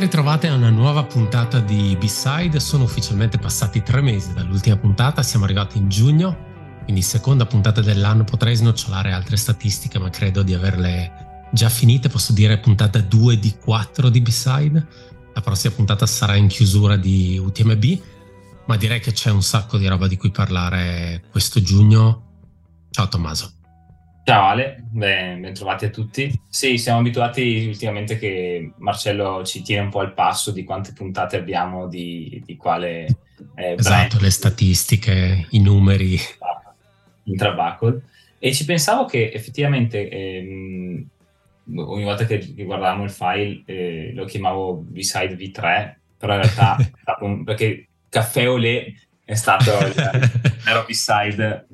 Ben ritrovate a una nuova puntata di B-Side. Sono ufficialmente passati tre mesi dall'ultima puntata, siamo arrivati in giugno, quindi seconda puntata dell'anno. Potrei snocciolare altre statistiche, ma credo di averle già finite. Posso dire puntata 2 di 4 di B-Side. La prossima puntata sarà in chiusura di UTMB, ma direi che c'è un sacco di roba di cui parlare questo giugno. Ciao Tommaso. Ciao Ale, ben, ben, trovati a tutti. Sì, siamo abituati ultimamente che Marcello ci tiene un po' al passo di quante puntate abbiamo, di, di quale eh, Esatto, brand. le statistiche, i numeri. In Trabacle. E ci pensavo che effettivamente ehm, ogni volta che, guardavamo il file eh, lo chiamavo B-Side V3, però in realtà perché Caffè Olé è stato l'ero B-Side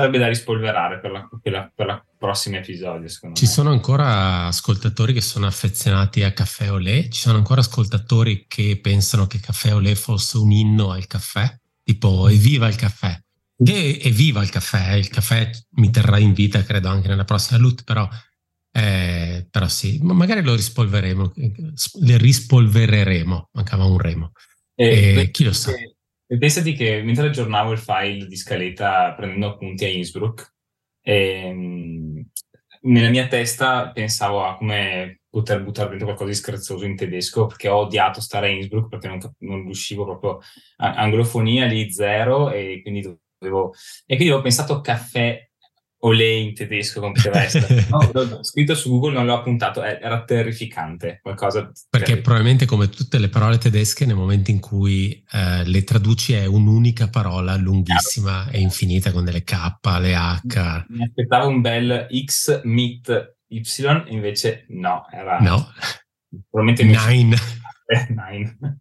sarebbe da rispolverare per la, per la, per la prossima episodio. Ci me. sono ancora ascoltatori che sono affezionati a Caffè Olé, ci sono ancora ascoltatori che pensano che Caffè Olé fosse un inno al caffè, tipo evviva il caffè. E evviva il caffè, il caffè mi terrà in vita, credo anche nella prossima loot, però, eh, però sì, magari lo rispolveremo, le rispolvereremo, mancava un remo. E, e chi lo sa. E pensati che mentre aggiornavo il file di scaletta prendendo appunti a Innsbruck, ehm, nella mia testa pensavo a come poter buttare dentro qualcosa di scherzoso in tedesco, perché ho odiato stare a Innsbruck perché non, non riuscivo proprio, a, anglofonia lì zero, e quindi dovevo, e quindi ho pensato caffè Olé in tedesco come essere. No, l'ho scritto su Google, non l'ho appuntato, era terrificante. Qualcosa Perché probabilmente come tutte le parole tedesche, nel momento in cui eh, le traduci è un'unica parola lunghissima Chiaro. e infinita con delle K, le H. Mi aspettavo un bel X, mit, Y, invece no, era... No. Probabilmente... Nine. Nine.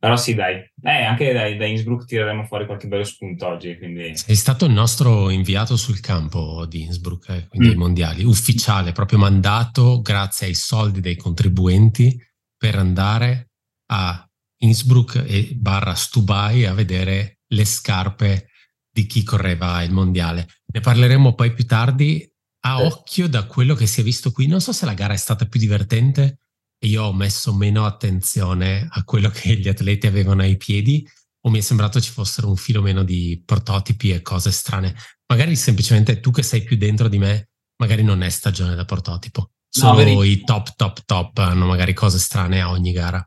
Però sì, dai, eh, anche da, da Innsbruck tireremo fuori qualche bello spunto oggi. Quindi... Sei stato il nostro inviato sul campo di Innsbruck, eh, quindi mm. ai mondiali, ufficiale, proprio mandato grazie ai soldi dei contribuenti per andare a Innsbruck e barra Stubai a vedere le scarpe di chi correva il mondiale. Ne parleremo poi più tardi. A occhio da quello che si è visto qui, non so se la gara è stata più divertente io ho messo meno attenzione a quello che gli atleti avevano ai piedi o mi è sembrato ci fossero un filo meno di prototipi e cose strane. Magari semplicemente tu che sei più dentro di me, magari non è stagione da prototipo. Solo no, i top, top, top hanno magari cose strane a ogni gara.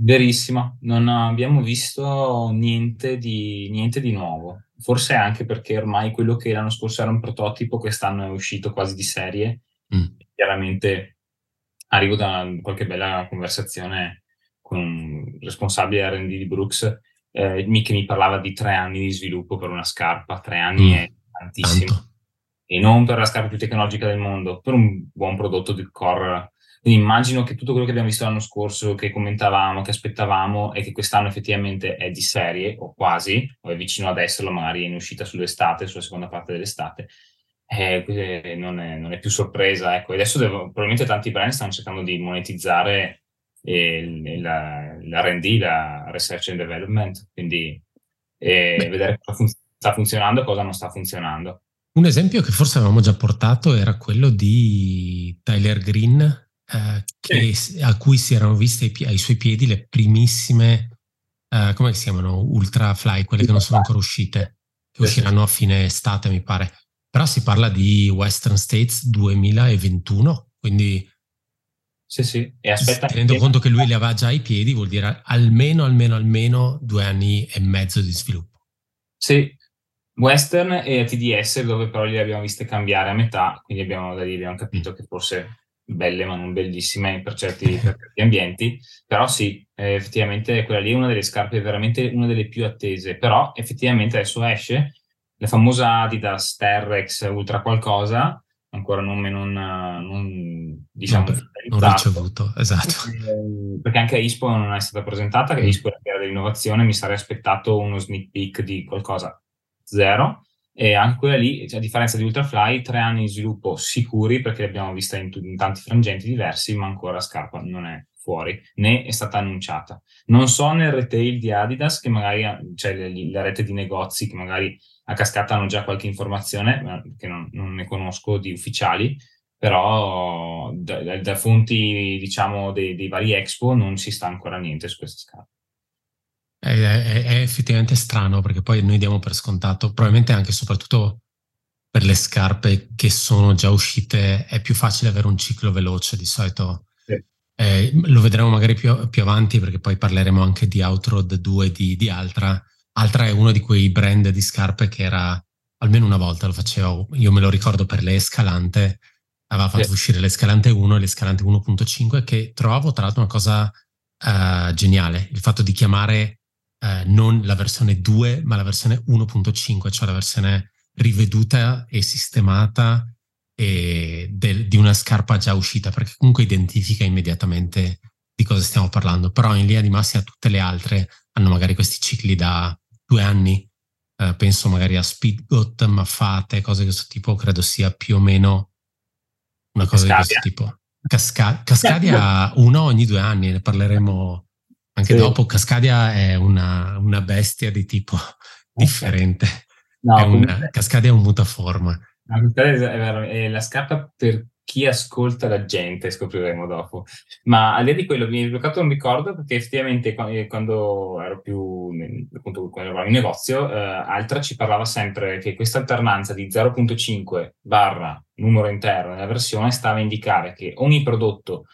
Verissimo, non abbiamo visto niente di, niente di nuovo. Forse anche perché ormai quello che l'anno scorso era un prototipo, quest'anno è uscito quasi di serie. Mm. Chiaramente arrivo da qualche bella conversazione con un responsabile R&D di Brooks eh, che mi parlava di tre anni di sviluppo per una scarpa, tre anni mm, è tantissimo. Tanto. E non per la scarpa più tecnologica del mondo, per un buon prodotto di core. Quindi immagino che tutto quello che abbiamo visto l'anno scorso, che commentavamo, che aspettavamo e che quest'anno effettivamente è di serie, o quasi, o è vicino ad esserlo, magari in uscita sull'estate, sulla seconda parte dell'estate, eh, non, è, non, è, più sorpresa. Ecco. adesso devo, probabilmente tanti brand stanno cercando di monetizzare eh, la, l'R&D, la Research and Development, quindi eh, vedere cosa fun- sta funzionando e cosa non sta funzionando. Un esempio che forse avevamo già portato era quello di Tyler Green, eh, che, sì. a cui si erano viste ai, ai suoi piedi le primissime, eh, come si chiamano, Ultra Fly, quelle che non sono ancora uscite, che usciranno a fine estate mi pare. Però si parla di Western States 2021, quindi sì, sì. E aspetta, tenendo che... conto che lui li aveva già ai piedi, vuol dire almeno, almeno, almeno due anni e mezzo di sviluppo. Sì, Western e TDS, dove però li abbiamo viste cambiare a metà, quindi abbiamo, da dire, abbiamo capito che forse belle ma non bellissime per certi, per certi ambienti, però sì, effettivamente quella lì è una delle scarpe veramente una delle più attese, però effettivamente adesso esce la famosa Adidas Terrex Ultra qualcosa, ancora non, non, non diciamo non, non ricevuto, esatto. Eh, perché anche ISPO non è stata presentata, che mm. ISPO era dell'innovazione, mi sarei aspettato uno sneak peek di qualcosa zero. E anche quella lì, cioè, a differenza di Ultrafly, tre anni di sviluppo sicuri perché l'abbiamo vista in, in tanti frangenti diversi, ma ancora Scarpa non è fuori, né è stata annunciata. Non so nel retail di Adidas, che magari c'è cioè, la rete di negozi che magari a cascata hanno già qualche informazione, che non, non, ne conosco di ufficiali, però da, da, da fonti diciamo dei, dei, vari expo non si sta ancora niente su questa scarpa. È, è, è, effettivamente strano perché poi noi diamo per scontato, probabilmente anche e soprattutto per le scarpe che sono già uscite è più facile avere un ciclo veloce di solito. Sì. Eh, lo vedremo magari più, più, avanti perché poi parleremo anche di Outroad 2 di, di Altra. Altra è uno di quei brand di scarpe che era almeno una volta lo facevo, io me lo ricordo per le Escalante, aveva fatto sì. uscire l'Escalante 1 e l'Escalante 1.5 che trovavo tra l'altro una cosa uh, geniale, il fatto di chiamare uh, non la versione 2 ma la versione 1.5, cioè la versione riveduta e sistemata e del, di una scarpa già uscita, perché comunque identifica immediatamente di cosa stiamo parlando, però in linea di massima tutte le altre hanno magari questi cicli da due anni, Uh, penso magari a Speedgot, Maffate, cose di questo tipo, credo sia più o meno una cosa Cascadia. di questo tipo. Casca- Cascadia uno ogni due anni, ne parleremo anche sì. dopo. Cascadia è una, una, bestia di tipo differente. No, è un, Cascadia è un mutaforma. Vero, è la scarpa per chi ascolta la gente, scopriremo dopo. Ma al di là di quello, mi è bloccato un ricordo perché effettivamente eh, quando ero più appunto, quando ero in negozio, eh, Altra ci parlava sempre che questa alternanza di 0.5 barra numero intero nella versione stava a indicare che ogni prodotto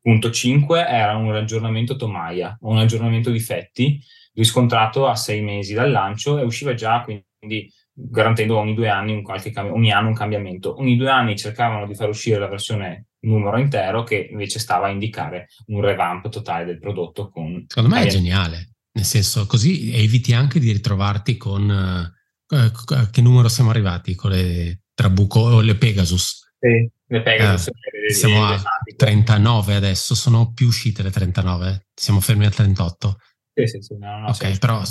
punto 5 era un aggiornamento tomaia un aggiornamento difetti riscontrato a sei mesi dal lancio e usciva già quindi garantendo ogni due anni un qualche cambio, ogni anno un cambiamento. Ogni due anni cercavano di far uscire la versione numero intero che invece stava a indicare un revamp totale del prodotto con Secondo me è geniale, nel senso così eviti anche di ritrovarti con uh, che numero siamo arrivati con le Trabuco o le Pegasus. Sì, le Pegasus. Eh, siamo a 39 adesso, sono più uscite le 39, siamo fermi a 38. Sì, sì, sì, no, no, ok, però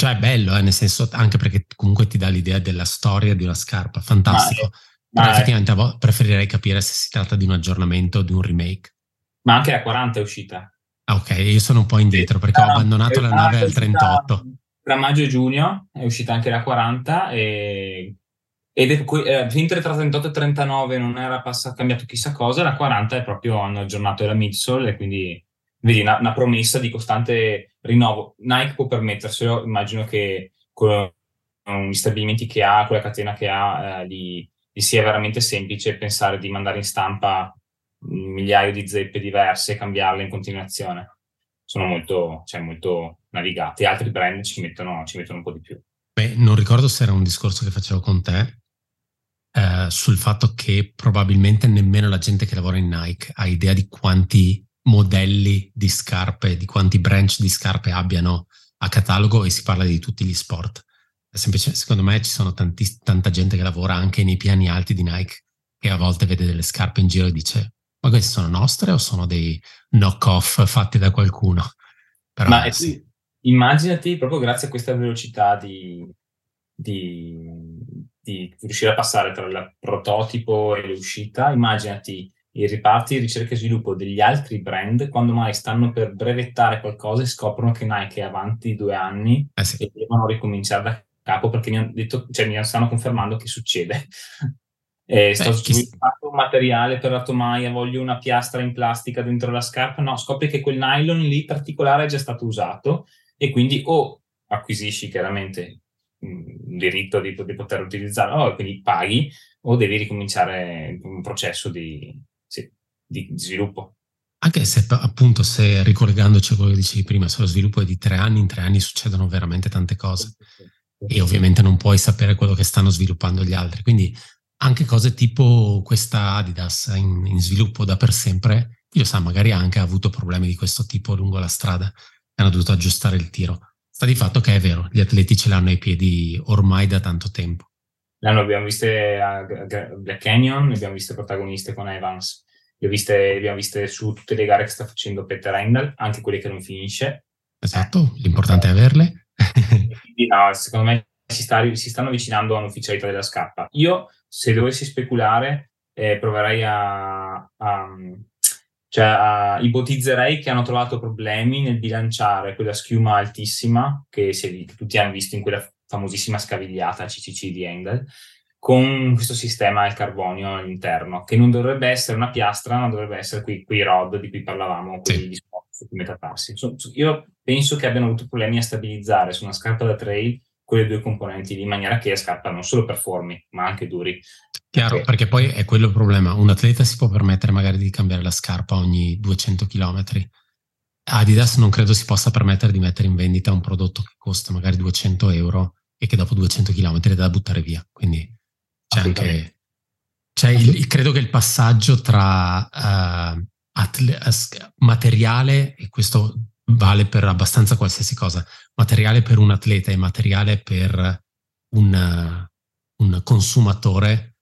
cioè è bello, eh, nel senso anche perché comunque ti dà l'idea della storia di una scarpa, fantastico. Ma, ma effettivamente è... preferirei capire se si tratta di un aggiornamento o di un remake. Ma anche la 40 è uscita. Ah, ok, io sono un po' indietro perché ho abbandonato la nave al 38. Tra maggio e giugno è uscita anche la 40 e ed è, eh, mentre tra 38 e 39 non era passato, cambiato chissà cosa, la 40 è proprio hanno aggiornato la midsole e quindi vedi una, una, promessa di costante rinnovo. Nike può permetterselo, immagino che con gli stabilimenti che ha, con la catena che ha, eh, gli, gli, sia veramente semplice pensare di mandare in stampa un migliaio di zeppe diverse e cambiarle in continuazione. Sono molto, cioè, molto navigati. Altri brand ci mettono, ci mettono un po' di più. Beh, non ricordo se era un discorso che facevo con te, eh, sul fatto che probabilmente nemmeno la gente che lavora in Nike ha idea di quanti modelli di scarpe, di quanti branch di scarpe abbiano a catalogo e si parla di tutti gli sport. Semplice, secondo me ci sono tanti, tanta gente che lavora anche nei piani alti di Nike che a volte vede delle scarpe in giro e dice ma queste sono nostre o sono dei knock-off fatti da qualcuno? Però, ma sì. immaginati proprio grazie a questa velocità di, di, di riuscire a passare tra il prototipo e l'uscita, immaginati i riparti ricerca e sviluppo degli altri brand quando mai stanno per brevettare qualcosa e scoprono che Nike è avanti due anni eh sì. e devono ricominciare da capo perché mi hanno detto, cioè mi stanno confermando che succede. Eh, sto sviluppando un materiale per la tomaia, voglio una piastra in plastica dentro la scarpa. No, scopri che quel nylon lì particolare è già stato usato e quindi o acquisisci chiaramente un diritto di, di poter utilizzarlo, o quindi paghi, o devi ricominciare un processo di, sì, di, sviluppo. Anche se appunto, se ricollegandoci a quello che dicevi prima, se lo sviluppo è di tre anni, in tre anni succedono veramente tante cose. E ovviamente non puoi sapere quello che stanno sviluppando gli altri. Quindi anche cose tipo questa Adidas in, in sviluppo da per sempre, io sa, magari ha anche avuto problemi di questo tipo lungo la strada e hanno dovuto aggiustare il tiro. Sta di fatto che è vero, gli atleti ce l'hanno ai piedi ormai da tanto tempo. L'anno abbiamo viste a Black Canyon, ne abbiamo viste protagoniste con Evans, le, viste, le abbiamo viste su tutte le gare che sta facendo Peter Randall, anche quelle che non finisce. Esatto, l'importante è averle. quindi no, secondo me si, sta, si, stanno avvicinando a un'ufficialità della scarpa. Io, se dovessi speculare, eh, proverei a, a, cioè, uh, ipotizzerei che hanno trovato problemi nel bilanciare quella schiuma altissima che, si, che tutti hanno visto in quella famosissima scavigliata CCC di Engel, con questo sistema al carbonio all'interno, che non dovrebbe essere una piastra, ma dovrebbe essere quei, quei rod di cui parlavamo, quelli sì. su cui metatarsi. Io penso che abbiano avuto problemi a stabilizzare su una scarpa da trail quelle due componenti lì, in maniera che la scarpa non solo performi, ma anche duri. Chiaro, perché, perché poi è quello il problema. Un atleta si può permettere magari di cambiare la scarpa ogni 200 km. Adidas non credo si possa permettere di mettere in vendita un prodotto che costa magari 200 euro e che dopo 200 km è da buttare via. Quindi c'è anche... C'è il, credo che il passaggio tra uh, atle- materiale, e questo vale per abbastanza qualsiasi cosa, materiale per un atleta e materiale per un, un consumatore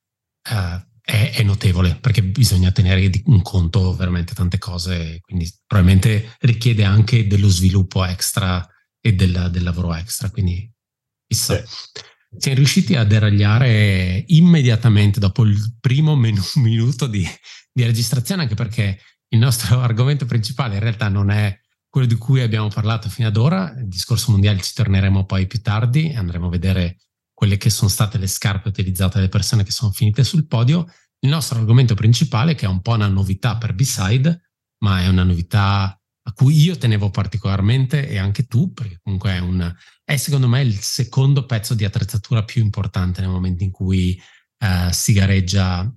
uh, è, è, notevole perché bisogna tenere in conto veramente tante cose, quindi probabilmente richiede anche dello sviluppo extra e del, del lavoro extra, quindi chissà. Sì. Siamo riusciti a deragliare immediatamente dopo il primo menu, minuto di, di registrazione, anche perché il nostro argomento principale in realtà non è quello di cui abbiamo parlato fino ad ora, il discorso mondiale ci torneremo poi più tardi e andremo a vedere quelle che sono state le scarpe utilizzate dalle persone che sono finite sul podio. Il nostro argomento principale, che è un po' una novità per B-Side, ma è una novità a cui io tenevo particolarmente e anche tu, perché comunque è, un, è secondo me il secondo pezzo di attrezzatura più importante nel momento in cui eh, si gareggia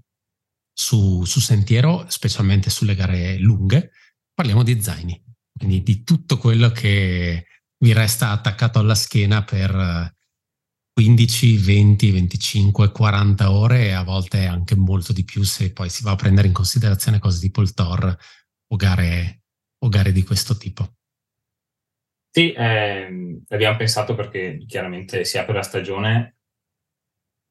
su, su sentiero, specialmente sulle gare lunghe. Parliamo di zaini quindi di tutto quello che vi resta attaccato alla schiena per 15, 20, 25, 40 ore e a volte anche molto di più se poi si va a prendere in considerazione cose tipo il TOR o gare, o gare di questo tipo. Sì, eh, abbiamo pensato perché chiaramente si apre la stagione,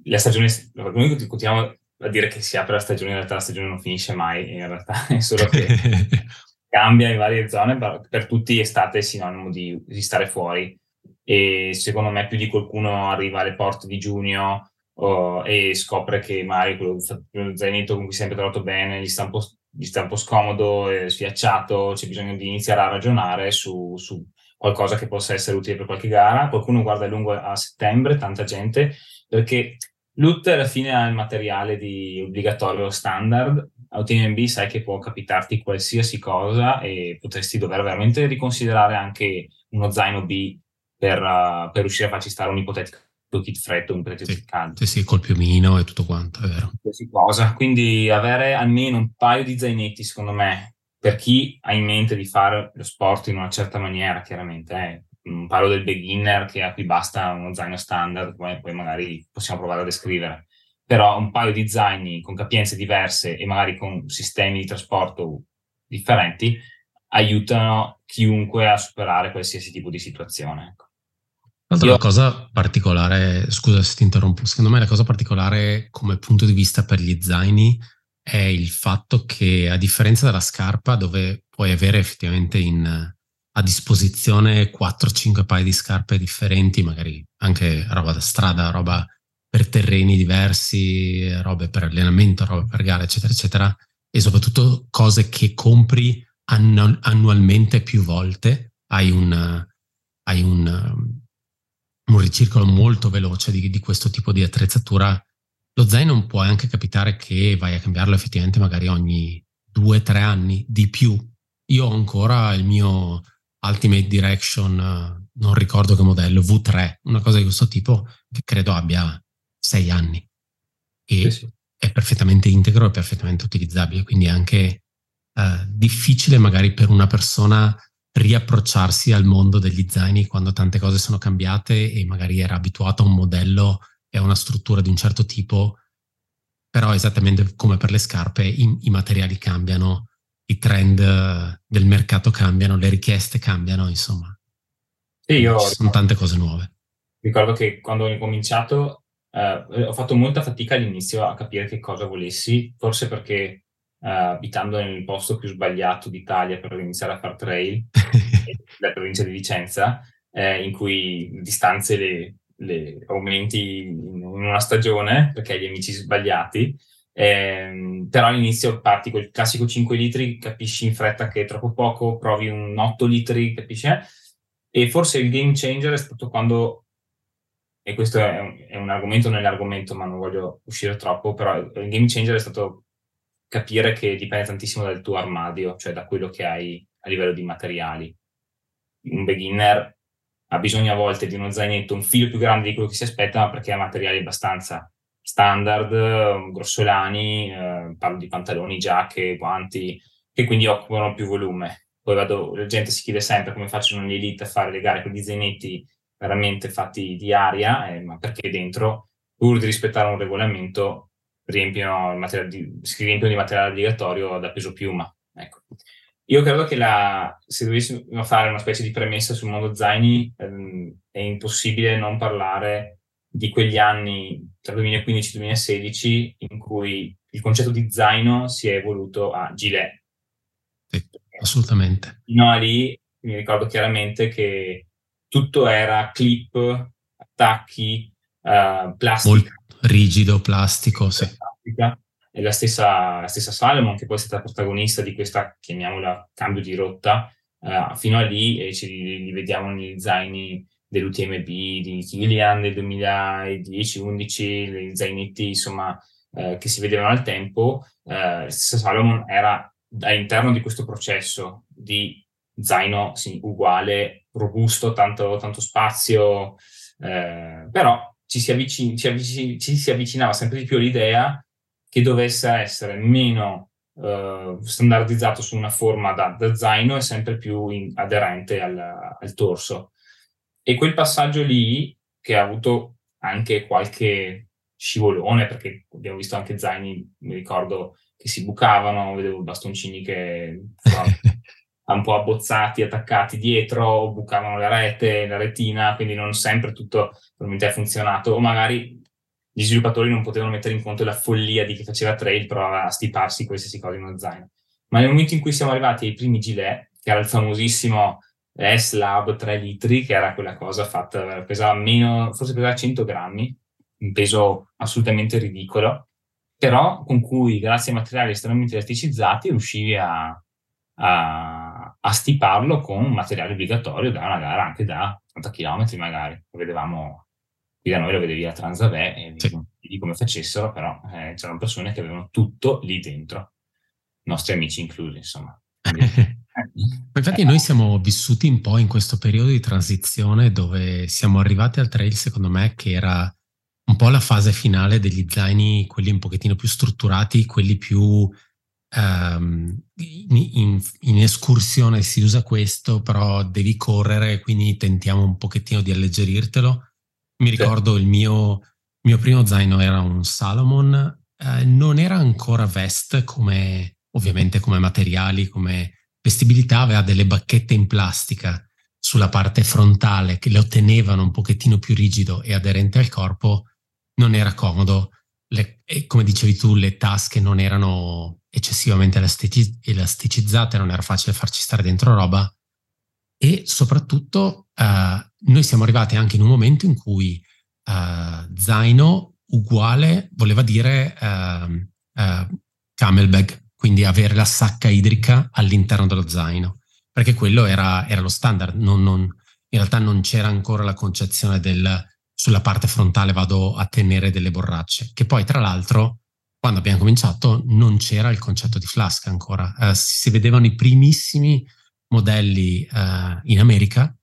la stagione, noi continuiamo a dire che si apre la stagione, in realtà la stagione non finisce mai, in realtà è solo che cambia in varie zone, per, per tutti estate è sinonimo di, di, stare fuori e secondo me più di qualcuno arriva alle porte di giugno oh, e scopre che magari quello, zainetto con cui si è sempre trovato bene gli sta un po', sta un po scomodo, è sfiacciato, c'è bisogno di iniziare a ragionare su, su qualcosa che possa essere utile per qualche gara. Qualcuno guarda a lungo a settembre, tanta gente, perché l'UT alla fine ha il materiale di obbligatorio standard a UTMB sai che può capitarti qualsiasi cosa e potresti dover veramente riconsiderare anche uno zaino B per, uh, per riuscire a farci stare un ipotetico kit freddo, un ipotetico sì, caldo. Sì, sì, col piumino e tutto quanto, è vero. Qualsiasi cosa. Quindi avere almeno un paio di zainetti, secondo me, per chi ha in mente di fare lo sport in una certa maniera, chiaramente, eh. parlo del beginner che a cui basta uno zaino standard, poi, poi magari possiamo provare a descrivere però un paio di zaini con capienze diverse e magari con sistemi di trasporto differenti aiutano chiunque a superare qualsiasi tipo di situazione. Ecco. Io... La cosa particolare, scusa se ti interrompo, secondo me la cosa particolare come punto di vista per gli zaini è il fatto che a differenza della scarpa dove puoi avere effettivamente in, a disposizione 4-5 paia di scarpe differenti, magari anche roba da strada, roba per terreni diversi, robe per allenamento, robe per gare, eccetera, eccetera, e soprattutto cose che compri annu- annualmente più volte, hai un, hai un, un ricircolo molto veloce di, di, questo tipo di attrezzatura. Lo zaino può anche capitare che vai a cambiarlo effettivamente magari ogni due o tre anni di più. Io ho ancora il mio Ultimate Direction, non ricordo che modello, V3, una cosa di questo tipo che credo abbia sei anni e sì, sì. è perfettamente integro e perfettamente utilizzabile, quindi è anche uh, difficile magari per una persona riapprocciarsi al mondo degli zaini quando tante cose sono cambiate e magari era abituato a un modello e a una struttura di un certo tipo, però esattamente come per le scarpe i, i materiali cambiano, i trend del mercato cambiano, le richieste cambiano, insomma. Sì, io sono tante cose nuove. Ricordo che quando ho incominciato Uh, ho fatto molta fatica all'inizio a capire che cosa volessi, forse perché uh, abitando nel posto più sbagliato d'Italia per iniziare a fare trail, la provincia di Vicenza, eh, in cui le distanze le, le aumenti in, una stagione perché hai gli amici sbagliati. Eh, però all'inizio parti col classico 5 litri, capisci in fretta che è troppo poco, provi un 8 litri, capisci? Eh? E forse il game changer è stato quando e questo è un, è un argomento nell'argomento, ma non voglio uscire troppo, però il game changer è stato capire che dipende tantissimo dal tuo armadio, cioè da quello che hai a livello di materiali. Un beginner ha bisogno a volte di uno zainetto un filo più grande di quello che si aspetta, ma perché ha materiali abbastanza standard, grossolani, eh, parlo di pantaloni, giacche, guanti, che quindi occupano più volume. Poi vado, la gente si chiede sempre come facciano gli elite a fare le gare con gli zainetti veramente fatti di aria, eh, ma perché dentro, pur di rispettare un regolamento, riempiono di, si riempiono di materiale obbligatorio da peso piuma. Ecco. Io credo che la, se dovessimo fare una specie di premessa sul mondo zaini, ehm, è impossibile non parlare di quegli anni tra 2015 e 2016 in cui il concetto di zaino si è evoluto a gilet. Sì, assolutamente. Fino a lì mi ricordo chiaramente che tutto era clip, attacchi, uh, plastica. Rigido, plastico, sì. Plastica. E la stessa, la stessa Salomon, che poi è stata protagonista di questa, chiamiamola, cambio di rotta, uh, fino a lì e ci li, vediamo negli zaini dell'UTMB di Kilian del 2010-11, gli zainetti insomma uh, che si vedevano al tempo, stessa Salomon era all'interno di questo processo di zaino sì, uguale, robusto, tanto, tanto spazio, eh, però ci si, avvicin- ci, avvicin- ci si, avvicinava sempre di più all'idea che dovesse essere meno eh, standardizzato su una forma da, da, zaino e sempre più in- aderente al, al torso. E quel passaggio lì, che ha avuto anche qualche scivolone, perché abbiamo visto anche zaini, mi ricordo, che si bucavano, vedevo bastoncini che un po' abbozzati, attaccati dietro, bucavano la rete, la retina, quindi non sempre tutto ha funzionato, o magari gli sviluppatori non potevano mettere in conto la follia di chi faceva trail, provava a stiparsi qualsiasi cosa in uno zaino. Ma nel momento in cui siamo arrivati ai primi gilet, che era il famosissimo S-Lab 3 litri, che era quella cosa fatta, pesava meno, forse pesava 100 grammi, un peso assolutamente ridicolo, però con cui, grazie ai materiali estremamente elasticizzati, riuscivi a, a a stiparlo con un materiale obbligatorio da una gara anche da 80 km magari. Lo vedevamo qui da noi, lo vedevi a Transavè e sì. vedi come facessero, però eh, c'erano persone che avevano tutto lì dentro, nostri amici inclusi, insomma. Infatti noi siamo vissuti un po' in questo periodo di transizione dove siamo arrivati al trail, secondo me, che era un po' la fase finale degli zaini, quelli un pochettino più strutturati, quelli più um, in, in, in, escursione si usa questo, però devi correre, quindi tentiamo un pochettino di alleggerirtelo. Mi ricordo il mio, mio, primo zaino era un Salomon, eh, non era ancora vest come ovviamente come materiali, come vestibilità, aveva delle bacchette in plastica sulla parte frontale che lo tenevano un pochettino più rigido e aderente al corpo, non era comodo. Le, come dicevi tu, le tasche non erano eccessivamente elastic- elasticizzate, non era facile farci stare dentro roba. E soprattutto uh, noi siamo arrivati anche in un momento in cui uh, zaino uguale voleva dire uh, camelbag, quindi avere la sacca idrica all'interno dello zaino, perché quello era, era lo standard, non, non, in realtà non c'era ancora la concezione del sulla parte frontale vado a tenere delle borracce, che poi tra l'altro quando abbiamo cominciato non c'era il concetto di flask ancora, uh, si vedevano i primissimi modelli uh, in America,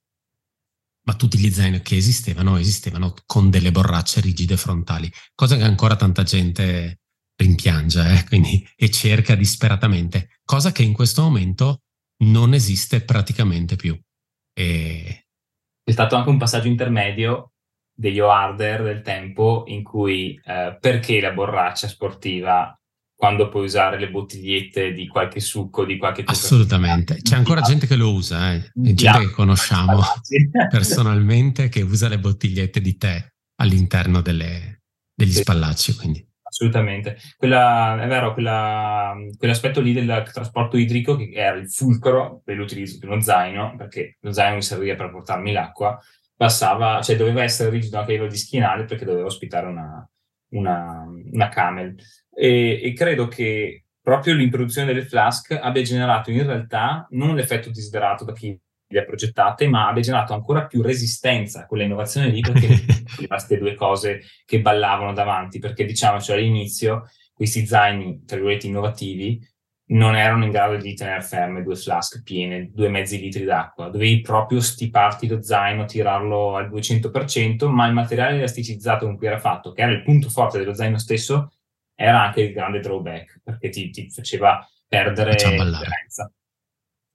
ma tutti gli zaini che esistevano esistevano con delle borracce rigide frontali, cosa che ancora tanta gente rimpiange eh, quindi, e cerca disperatamente, cosa che in questo momento non esiste praticamente più. E... È stato anche un passaggio intermedio degli harder del tempo in cui eh, perché la borraccia sportiva quando puoi usare le bottigliette di qualche succo, di qualche... Assolutamente, c'è ancora gente che lo usa, eh. gente che conosciamo personalmente che usa le bottigliette di tè all'interno delle, degli sì. spallacci. Quindi. Assolutamente, quella, è vero, quella, quell'aspetto lì del trasporto idrico che era il fulcro dell'utilizzo di uno zaino, perché lo zaino mi serviva per portarmi l'acqua, passava, cioè doveva essere rigido anche a livello di schienale perché doveva ospitare una, una, una camel. E, e, credo che proprio l'introduzione delle flask abbia generato in realtà non l'effetto desiderato da chi progettate, ma abbia generato ancora più resistenza a quella innovazione lì perché queste due cose che ballavano davanti, perché diciamo cioè, all'inizio questi zaini, tra virgolette, innovativi non erano in grado di tenere ferme due flask piene, due mezzi litri d'acqua. Dovevi proprio stiparti lo zaino, tirarlo al 200%, ma il materiale elasticizzato con cui era fatto, che era il punto forte dello zaino stesso, era anche il grande drawback, perché ti, ti faceva perdere l'esperienza.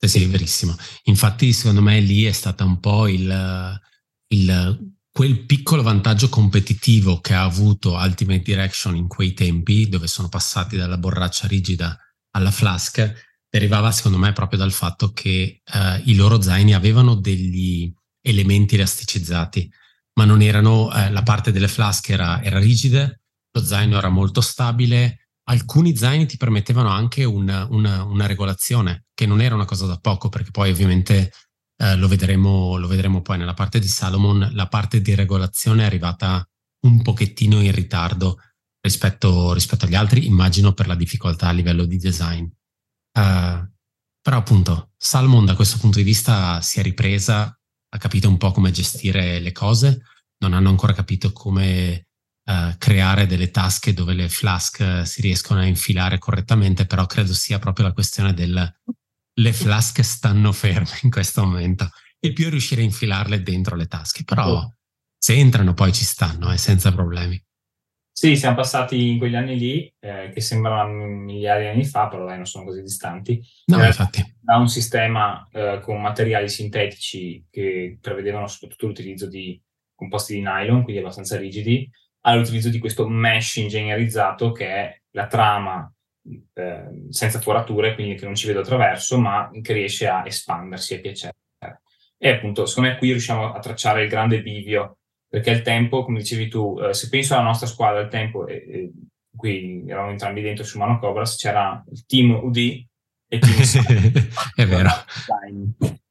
Eh sì, verissimo. Infatti, secondo me lì è stata un po' il, il, quel piccolo vantaggio competitivo che ha avuto Ultimate Direction in quei tempi, dove sono passati dalla borraccia rigida alla flask derivava secondo me proprio dal fatto che eh, i loro zaini avevano degli elementi elasticizzati, ma non erano, eh, la parte delle flask era, era rigida, lo zaino era molto stabile, alcuni zaini ti permettevano anche una, una, una regolazione, che non era una cosa da poco, perché poi ovviamente eh, lo, vedremo, lo vedremo poi. Nella parte di Salomon, la parte di regolazione è arrivata un pochettino in ritardo rispetto, rispetto agli altri, immagino per la difficoltà a livello di design. Uh, però appunto, Salmon da questo punto di vista si è ripresa, ha capito un po' come gestire le cose, non hanno ancora capito come uh, creare delle tasche dove le flask si riescono a infilare correttamente, però credo sia proprio la questione del le flask stanno ferme in questo momento. Il più riuscire a infilarle dentro le tasche, però se entrano poi ci stanno, eh, senza problemi. Sì, siamo passati in quegli anni lì, eh, che sembrano migliaia di anni fa, però dai, non sono così distanti. No, infatti. Da un sistema eh, con materiali sintetici che prevedevano soprattutto l'utilizzo di composti di nylon, quindi abbastanza rigidi, all'utilizzo di questo mesh ingegnerizzato che è la trama eh, senza forature, quindi che non ci vedo attraverso, ma che riesce a espandersi e piacere. E appunto, secondo me qui riusciamo a tracciare il grande bivio perché il tempo, come dicevi tu, eh, se penso alla nostra squadra, il tempo, e, e qui eravamo entrambi dentro su Mano Cobras, c'era il team UD e il team È vero.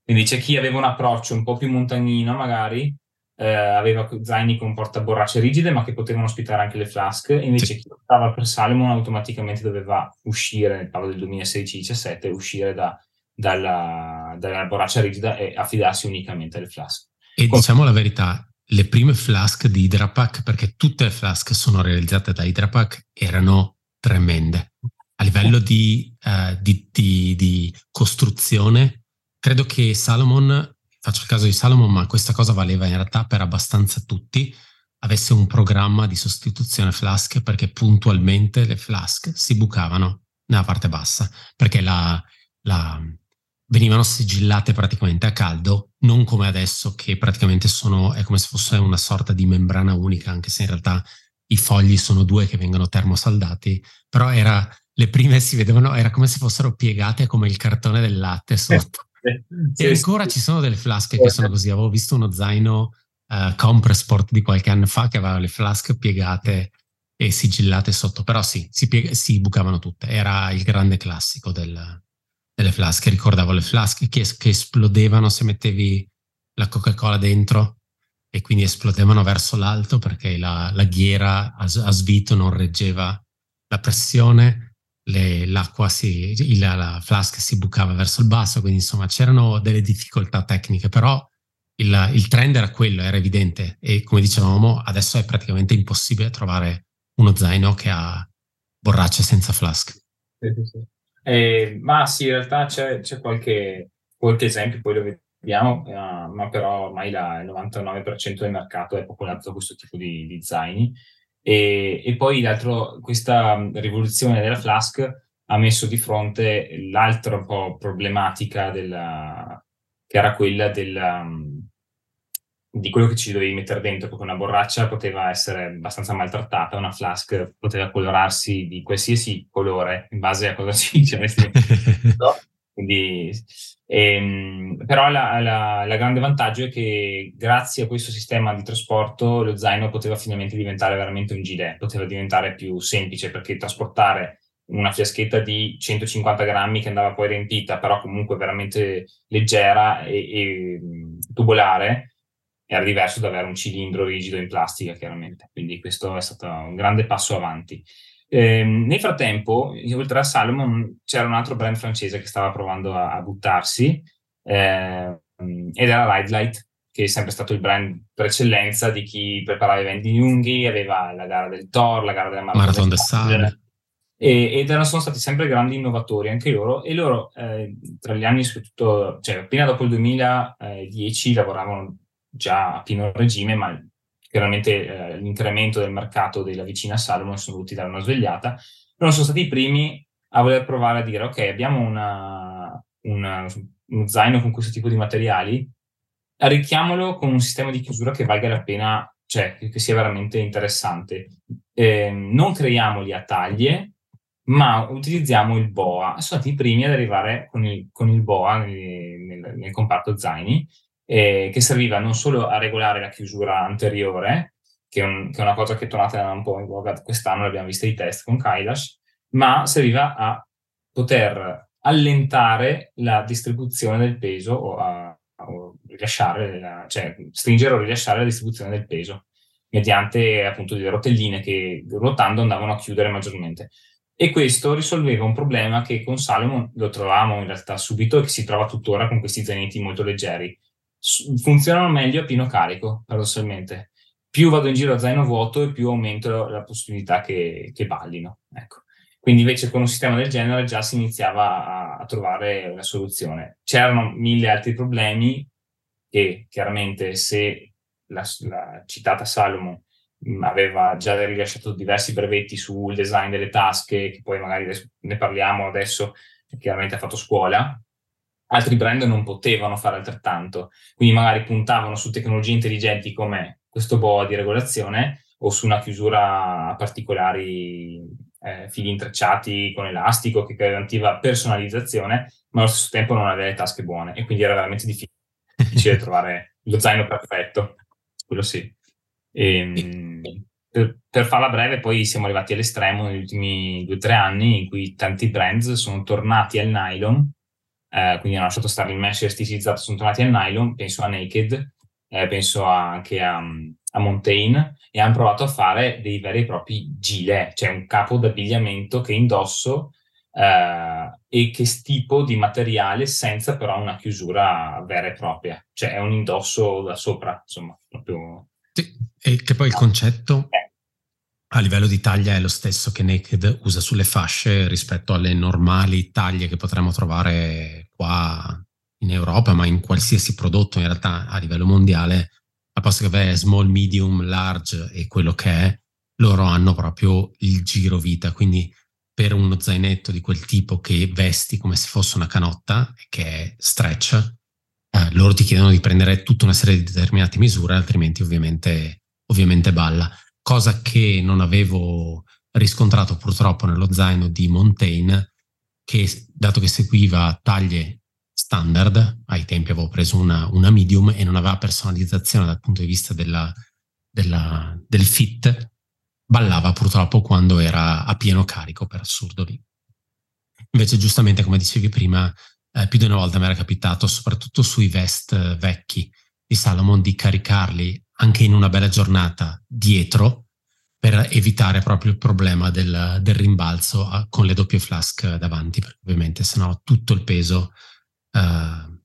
Quindi c'è chi aveva un approccio un po' più montagnino magari, eh, aveva zaini con portaborracce rigide ma che potevano ospitare anche le flask, invece sì. chi optava per Salomon automaticamente doveva uscire, parlo del 2016-17, uscire da, dalla, dalla borraccia rigida e affidarsi unicamente alle flask. E Con... diciamo la verità, le prime flask di Hydrapack, perché tutte le flask sono realizzate da Hydrapack, erano tremende. A livello di, uh, di, di, di, costruzione, credo che Salomon, faccio il caso di Salomon, ma questa cosa valeva in realtà per abbastanza tutti, avesse un programma di sostituzione flask perché puntualmente le flask si bucavano nella parte bassa, perché la, la, venivano sigillate praticamente a caldo, non come adesso che praticamente sono, è come se fosse una sorta di membrana unica, anche se in realtà i fogli sono due che vengono termosaldati, però era, le prime si vedevano, era come se fossero piegate come il cartone del latte sotto. e ancora ci sono delle flasche che sono così, avevo visto uno zaino uh, Compressport di qualche anno fa che aveva le flasche piegate e sigillate sotto, però sì, si, piega, si bucavano tutte, era il grande classico del, delle flasche, ricordavo le flasche che, che esplodevano se mettevi la Coca-Cola dentro e quindi esplodevano verso l'alto perché la, la ghiera a, a, svito non reggeva la pressione, le, l'acqua si, la, la flasca si bucava verso il basso, quindi insomma c'erano delle difficoltà tecniche, però il, il, trend era quello, era evidente e come dicevamo adesso è praticamente impossibile trovare uno zaino che ha borracce senza flask. Sì, sì. Eh, ma sì, in realtà c'è, c'è qualche, qualche, esempio, poi lo vediamo, uh, ma però ormai la, il 99% del mercato è popolato da questo tipo di, di zaini. E, e poi questa rivoluzione della Flask ha messo di fronte l'altra un po' problematica della, che era quella della, di quello che ci dovevi mettere dentro, perché una borraccia poteva essere abbastanza maltrattata, una flask poteva colorarsi di qualsiasi colore in base a cosa ci dicevesti. Quindi, ehm, però la, la, la, grande vantaggio è che grazie a questo sistema di trasporto lo zaino poteva finalmente diventare veramente un gilet, poteva diventare più semplice perché trasportare una fiaschetta di 150 grammi che andava poi riempita, però comunque veramente leggera e, e tubolare, era diverso da avere un cilindro rigido in plastica, chiaramente. Quindi questo è stato un grande passo avanti. Eh, nel frattempo, oltre a Salomon, c'era un altro brand francese che stava provando a, a buttarsi, eh, ed era Ride Light, che è sempre stato il brand per eccellenza di chi preparava eventi lunghi, aveva la gara del Thor, la gara della Marathon, Marathon del e, ed erano, sono stati sempre grandi innovatori anche loro e loro eh, tra gli anni soprattutto, cioè appena dopo il 2010 lavoravano già a pieno regime, ma chiaramente eh, l'incremento del mercato della vicina Salomon sono dovuti dare una svegliata, però sono stati i primi a voler provare a dire ok, abbiamo una, una, uno zaino con questo tipo di materiali, arricchiamolo con un sistema di chiusura che valga la pena, cioè che sia veramente interessante. Eh, non creiamoli a taglie, ma utilizziamo il BOA. Sono stati i primi ad arrivare con il, con il BOA nel, nel, nel, comparto zaini, eh, che serviva non solo a regolare la chiusura anteriore, che è, un, che è una cosa che è tornata un po' in voga quest'anno, l'abbiamo vista i test con Kailash, ma serviva a poter allentare la distribuzione del peso o a, o la, cioè stringere o rilasciare la distribuzione del peso mediante appunto delle rotelline che ruotando andavano a chiudere maggiormente. E questo risolveva un problema che con Salomon lo trovavamo in realtà subito e che si trova tuttora con questi zainetti molto leggeri. Funzionano meglio a pieno carico, paradossalmente. Più vado in giro a zaino vuoto e più aumento la possibilità che, che ballino. Ecco. Quindi invece con un sistema del genere già si iniziava a, a trovare una soluzione. C'erano mille altri problemi e chiaramente se la, la citata Salomon aveva già rilasciato diversi brevetti sul design delle tasche, che poi magari ne parliamo adesso, chiaramente ha fatto scuola. Altri brand non potevano fare altrettanto, quindi magari puntavano su tecnologie intelligenti come questo BOA di regolazione o su una chiusura a particolari eh, fili intrecciati con elastico che garantiva personalizzazione, ma allo stesso tempo non aveva le tasche buone e quindi era veramente difficile trovare lo zaino perfetto. Quello sì. E, ehm, per, per, farla breve, poi siamo arrivati all'estremo negli ultimi due o tre anni in cui tanti brands sono tornati al nylon, eh, quindi hanno lasciato stare il mesh elasticizzato, sono tornati al nylon, penso a Naked, eh, penso a, anche a, a, Montaigne, e hanno provato a fare dei veri e propri gilet, cioè un capo d'abbigliamento che indosso eh, e che tipo di materiale senza però una chiusura vera e propria, cioè è un indosso da sopra, insomma, proprio sì, e che poi il concetto a livello di taglia è lo stesso che Naked usa sulle fasce rispetto alle normali taglie che potremmo trovare qua in Europa, ma in qualsiasi prodotto in realtà a livello mondiale, a posto che avere small, medium, large e quello che è, loro hanno proprio il giro vita, quindi per uno zainetto di quel tipo che vesti come se fosse una canotta, che è stretch, eh, loro ti chiedono di prendere tutta una serie di determinate misure, altrimenti ovviamente, ovviamente balla. Cosa che non avevo riscontrato purtroppo nello zaino di Montaigne, che dato che seguiva taglie standard, ai tempi avevo preso una, una medium e non aveva personalizzazione dal punto di vista della, della, del fit, ballava purtroppo quando era a pieno carico, per assurdo lì. Invece giustamente, come dicevi prima, eh, più di una volta mi era capitato, soprattutto sui vest eh, vecchi di Salomon, di caricarli anche in una bella giornata dietro per evitare proprio il problema del, del rimbalzo a, con le doppie flask davanti, perché ovviamente sennò tutto il peso eh,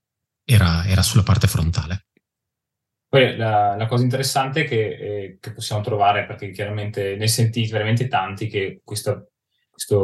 era, era, sulla parte frontale. Poi la, la cosa interessante che, eh, che, possiamo trovare, perché chiaramente ne sentite veramente tanti, che questa, questa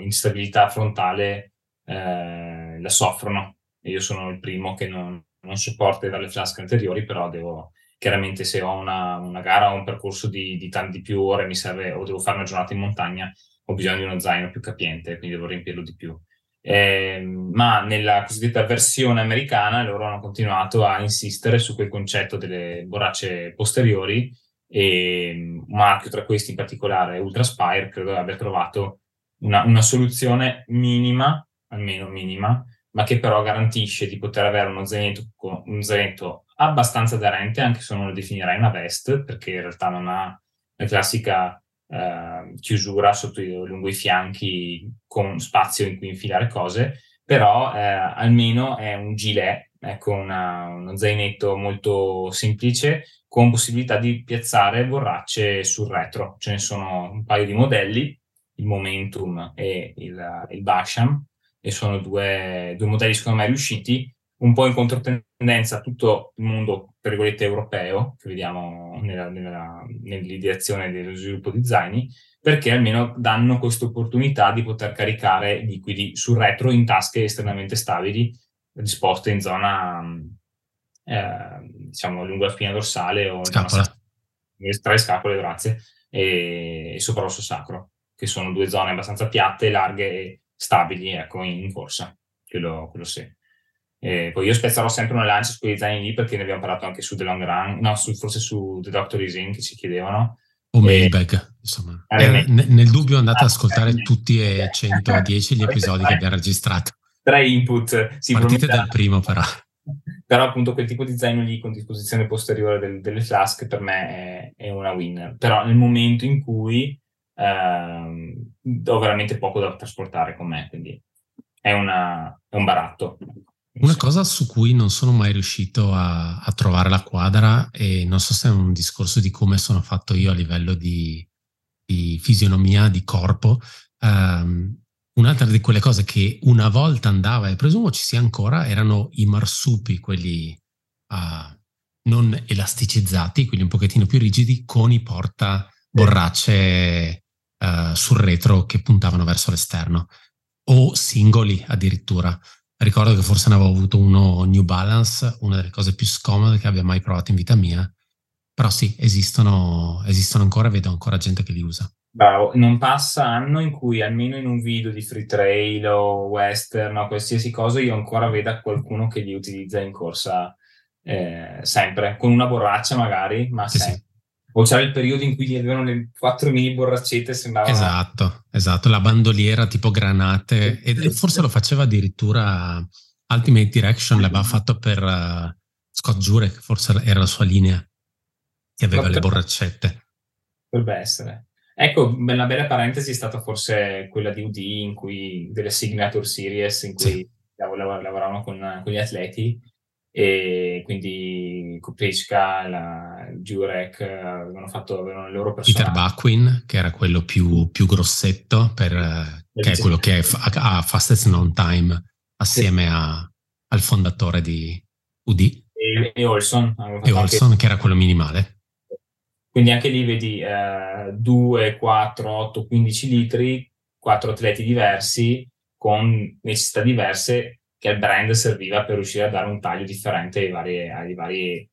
instabilità frontale eh, la soffrono. Io sono il primo che non, non sopporta dalle flasche anteriori, però devo, chiaramente se ho una, una gara o un percorso di, di tante più ore mi serve o devo fare una giornata in montagna, ho bisogno di uno zaino più capiente, quindi devo riempirlo di più. Eh, ma nella cosiddetta versione americana loro hanno continuato a insistere su quel concetto delle borracce posteriori e un marchio tra questi in particolare Ultraspire credo abbia trovato una, una soluzione minima almeno minima, ma che però garantisce di poter avere uno zainetto, un zainetto abbastanza aderente, anche se non lo definirei una vest, perché in realtà non ha la classica eh, chiusura sotto, lungo i fianchi con spazio in cui infilare cose, però eh, almeno è un gilet, ecco una, uno zainetto molto semplice con possibilità di piazzare borracce sul retro. Ce ne sono un paio di modelli, il Momentum e il, il Basham, e sono due, due modelli secondo me riusciti, un po' in controtendenza a tutto il mondo, per virgolette, europeo, che vediamo nella, nella, nell'ideazione dello sviluppo di zaini, perché almeno danno questa opportunità di poter caricare liquidi sul retro in tasche estremamente stabili, disposte in zona, eh, diciamo, lungo la spina dorsale o Scapola. tra le scapole, grazie, e, e sopra l'osso sacro, che sono due zone abbastanza piatte, larghe e stabili, ecco, in, in corsa, quello, quello sì. E poi io spezzerò sempre una lancia su quei zaini lì perché ne abbiamo parlato anche su The Long Run, no, su, forse su The Doctor Is In che ci chiedevano. O Mailbag, insomma. Eh, nel dubbio andate ad ascoltare ah, tutti e 110 gli episodi che abbiamo registrato. Tre input. Sì, Partite dal primo però. Però appunto quel tipo di zaino lì con disposizione posteriore del, delle flask per me è, è, una winner. Però nel momento in cui ehm, ho veramente poco da trasportare con me, quindi è, una, è un baratto. Una cosa su cui non sono mai riuscito a, a, trovare la quadra e non so se è un discorso di come sono fatto io a livello di, di fisionomia, di corpo, um, un'altra di quelle cose che una volta andava e presumo ci sia ancora erano i marsupi, quelli uh, non elasticizzati, quelli un pochettino più rigidi, con i porta borracce uh, sul retro che puntavano verso l'esterno o singoli addirittura. Ricordo che forse ne avevo avuto uno New Balance, una delle cose più scomode che abbia mai provato in vita mia. Però sì, esistono, esistono ancora, vedo ancora gente che li usa. Bravo, non passa anno in cui almeno in un video di free trail o western o qualsiasi cosa io ancora veda qualcuno che li utilizza in corsa eh, sempre, con una borraccia magari, ma sì, sempre. Sì o c'era il periodo in cui gli avevano le quattro mini borraccette sembrava esatto esatto la bandoliera tipo granate e forse lo faceva addirittura Ultimate Direction l'aveva fatto per uh, Scott Jurek forse era la sua linea che aveva le borraccette potrebbe essere. Ecco una bella parentesi è stata forse quella di UD in cui delle Signature Series in cui sì. lavoravano con, con gli atleti e quindi Kupečka, la Jurek avevano fatto avevano il loro personaggio. Peter Buckwin, che era quello più, più grossetto, per, che è quello che ha Fastest Non Time assieme sì. a, al fondatore di UD. E, e Olson. E Olson, anche... che era quello minimale. Quindi anche lì vedi eh, 2, 4, 8, 15 litri, quattro atleti diversi con necessità diverse che il brand serviva per riuscire a dare un taglio differente ai vari, ai vari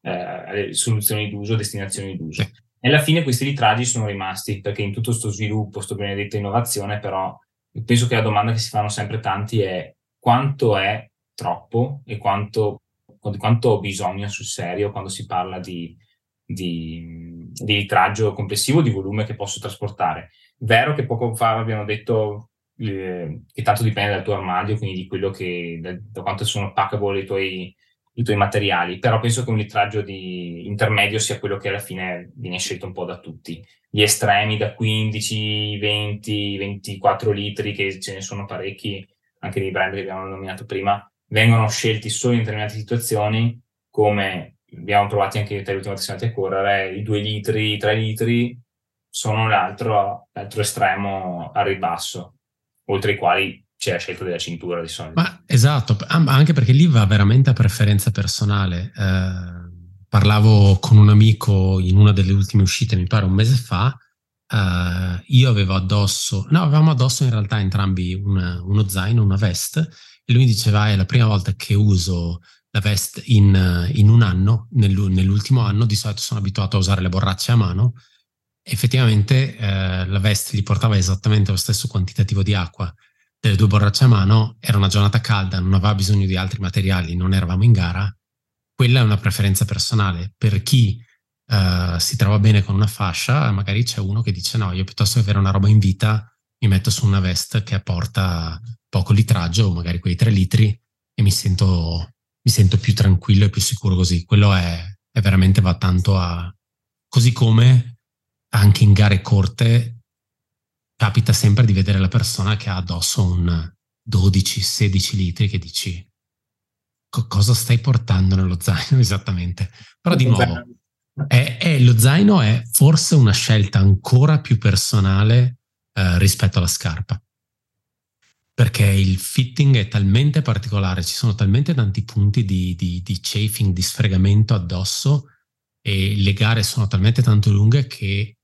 eh, soluzioni d'uso, destinazioni d'uso. E alla fine questi ritraggi sono rimasti perché in tutto questo sviluppo, questo benedetto innovazione, però penso che la domanda che si fanno sempre tanti è quanto è troppo e quanto, quanto ho bisogno sul serio quando si parla di, di, di ritraggio complessivo di volume che posso trasportare. Vero che poco fa abbiamo detto che tanto dipende dal tuo armadio, quindi che, da, da quanto sono packable i tuoi, i tuoi, materiali, però penso che un litraggio di intermedio sia quello che alla fine viene scelto un po' da tutti. Gli estremi da 15, 20, 24 litri, che ce ne sono parecchi, anche dei brand che abbiamo nominato prima, vengono scelti solo in determinate situazioni, come abbiamo provato anche te l'ultima volta a correre, i 2 litri, i 3 litri sono l'altro, l'altro estremo al ribasso oltre i quali c'è la scelta della cintura di solito. Ma esatto, anche perché lì va veramente a preferenza personale. Eh, parlavo con un amico in una delle ultime uscite, mi pare un mese fa, eh, io avevo addosso, no, avevamo addosso in realtà entrambi una, uno zaino, una vest, e lui mi diceva è la prima volta che uso la vest in, in un anno, nell'ultimo anno, di solito sono abituato a usare le borracce a mano, effettivamente eh, la veste gli portava esattamente lo stesso quantitativo di acqua delle due borracce a mano, era una giornata calda, non aveva bisogno di altri materiali, non eravamo in gara, quella è una preferenza personale. Per chi uh, si trova bene con una fascia, magari c'è uno che dice no, io piuttosto che avere una roba in vita, mi metto su una veste che apporta poco litraggio, magari quei tre litri, e mi sento, mi sento più tranquillo e più sicuro così. Quello è, è veramente va tanto a... Così come anche in gare corte capita sempre di vedere la persona che ha addosso un 12-16 litri che dici cosa stai portando nello zaino esattamente. Però di nuovo, è, è, lo zaino è forse una scelta ancora più personale eh, rispetto alla scarpa. perché il fitting è talmente particolare, ci sono talmente tanti punti di, di, di chafing, di sfregamento addosso e le gare sono talmente tanto lunghe che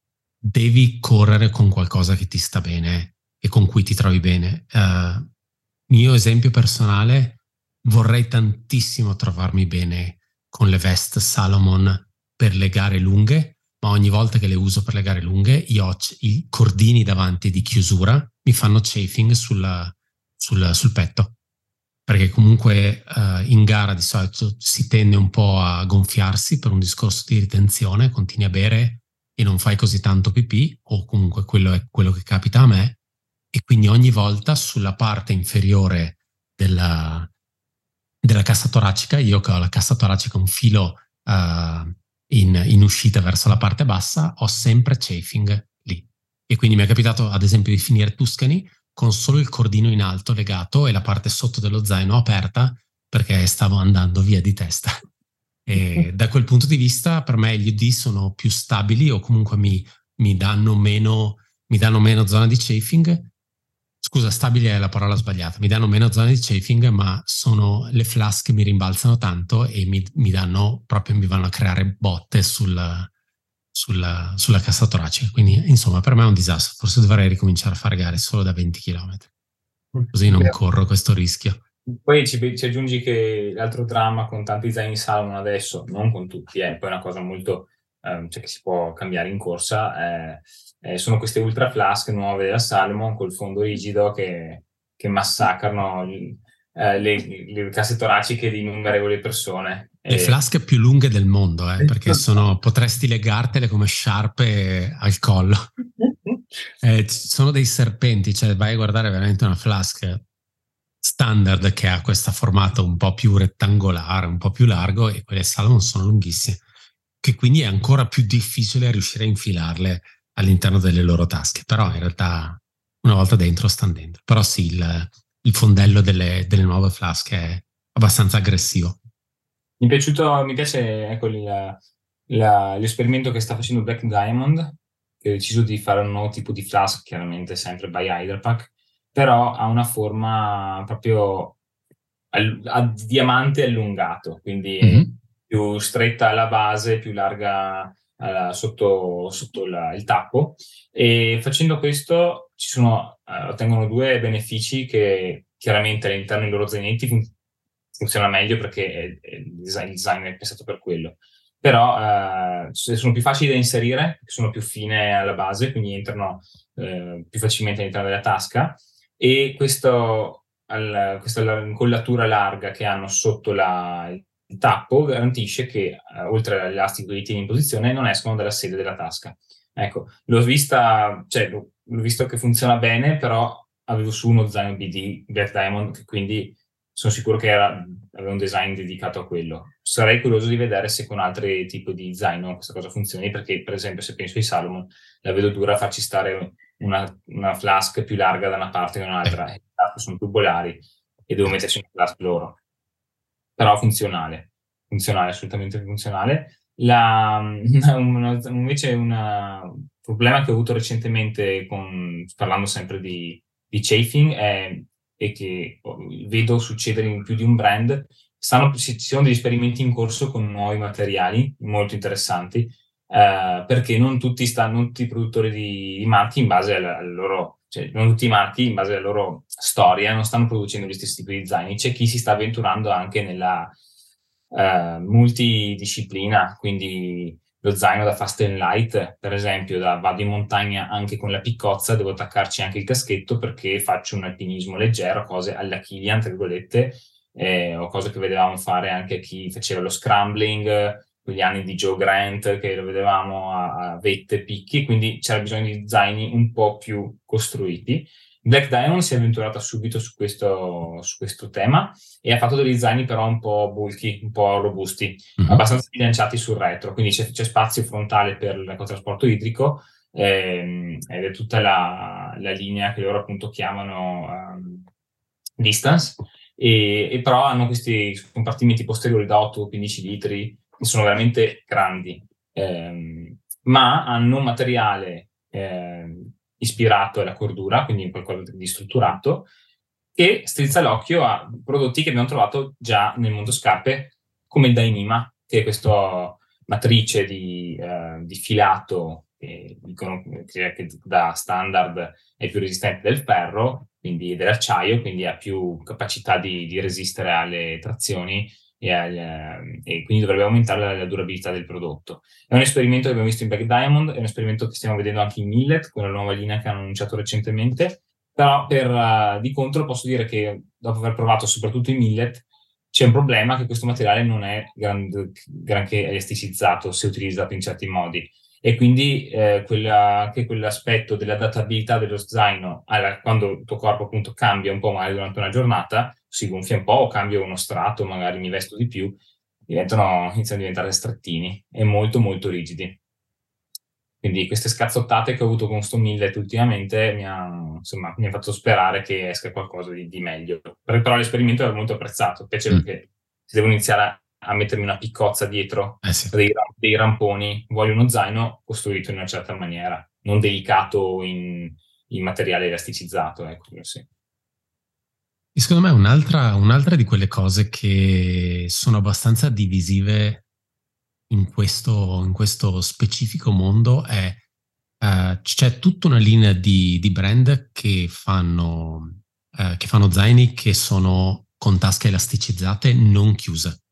devi correre con qualcosa che ti sta bene e con cui ti trovi bene. Uh, mio esempio personale, vorrei tantissimo trovarmi bene con le vest Salomon per le gare lunghe, ma ogni volta che le uso per le gare lunghe, io ho i cordini davanti di chiusura, mi fanno chafing sulla, sul, sul petto perché comunque uh, in gara di solito si tende un po' a gonfiarsi per un discorso di ritenzione, continui a bere e non fai così tanto pipì, o comunque quello è quello che capita a me, e quindi ogni volta sulla parte inferiore della, della cassa toracica, io che ho la cassa toracica un filo uh, in, in uscita verso la parte bassa, ho sempre chafing lì. E quindi mi è capitato ad esempio di finire Tuscany con solo il cordino in alto legato e la parte sotto dello zaino aperta perché stavo andando via di testa. E da quel punto di vista, per me gli UD sono più stabili o comunque mi, mi, danno, meno, mi danno meno zona di chafing. Scusa, stabile è la parola sbagliata. Mi danno meno zona di chafing, ma sono le flask che mi rimbalzano tanto e mi, mi danno proprio, mi vanno a creare botte sul, sulla, sulla cassa toracica. Quindi, insomma, per me è un disastro. Forse dovrei ricominciare a fare gare solo da 20 km. Così non corro questo rischio. Poi ci, ci, aggiungi che l'altro dramma con tanti zaini Salomon adesso, non con tutti, è eh, poi una cosa molto um, cioè che si può cambiare in corsa, eh, eh, sono queste ultra flask nuove della Salomon col fondo rigido che, che massacrano eh, le, le, casse toraciche di innumerevoli persone. Le flasche più lunghe del mondo, eh, perché sono, potresti legartele come sciarpe al collo. Eh, sono dei serpenti, cioè vai a guardare veramente una flask standard che ha questo formato un po' più rettangolare, un po' più largo e quelle Salomon sono lunghissime, che quindi è ancora più difficile riuscire a infilarle all'interno delle loro tasche, però in realtà una volta dentro stanno dentro. Però sì, il, il fondello delle, delle nuove flasche è abbastanza aggressivo. Mi piaciuto, mi piace ecco, la, la, l'esperimento che sta facendo Black Diamond, che ha deciso di fare un nuovo tipo di flask, chiaramente sempre by Hyderpack, però ha una forma proprio a, a diamante allungato, quindi mm-hmm. più stretta alla base, più larga uh, sotto, sotto la, il tappo. E facendo questo ci sono, uh, ottengono due benefici che chiaramente all'interno dei loro zainetti fun- funziona meglio perché è, è il, design, il, design, è pensato per quello. Però uh, sono più facili da inserire, sono più fine alla base, quindi entrano più facilmente all'interno della tasca. E questo, al, questa incollatura larga che hanno sotto la, il tappo garantisce che, uh, oltre all'elastico che li tiene in posizione, non escono dalla sede della tasca. Ecco, l'ho vista, cioè, l'ho, l'ho visto che funziona bene, però avevo su uno zaino BD Black Diamond, quindi sono sicuro che era, aveva un design dedicato a quello. Sarei curioso di vedere se con altri tipi di zaino questa cosa funzioni, perché per esempio se penso ai Salomon, la vedo dura a farci stare una, una flask più larga da una parte che da un'altra, eh. sono tubolari e devo metterci una flask loro però funzionale, funzionale, assolutamente funzionale. La, una, invece un problema che ho avuto recentemente con, parlando sempre di, di chafing è, è, che vedo succedere in più di un brand, stanno, ci sono degli esperimenti in corso con nuovi materiali molto interessanti, eh, perché non tutti, stanno, non tutti i produttori di, di marchi in base alla, alla loro cioè non tutti i marchi in base alla loro storia non stanno producendo gli stessi tipi di zaini, c'è chi si sta avventurando anche nella uh, multidisciplina, quindi lo zaino da fast and light, per esempio, da vado in montagna anche con la piccozza, devo attaccarci anche il caschetto perché faccio un alpinismo leggero, cose alla Kilian, tra virgolette, eh, o cose che vedevamo fare anche chi faceva lo scrambling, quegli anni di Joe Grant che lo vedevamo a, a vette, picchi, quindi c'era bisogno di zaini un po' più costruiti. Black Diamond si è avventurata subito su questo, su questo, tema e ha fatto degli zaini però un po' bulky, un po' robusti, mm-hmm. abbastanza bilanciati sul retro, quindi c'è, c'è spazio frontale per il trasporto idrico ehm, ed è tutta la, la, linea che loro appunto chiamano um, distance, e, e, però hanno questi compartimenti posteriori da 8-15 litri sono veramente grandi, ehm, ma hanno un materiale eh, ispirato alla cordura, quindi qualcosa di strutturato, che strizza l'occhio a prodotti che abbiamo trovato già nel mondo scarpe, come il Dainima, che è questa matrice di, eh, di filato che dicono che da standard è più resistente del ferro, quindi dell'acciaio, quindi ha più capacità di, di resistere alle trazioni e, al, e, quindi dovrebbe aumentare la, la, durabilità del prodotto. È un esperimento che abbiamo visto in Black Diamond, è un esperimento che stiamo vedendo anche in Millet, con la nuova linea che hanno annunciato recentemente, però per, uh, di contro posso dire che dopo aver provato soprattutto i Millet, c'è un problema che questo materiale non è gran, granché elasticizzato se utilizzato in certi modi e quindi eh, quella, anche quell'aspetto dell'adattabilità dello zaino alla, quando il tuo corpo appunto cambia un po' magari durante una giornata, si gonfia un po' o cambia uno strato, magari mi vesto di più, diventano, iniziano a diventare strettini e molto molto rigidi. Quindi queste scazzottate che ho avuto con sto millet ultimamente mi hanno ha fatto sperare che esca qualcosa di, di meglio. Però l'esperimento è molto apprezzato, specie mm. perché si devono iniziare a, a, mettermi una piccozza dietro, eh sì. dei, dei, ramponi. Voglio uno zaino costruito in una certa maniera, non delicato in, in materiale elasticizzato. Ecco, sì. Secondo me un'altra, un'altra di quelle cose che sono abbastanza divisive in questo, in questo specifico mondo è uh, c'è tutta una linea di, di brand che fanno, uh, che fanno, zaini che sono con tasche elasticizzate non chiuse.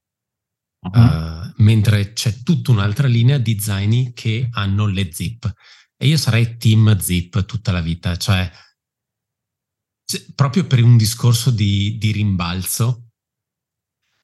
Uh-huh. Uh, mentre c'è tutta un'altra linea di zaini che hanno le zip. E io sarei team zip tutta la vita, cioè proprio per un discorso di, di rimbalzo,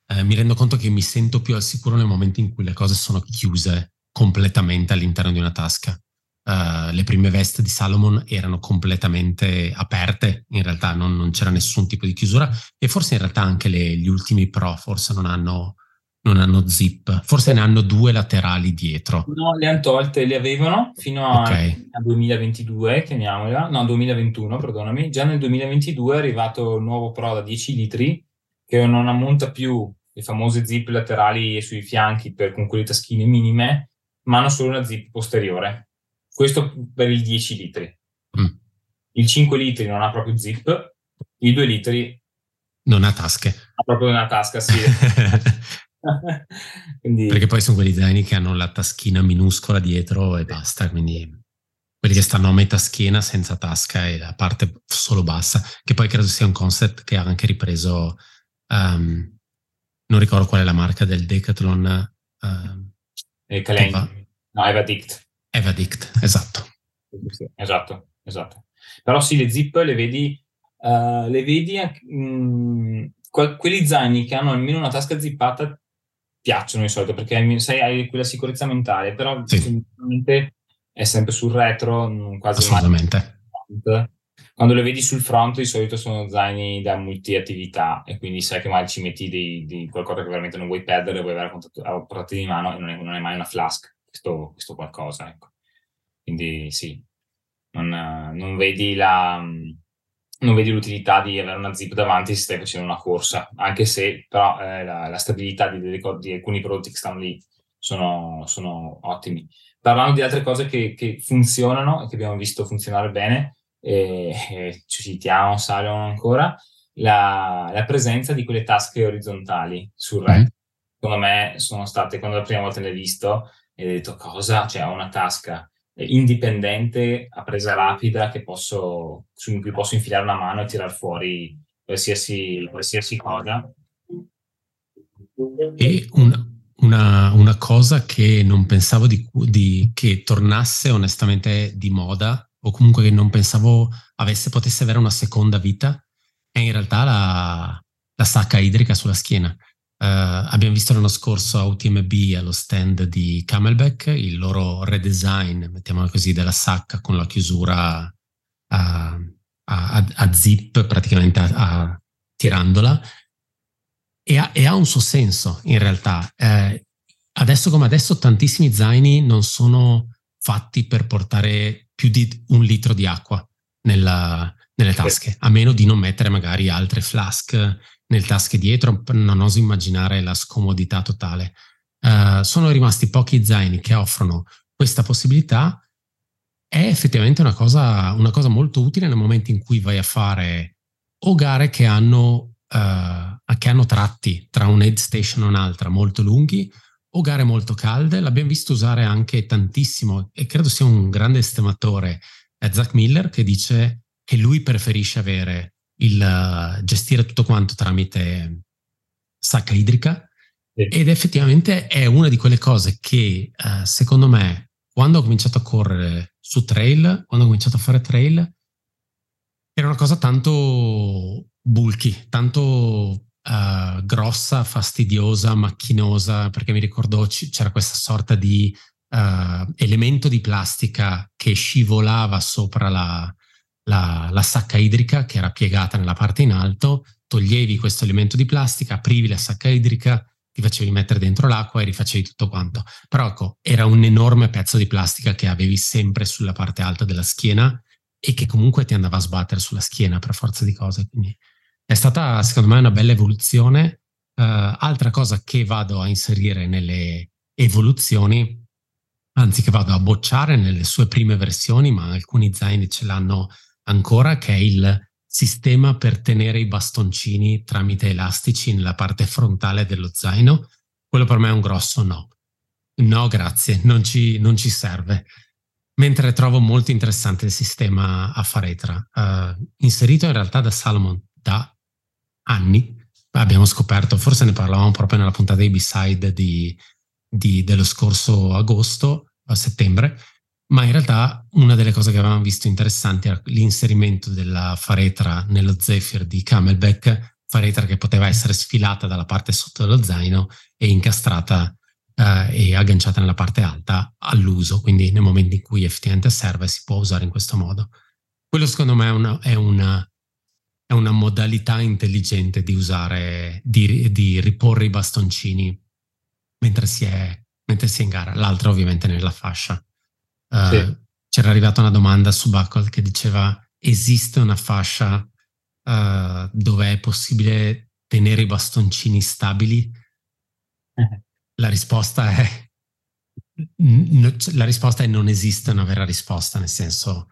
eh, mi rendo conto che mi sento più al sicuro nel momento in cui le cose sono chiuse completamente all'interno di una tasca. Uh, le prime veste di Salomon erano completamente aperte, in realtà non, non, c'era nessun tipo di chiusura e forse in realtà anche le, gli ultimi Pro forse non hanno, non hanno zip, forse ne hanno due laterali dietro. No, le hanno tolte, le avevano fino a, okay. a 2022, chiamiamola, no 2021, perdonami, già nel 2022 è arrivato il nuovo Pro da 10 litri che non ammonta più le famose zip laterali sui fianchi per, con quelle taschine minime, ma hanno solo una zip posteriore. Questo per il 10 litri. Mm. Il 5 litri non ha proprio zip, il 2 litri non ha tasche. Ha proprio una tasca, sì. quindi... Perché poi sono quelli zaini che hanno la taschina minuscola dietro e basta, quindi quelli che stanno a metà schiena senza tasca e la parte solo bassa, che poi credo sia un concept che ha anche ripreso um, non ricordo qual è la marca del Decathlon. Uh, Eva. No, Evadict. Evadict, esatto. Esatto, esatto. Però sì, le zip le vedi, uh, le vedi mh, mm, que- quelli zaini che hanno almeno una tasca zippata piacciono di solito perché sai, hai quella sicurezza mentale, però sì. è sempre sul retro, quasi Assolutamente. mai quando le vedi sul front di solito sono zaini da multi-attività e quindi sai che magari ci metti di, di qualcosa che veramente non vuoi perdere, vuoi avere a portata di mano e non è, non è mai una flask, questo, questo qualcosa. Ecco. Quindi sì, non, non, vedi la, non vedi l'utilità di avere una zip davanti se stai facendo una corsa, anche se però eh, la, la, stabilità di, di, alcuni prodotti che stanno lì sono, sono ottimi. Parlando di altre cose che, che funzionano e che abbiamo visto funzionare bene, e, e ci citiamo, Salomon ancora, la, la, presenza di quelle tasche orizzontali sul retro. Mm. Secondo me sono state, quando la prima volta l'hai visto, e hai detto cosa? Cioè ho una tasca indipendente a presa rapida posso, su cui posso infilare una mano e tirare fuori qualsiasi, qualsiasi cosa. E una, una, una, cosa che non pensavo di, di, che tornasse onestamente di moda o comunque che non pensavo avesse, potesse avere una seconda vita, è in realtà la, la sacca idrica sulla schiena. Uh, abbiamo visto l'anno scorso a UTMB allo stand di Camelback il loro redesign, mettiamola così, della sacca con la chiusura a, a, a zip praticamente a, tirandola e ha, e ha, un suo senso in realtà. Eh, adesso come adesso tantissimi zaini non sono fatti per portare più di un litro di acqua nella, nelle tasche, a meno di non mettere magari altre flask nelle tasche dietro, non oso immaginare la scomodità totale. Uh, sono rimasti pochi zaini che offrono questa possibilità. È effettivamente una cosa, una cosa molto utile nel momento in cui vai a fare o gare che hanno, uh, che hanno tratti tra un aid station e un'altra molto lunghi o gare molto calde. L'abbiamo visto usare anche tantissimo e credo sia un grande estimatore, è Zach Miller, che dice che lui preferisce avere il uh, gestire tutto quanto tramite sacca idrica sì. ed effettivamente è una di quelle cose che uh, secondo me quando ho cominciato a correre su trail, quando ho cominciato a fare trail, era una cosa tanto bulky, tanto uh, grossa, fastidiosa, macchinosa, perché mi ricordo c- c'era questa sorta di uh, elemento di plastica che scivolava sopra la, la, la sacca idrica che era piegata nella parte in alto, toglievi questo elemento di plastica, aprivi la sacca idrica, ti facevi mettere dentro l'acqua e rifacevi tutto quanto. Però ecco, era un enorme pezzo di plastica che avevi sempre sulla parte alta della schiena e che comunque ti andava a sbattere sulla schiena per forza di cose. Quindi è stata, secondo me, una bella evoluzione. Uh, altra cosa che vado a inserire nelle evoluzioni, anzi che vado a bocciare nelle sue prime versioni, ma alcuni zaini ce l'hanno ancora, che è il sistema per tenere i bastoncini tramite elastici nella parte frontale dello zaino. Quello per me è un grosso no. No, grazie, non ci, non ci serve. Mentre trovo molto interessante il sistema a faretra, uh, inserito in realtà da Salomon da anni, abbiamo scoperto, forse ne parlavamo proprio nella puntata di B-Side di, di, dello scorso agosto, a settembre, ma in realtà una delle cose che avevamo visto interessanti era l'inserimento della faretra nello Zephyr di Camelback, faretra che poteva essere sfilata dalla parte sotto dello zaino e incastrata eh, e agganciata nella parte alta all'uso, quindi nel momento in cui effettivamente serve si può usare in questo modo. Quello secondo me è una, è una è una modalità intelligente di usare, di, di riporre i bastoncini mentre si, è, mentre si, è, in gara, l'altra ovviamente nella fascia. Uh, sì. C'era arrivata una domanda su Buckle che diceva esiste una fascia uh, dove è possibile tenere i bastoncini stabili? La risposta è la risposta è non esiste una vera risposta, nel senso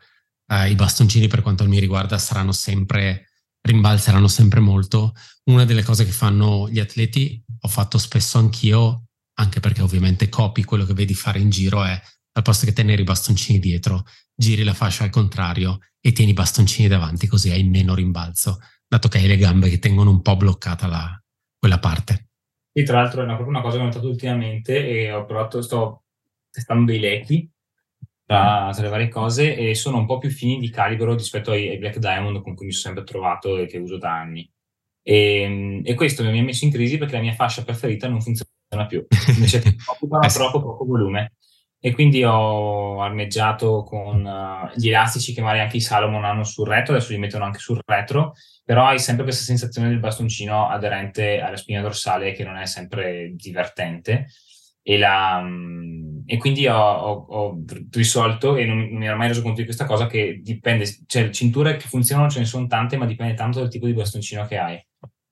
uh, i bastoncini per quanto mi riguarda saranno sempre rimbalzeranno sempre molto. Una delle cose che fanno gli atleti, ho fatto spesso anch'io, anche perché ovviamente copi quello che vedi fare in giro, è al posto che tenere i bastoncini dietro, giri la fascia al contrario e tieni i bastoncini davanti, così hai meno rimbalzo, dato che hai le gambe che tengono un po' bloccata la, quella parte. E tra l'altro è una, una cosa che ho notato ultimamente e ho provato, sto testando dei lechi tra, tra, le varie cose e sono un po' più fini di calibro rispetto ai, ai Black Diamond con cui mi sono sempre trovato e che uso da anni. E, e, questo mi ha messo in crisi perché la mia fascia preferita non funziona più, invece occupano eh troppo poco volume. E quindi ho armeggiato con uh, gli elastici che magari anche i Salomon hanno sul retro, adesso li mettono anche sul retro, però hai sempre questa sensazione del bastoncino aderente alla spina dorsale che non è sempre divertente. E la, um, e quindi ho, ho, ho, risolto e non, mi ero mai reso conto di questa cosa che dipende, cioè cinture che funzionano ce ne sono tante, ma dipende tanto dal tipo di bastoncino che hai.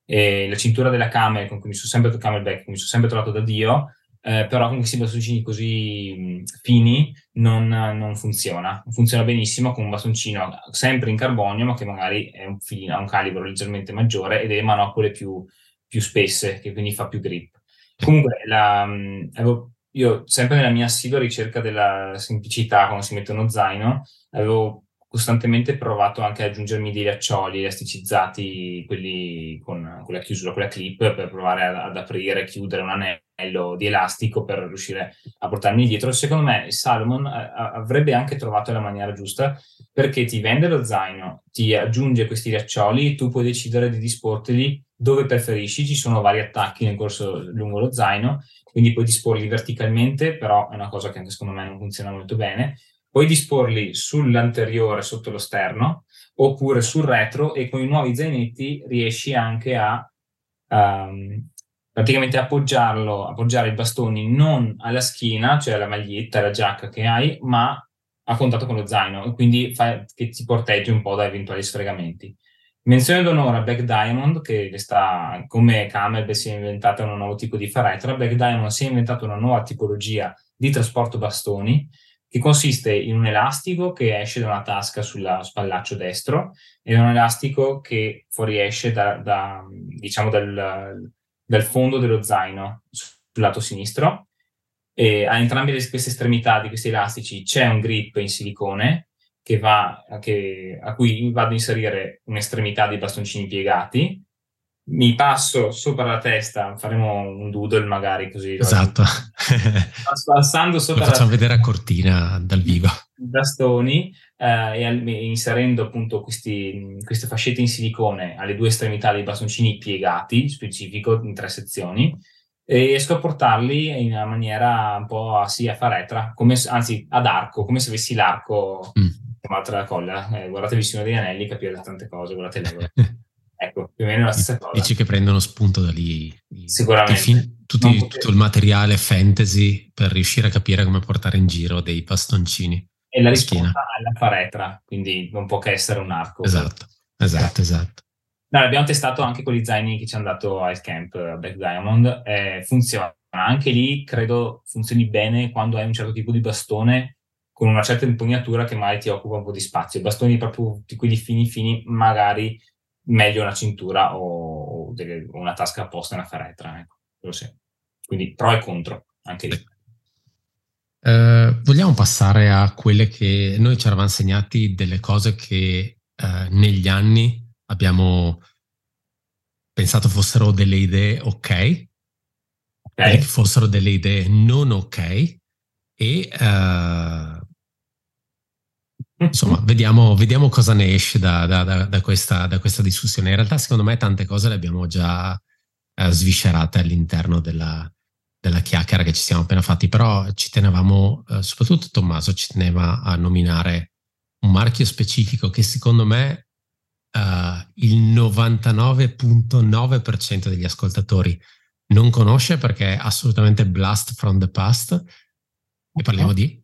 E la cintura della camel, con cui mi sono sempre, camelback, mi sono sempre trovato da Dio, eh, però con questi bastoncini così mh, fini non, non, funziona. Funziona benissimo con un bastoncino sempre in carbonio, ma che magari un filo, ha un calibro leggermente maggiore e delle manopole più, più spesse, che quindi fa più grip. Comunque, la, avevo io sempre nella mia assidua ricerca della semplicità quando si mette uno zaino, avevo costantemente provato anche ad aggiungermi dei laccioli elasticizzati, quelli con, con la chiusura, con la clip, per provare ad, ad aprire e chiudere un anello di elastico per riuscire a portarmi dietro. Secondo me Salomon a, avrebbe anche trovato la maniera giusta perché ti vende lo zaino, ti aggiunge questi laccioli, tu puoi decidere di disporteli dove preferisci, ci sono vari attacchi nel corso lungo lo zaino quindi puoi disporli verticalmente, però è una cosa che anche secondo me non funziona molto bene. Puoi disporli sull'anteriore, sotto lo sterno, oppure sul retro e con i nuovi zainetti riesci anche a um, praticamente appoggiarlo, appoggiare i bastoni non alla schiena, cioè alla maglietta, alla giacca che hai, ma a contatto con lo zaino e quindi fa, che ti protegge un po' da eventuali sfregamenti. Menzione d'onore a Black Diamond, che sta, come Camel si è inventata un nuovo tipo di faretra, Black Diamond si è inventato una nuova tipologia di trasporto bastoni, che consiste in un elastico che esce da una tasca sul spallaccio destro e un elastico che fuoriesce da, da, diciamo dal, dal fondo dello zaino sul lato sinistro. E a entrambe queste estremità di questi elastici c'è un grip in silicone che va, che, a cui vado a inserire un'estremità dei bastoncini piegati mi passo sopra la testa, faremo un doodle magari così. Esatto. Passando sopra Lo facciamo vedere a cortina dal vivo. I bastoni eh, e inserendo appunto questi, queste fascette in silicone alle due estremità dei bastoncini piegati, specifico, in tre sezioni, e riesco a portarli in una maniera un po' sì, a faretra, come, anzi ad arco, come se avessi l'arco mm. chiamata la colla. Eh, guardate il vicino degli anelli, capire tante cose, guardate l'ego. Ecco, più o meno la stessa cosa. Dici che prendono spunto da lì. Sicuramente. Fin, tutti, tutto il materiale fantasy per riuscire a capire come portare in giro dei bastoncini. E la risposta è la faretra, quindi non può che essere un arco. Esatto, esatto, esatto. No, abbiamo testato anche con gli zaini che ci hanno dato al camp a Black Diamond. Eh, funziona. Anche lì credo funzioni bene quando hai un certo tipo di bastone con una certa impugnatura che magari ti occupa un po' di spazio. Bastoni proprio di quelli fini fini magari meglio una cintura o, o delle, una tasca apposta una faretra. Ecco. Quindi pro e contro anche lì. Eh, vogliamo passare a quelle che noi ci eravamo segnati delle cose che eh, negli anni abbiamo pensato fossero delle idee ok, okay. fossero delle idee non ok e eh, Insomma, vediamo, vediamo, cosa ne esce da, da, da, questa, da questa discussione. In realtà, secondo me, tante cose le abbiamo già eh, sviscerate all'interno della, della, chiacchiera che ci siamo appena fatti, però ci tenevamo, eh, soprattutto Tommaso ci teneva a nominare un marchio specifico che secondo me eh, il 99.9% degli ascoltatori non conosce perché è assolutamente blast from the past. E parliamo di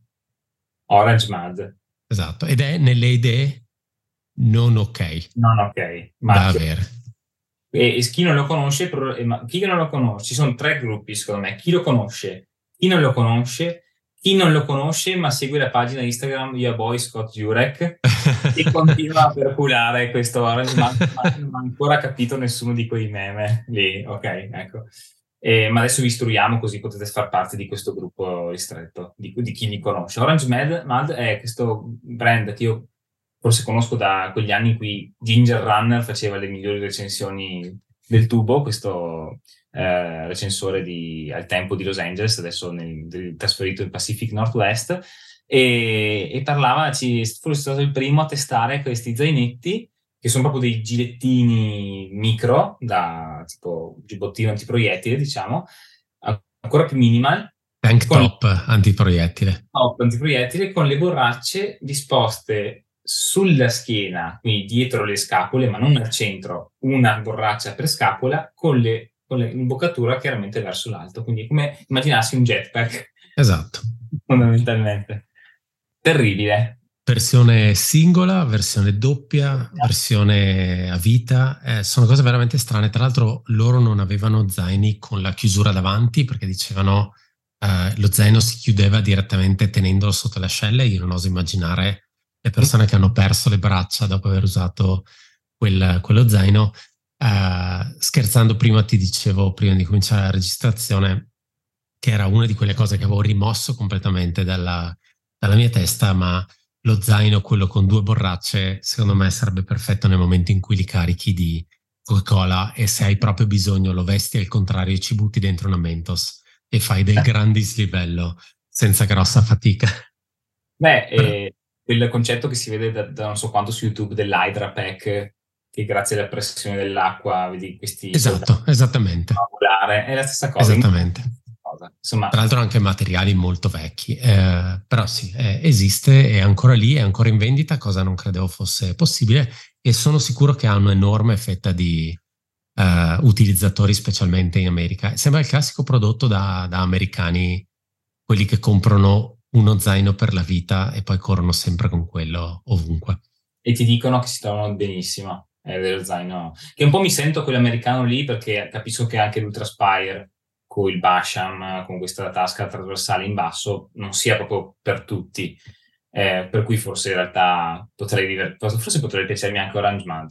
Orange Mad. Esatto, ed è nelle idee non ok. Non ok. Ma da avere. E, e, chi non lo conosce, chi non lo conosce, ci sono tre gruppi secondo me, chi lo conosce, chi non lo conosce, chi non lo conosce ma segue la pagina Instagram Your Boy Scott Jurek e continua a perculare questo orange, ma, ma non ha ancora capito nessuno di quei meme lì, ok, ecco. Eh, ma adesso vi istruiamo così potete far parte di questo gruppo ristretto, di, di chi li conosce. Orange Mad, Mad, è questo brand che io forse conosco da quegli anni in cui Ginger Runner faceva le migliori recensioni del tubo, questo eh, recensore di, al tempo di Los Angeles, adesso nel, trasferito in Pacific Northwest, e, e parlava, ci, forse stato il primo a testare questi zainetti che sono proprio dei gilettini micro, da tipo giubbottino antiproiettile, diciamo, ancora più minimal. Tank top antiproiettile. Top antiproiettile con le borracce disposte sulla schiena, quindi dietro le scapole, ma non al centro, una borraccia per scapola con, le, con l'imboccatura chiaramente verso l'alto. Quindi come immaginarsi un jetpack. Esatto. Fondamentalmente. Terribile. Versione singola, versione doppia, versione a vita, eh, sono cose veramente strane. Tra l'altro loro non avevano zaini con la chiusura davanti perché dicevano eh, lo zaino si chiudeva direttamente tenendolo sotto le ascelle. Io non oso immaginare le persone che hanno perso le braccia dopo aver usato quel, quello zaino. Eh, scherzando prima ti dicevo, prima di cominciare la registrazione, che era una di quelle cose che avevo rimosso completamente dalla, dalla mia testa, ma lo zaino, quello con due borracce, secondo me sarebbe perfetto nel momento in cui li carichi di Coca-Cola e se hai proprio bisogno lo vesti al contrario e ci butti dentro una Mentos e fai del grande dislivello senza grossa fatica. Beh, eh, quel concetto che si vede da, da, non so quanto su YouTube dell'Hydra Pack, che grazie alla pressione dell'acqua vedi questi... Esatto, esattamente. È la stessa cosa. Esattamente cosa. Insomma, Tra l'altro anche materiali molto vecchi, eh, però sì, eh, esiste, è ancora lì, è ancora in vendita, cosa non credevo fosse possibile e sono sicuro che ha un'enorme fetta di eh, utilizzatori, specialmente in America. Sembra il classico prodotto da, da americani, quelli che comprano uno zaino per la vita e poi corrono sempre con quello ovunque. E ti dicono che si trovano benissimo eh, dello zaino. Che un po' mi sento quell'americano lì perché capisco che anche l'Ultraspire con il Basham, con questa tasca trasversale in basso, non sia proprio per tutti. Eh, per cui forse in realtà potrei, forse potrei piacermi anche Orange Mud.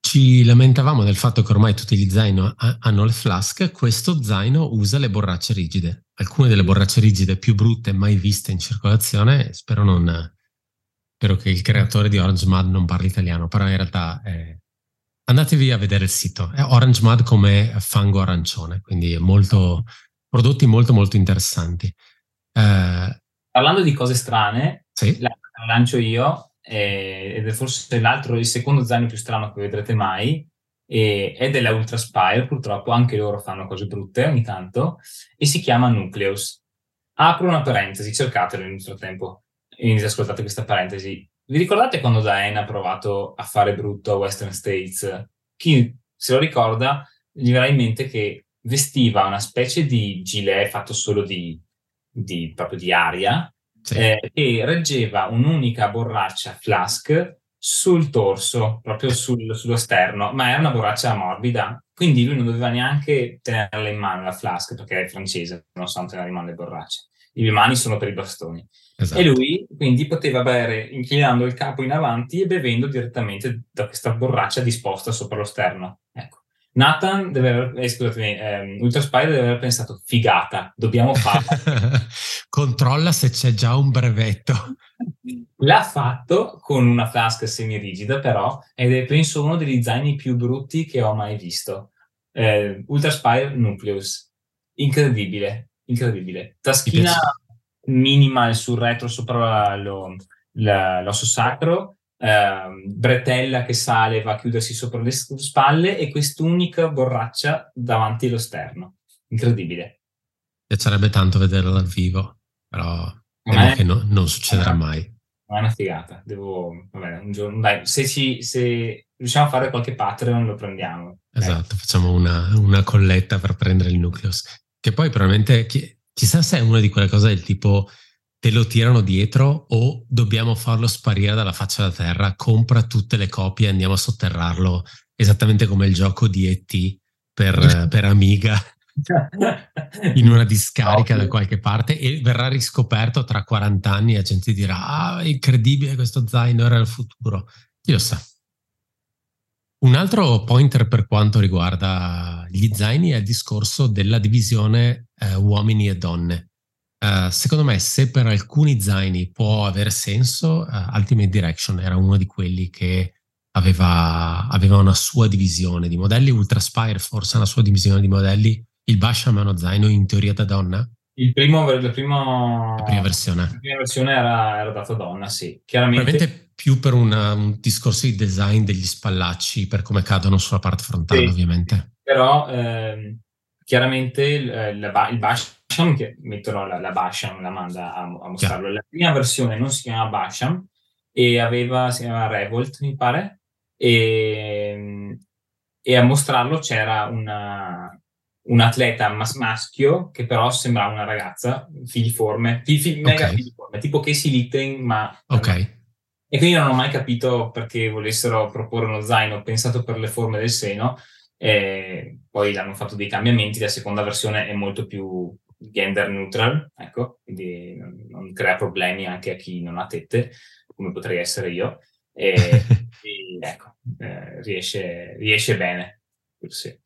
Ci lamentavamo del fatto che ormai tutti gli zaino hanno le flask, questo zaino usa le borracce rigide. Alcune delle borracce rigide più brutte mai viste in circolazione, spero, non, spero che il creatore di Orange Mud non parli italiano, però in realtà è, andatevi a vedere il sito. È Orange Mud come fango arancione, quindi molto, prodotti molto molto interessanti. Eh, Parlando di cose strane, sì? la, lancio io, eh, ed è forse l'altro, il secondo zaino più strano che vedrete mai, e, è della Ultra Spire, purtroppo anche loro fanno cose brutte ogni tanto, e si chiama Nucleus. Apro una parentesi, cercatelo nel frattempo, e ascoltate questa parentesi. Vi ricordate quando Diane ha provato a fare brutto a Western States? Chi se lo ricorda gli verrà in mente che vestiva una specie di gilet fatto solo di, di proprio di aria sì. eh, e reggeva un'unica borraccia flask sul torso, proprio sul, sullo sterno, ma era una borraccia morbida, quindi lui non doveva neanche tenerla in mano la flask perché è francese, non sanno tenere in mano le borracce. I mani sono per i bastoni. Esatto. E lui quindi poteva bere inclinando il capo in avanti e bevendo direttamente da questa borraccia disposta sopra lo sterno. Ecco. Nathan deve aver, eh, scusatemi, eh, Ultra Spider deve aver pensato, figata, dobbiamo farlo. Controlla se c'è già un brevetto. L'ha fatto con una flasca semi-rigida però, ed è penso uno degli zaini più brutti che ho mai visto. Eh, Ultra Spider Nucleus. Incredibile, incredibile. Taschina minima sul retro sopra lo, l'osso sacro, eh, bretella che sale va a chiudersi sopra le spalle e quest'unica borraccia davanti allo sterno. Incredibile. Piacerebbe tanto vederla dal vivo, però temo che no, non succederà mai. è una figata. Devo, vabbè, un giorno, dai, se, ci, se riusciamo a fare qualche Patreon lo prendiamo. Esatto, facciamo una, una, colletta per prendere il Nucleus. Che poi probabilmente chi, Chissà se è una di quelle cose del tipo te lo tirano dietro o dobbiamo farlo sparire dalla faccia della terra, compra tutte le copie e andiamo a sotterrarlo, esattamente come il gioco di ET per, per Amiga in una discarica da qualche parte e verrà riscoperto tra 40 anni e la gente dirà ah, incredibile questo zaino era il futuro. Chi lo sa. Un altro pointer per quanto riguarda gli zaini è il discorso della divisione eh, uomini e donne. Uh, secondo me, se per alcuni zaini può avere senso, uh, Ultimate Direction era uno di quelli che aveva, aveva, una sua divisione di modelli. Ultra Spire forse ha una sua divisione di modelli. Il Basham è uno zaino in teoria da donna? Il primo, la, primo, la prima versione, la prima versione era, era dato donna, sì. Chiaramente, più per una, un discorso di design degli spallacci, per come cadono sulla parte frontale, sì, ovviamente. Però ehm, chiaramente il, il, il Basham, che metterò la, la Basham, la manda a, a mostrarlo. Chiaro. La prima versione non si chiama Basham e aveva, si chiama Revolt, mi pare, e, e a mostrarlo c'era una, un atleta mas- maschio che però sembrava una ragazza filiforme, fi- fi- mega okay. filiforme, tipo Casey Litten, ma... Ok. E quindi non ho mai capito perché volessero proporre uno zaino pensato per le forme del seno, e poi hanno fatto dei cambiamenti, la seconda versione è molto più gender neutral, ecco, quindi non, non crea problemi anche a chi non ha tette, come potrei essere io, e, e ecco, eh, riesce, riesce bene. Sì.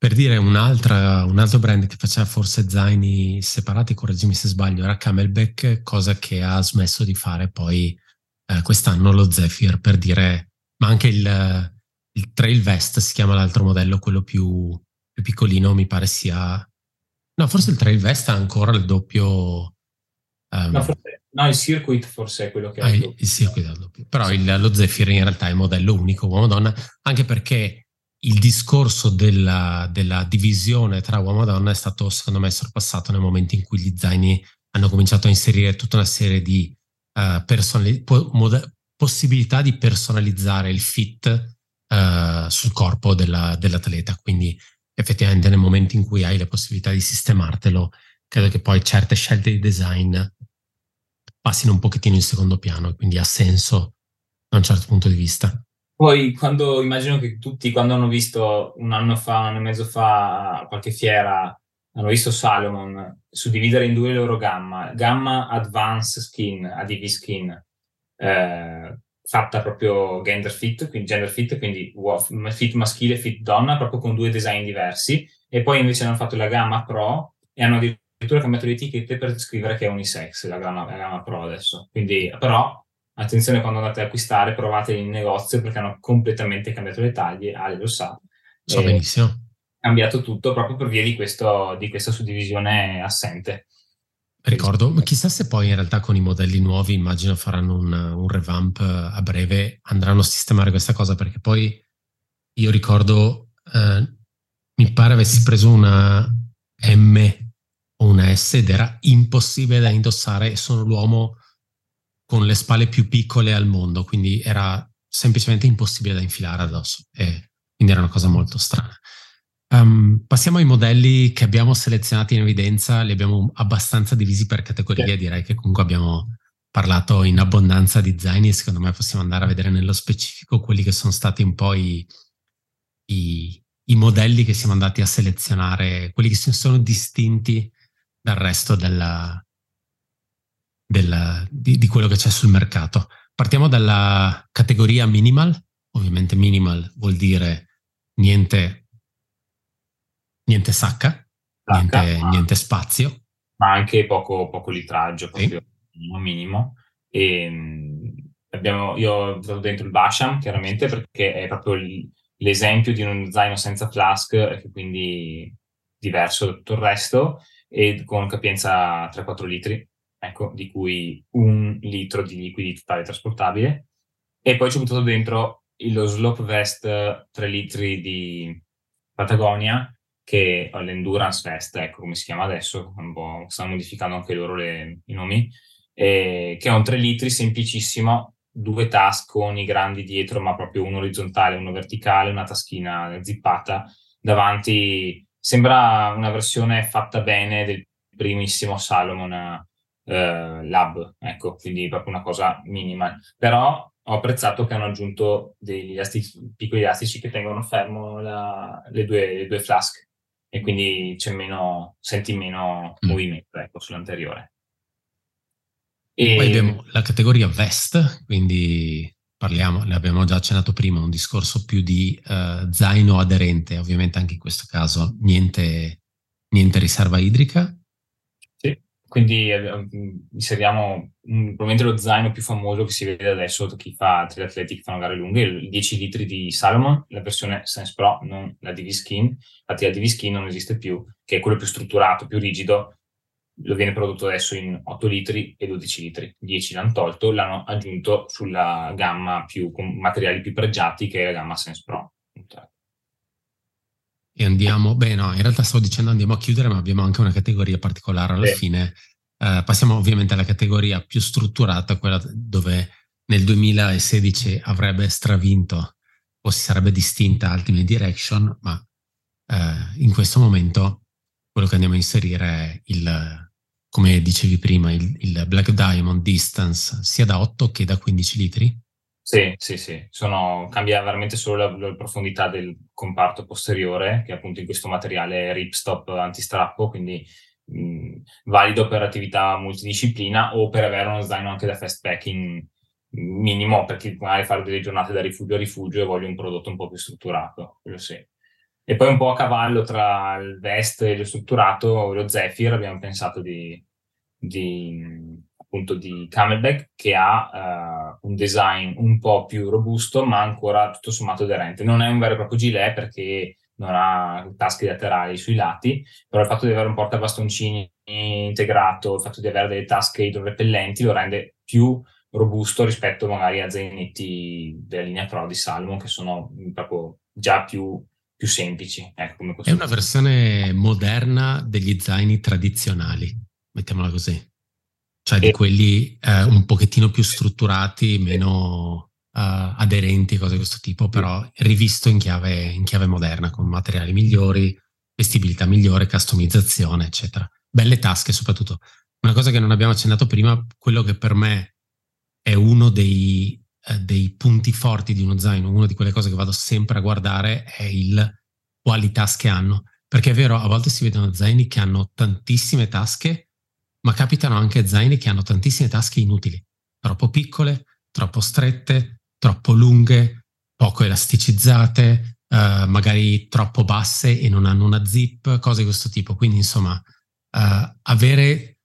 Per dire un altro brand che faceva forse zaini separati, correggimi se sbaglio, era Camelback, cosa che ha smesso di fare poi eh, quest'anno lo Zephyr, per dire, ma anche il, il, Trail Vest si chiama l'altro modello, quello più, più, piccolino, mi pare sia... No, forse il Trail Vest ha ancora il doppio... Um... No, forse, no, il Circuit forse è quello che ah, ha il, il, il Circuit ha il doppio. Però il, lo Zephyr in realtà è modello unico uomo-donna, anche perché il discorso della, della, divisione tra uomo e donna è stato, secondo me, sorpassato nel momento in cui gli zaini hanno cominciato a inserire tutta una serie di uh, personali- po- mod- possibilità di personalizzare il fit uh, sul corpo della, dell'atleta. Quindi, effettivamente, nel momento in cui hai la possibilità di sistemartelo, credo che poi certe scelte di design passino un pochettino in secondo piano, quindi ha senso da un certo punto di vista. Poi quando immagino che tutti quando hanno visto un anno fa, un anno e mezzo fa qualche fiera hanno visto Salomon suddividere in due le loro gamma, gamma Advanced Skin, ADV Skin, eh, fatta proprio gender fit, quindi gender fit, quindi fit maschile, fit donna, proprio con due design diversi, e poi invece hanno fatto la gamma Pro e hanno addirittura cambiato le etichette per scrivere che è unisex, la gamma, la gamma Pro adesso. Quindi, però, attenzione quando andate ad acquistare, provate in negozio perché hanno completamente cambiato le taglie, Ale lo sa. So benissimo. Cambiato tutto proprio per via di, questo, di questa suddivisione assente. Ricordo, chissà se poi in realtà con i modelli nuovi, immagino faranno un, un, revamp a breve, andranno a sistemare questa cosa perché poi io ricordo, eh, mi pare avessi preso una M o una S ed era impossibile da indossare e sono l'uomo con le spalle più piccole al mondo, quindi era semplicemente impossibile da infilare addosso e quindi era una cosa molto strana. Um, passiamo ai modelli che abbiamo selezionati in evidenza, li abbiamo abbastanza divisi per categorie, direi che comunque abbiamo parlato in abbondanza di zaini e secondo me possiamo andare a vedere nello specifico quelli che sono stati un po' i, i, i modelli che siamo andati a selezionare, quelli che si sono distinti dal resto della, della, di, di quello che c'è sul mercato. Partiamo dalla categoria minimal, ovviamente minimal vuol dire niente niente sacca, sacca niente, ma, niente, spazio. Ma anche poco, poco litraggio, proprio sì. minimo minimo. E, ehm, abbiamo, io ho buttato dentro il Basham, chiaramente, perché è proprio l'esempio di uno zaino senza flask, che quindi diverso da tutto il resto, e con capienza 3-4 litri, ecco, di cui un litro di liquidi totale trasportabile. E poi ci ho buttato dentro lo Slope Vest 3 litri di Patagonia, che l'Endurance Fest, ecco come si chiama adesso, stanno modificando anche loro le, i nomi, eh, che è un 3 litri semplicissimo, due tasconi grandi dietro, ma proprio uno orizzontale, uno verticale, una taschina zippata. Davanti sembra una versione fatta bene del primissimo Salomon eh, Lab, ecco, quindi proprio una cosa minima. Però ho apprezzato che hanno aggiunto degli elastici, piccoli elastici che tengono fermo la, le, due, le due flask e quindi c'è meno, senti meno mm. movimento ecco, sull'anteriore. E... Poi abbiamo la categoria vest, quindi parliamo, ne abbiamo già accennato prima, un discorso più di uh, zaino aderente, ovviamente anche in questo caso niente, niente riserva idrica, quindi eh, inseriamo probabilmente lo zaino più famoso che si vede adesso da chi fa triatleti che fanno gare lunghe, il 10 litri di Salomon, la versione Sense Pro, non la DV Skin. Infatti la DV Skin non esiste più, che è quello più strutturato, più rigido, lo viene prodotto adesso in 8 litri e 12 litri. 10 l'hanno tolto, l'hanno aggiunto sulla gamma più, con materiali più pregiati che è la gamma Sense Pro. E andiamo, beh no, in realtà stavo dicendo andiamo a chiudere, ma abbiamo anche una categoria particolare alla sì. fine. Uh, passiamo ovviamente alla categoria più strutturata, quella dove nel 2016 avrebbe stravinto o si sarebbe distinta Ultimate Direction, ma uh, in questo momento quello che andiamo a inserire è il, come dicevi prima, il, il Black Diamond Distance sia da 8 che da 15 litri. Sì, sì, sì, Sono, cambia veramente solo la, la, profondità del comparto posteriore, che appunto in questo materiale ripstop antistrappo, quindi mh, valido per attività multidisciplina o per avere uno zaino anche da fast packing minimo, perché magari fare delle giornate da rifugio a rifugio e voglio un prodotto un po' più strutturato, quello sì. E poi un po' a cavallo tra il vest e lo strutturato, lo Zephyr, abbiamo pensato di, di appunto di Camelback che ha uh, un design un po' più robusto ma ancora tutto sommato aderente. Non è un vero e proprio gilet perché non ha tasche laterali sui lati, però il fatto di avere un portabastoncini integrato, il fatto di avere delle tasche idrorepellenti lo rende più robusto rispetto magari a zainetti della linea Pro di Salmon che sono proprio già più, più semplici. Ecco, è una versione moderna degli zaini tradizionali, mettiamola così cioè di quelli eh, un pochettino più strutturati, meno uh, aderenti, cose di questo tipo, però rivisto in chiave, in chiave moderna, con materiali migliori, vestibilità migliore, customizzazione, eccetera. Belle tasche soprattutto. Una cosa che non abbiamo accennato prima, quello che per me è uno dei, eh, dei punti forti di uno zaino, una di quelle cose che vado sempre a guardare è il quali tasche hanno. perché è vero, a volte si vedono zaini che hanno tantissime tasche, ma capitano anche zaini che hanno tantissime tasche inutili, troppo piccole, troppo strette, troppo lunghe, poco elasticizzate, uh, magari troppo basse e non hanno una zip, cose di questo tipo. Quindi, insomma, uh, avere,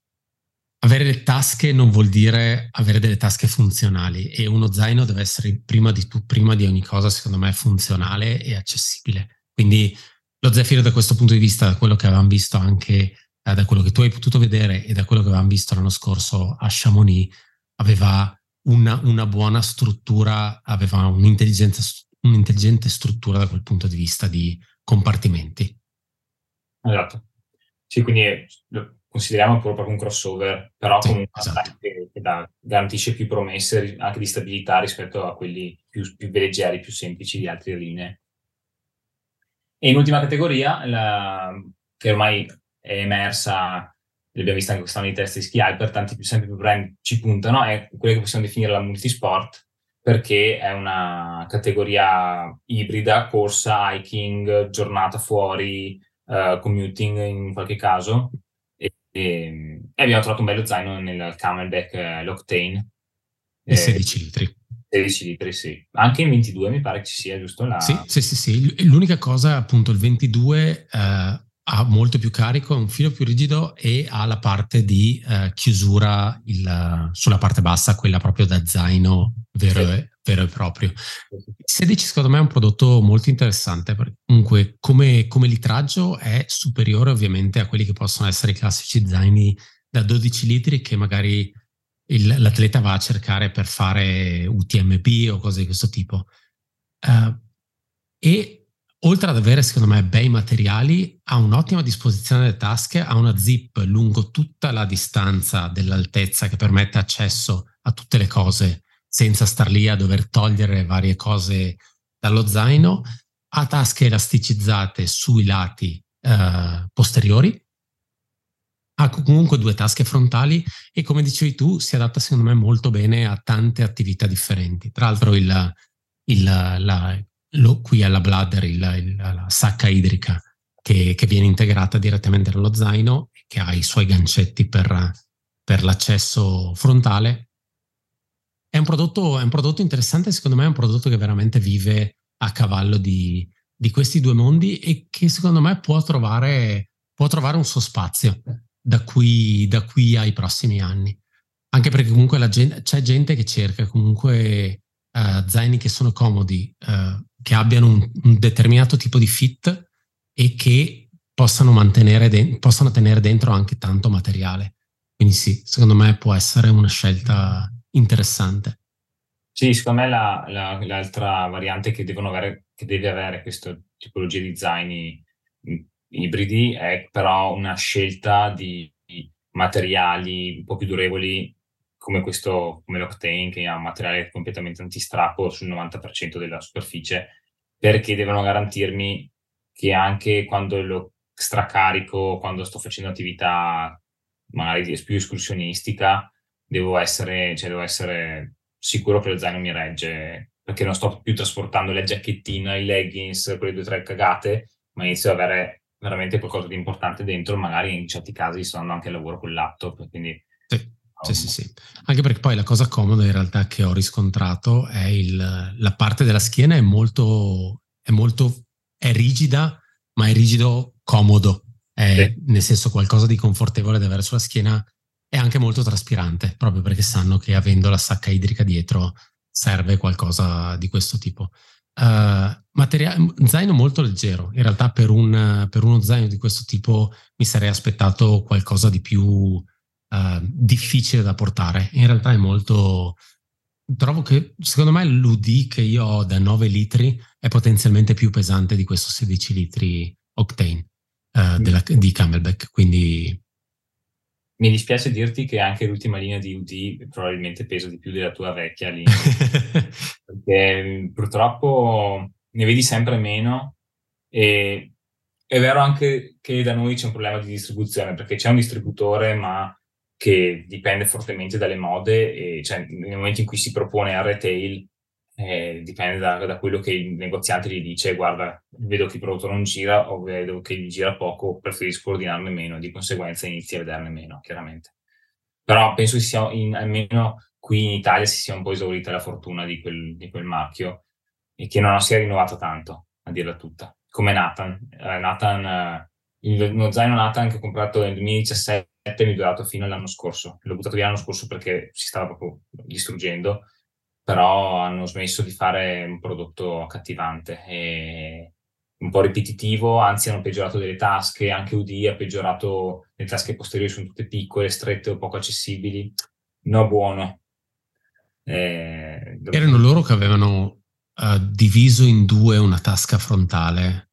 avere le tasche non vuol dire avere delle tasche funzionali e uno zaino deve essere prima di, tu, prima di ogni cosa, secondo me, funzionale e accessibile. Quindi lo Zephyr da questo punto di vista, da quello che avevamo visto anche eh, da quello che tu hai potuto vedere e da quello che avevamo visto l'anno scorso a Chamonix, aveva una, una buona struttura, aveva un'intelligente struttura da quel punto di vista di compartimenti. Esatto. Sì, quindi lo consideriamo proprio un crossover, però sì, comunque esatto. che, che da, garantisce più promesse anche di stabilità rispetto a quelli più, più leggeri, più semplici di altre linee. E in ultima categoria, la, che ormai è emersa, l'abbiamo vista anche quest'anno di test di ski hyper, tanti più, sempre più brand ci puntano, è quella che possiamo definire la multisport, perché è una categoria ibrida, corsa, hiking, giornata fuori, uh, commuting in qualche caso. E, e, e, abbiamo trovato un bello zaino nel Camelback uh, L'Octane. E 16 litri. 16 litri, sì. Anche in 22 mi pare che ci sia, giusto? La... Sì, sì, sì, sì. L'unica cosa, appunto, il 22 eh, ha molto più carico, è un filo più rigido e ha la parte di eh, chiusura il, sulla parte bassa, quella proprio da zaino vero, sì. e, vero e, proprio. Il 16 secondo me è un prodotto molto interessante perché comunque come, come litraggio è superiore ovviamente a quelli che possono essere i classici zaini da 12 litri che magari il, l'atleta va a cercare per fare UTMP o cose di questo tipo. Uh, e oltre ad avere, secondo me, bei materiali, ha un'ottima disposizione delle tasche, ha una zip lungo tutta la distanza dell'altezza che permette accesso a tutte le cose senza star lì a dover togliere varie cose dallo zaino, ha tasche elasticizzate sui lati uh, posteriori, ha comunque due tasche frontali e come dicevi tu si adatta secondo me molto bene a tante attività differenti. Tra l'altro il, il, la, lo, qui alla bladder il, il, la sacca idrica che, che, viene integrata direttamente nello zaino e che ha i suoi gancetti per, per l'accesso frontale. È un, prodotto, è un prodotto interessante, secondo me è un prodotto che veramente vive a cavallo di, di questi due mondi e che secondo me può trovare, può trovare un suo spazio da qui, da qui ai prossimi anni. Anche perché comunque gente, c'è gente che cerca comunque uh, zaini che sono comodi, uh, che abbiano un, un, determinato tipo di fit e che possano mantenere, de- possano tenere dentro anche tanto materiale. Quindi sì, secondo me può essere una scelta interessante. Sì, secondo me la, la, l'altra variante che, avere, che deve avere questa tipologia di zaini ibridi è però una scelta di materiali un po' più durevoli come questo, come l'Octane, che ha un materiale completamente antistrappo sul 90% della superficie, perché devono garantirmi che anche quando lo stracarico, quando sto facendo attività magari più escursionistica, devo essere, cioè devo essere sicuro che lo zaino mi regge, perché non sto più trasportando la giacchettina, i leggings, quelle due o tre cagate, ma inizio ad avere veramente qualcosa di importante dentro, magari in certi casi sto andando anche al lavoro con laptop, quindi... Sì. Sì, sì. Anche perché poi la cosa comoda in realtà che ho riscontrato è il, la parte della schiena è molto, è molto, è rigida, ma è rigido comodo. È, sì. Nel senso qualcosa di confortevole da avere sulla schiena è anche molto traspirante, proprio perché sanno che avendo la sacca idrica dietro serve qualcosa di questo tipo. Uh, materiale, zaino molto leggero. In realtà per, un, per, uno zaino di questo tipo mi sarei aspettato qualcosa di più uh, difficile da portare. In realtà è molto... Trovo che secondo me l'UD che io ho da 9 litri è potenzialmente più pesante di questo 16 litri Octane uh, della, di Camelback, quindi mi dispiace dirti che anche l'ultima linea di UD probabilmente pesa di più della tua vecchia linea, perché mm, purtroppo ne vedi sempre meno e è vero anche che da noi c'è un problema di distribuzione, perché c'è un distributore ma che dipende fortemente dalle mode e cioè, nel momento in cui si propone a retail eh, dipende da, da, quello che il negoziante gli dice, guarda, vedo che il prodotto non gira o vedo che gli gira poco, preferisco ordinarne meno, di conseguenza inizi a vederne meno, chiaramente. Però penso che sia in, almeno qui in Italia si sia un po' esaurita la fortuna di quel, di quel marchio e che non sia rinnovato tanto, a dirla tutta. Come Nathan. Eh, Nathan eh, il, uno zaino Nathan che ho comprato nel 2017 mi durato fino all'anno scorso. L'ho buttato via l'anno scorso perché si stava proprio distruggendo, però hanno smesso di fare un prodotto accattivante e un po' ripetitivo, anzi hanno peggiorato delle tasche, anche UD ha peggiorato, le tasche posteriori sono tutte piccole, strette o poco accessibili. No, buono. Eh, Erano loro che avevano uh, diviso in due una tasca frontale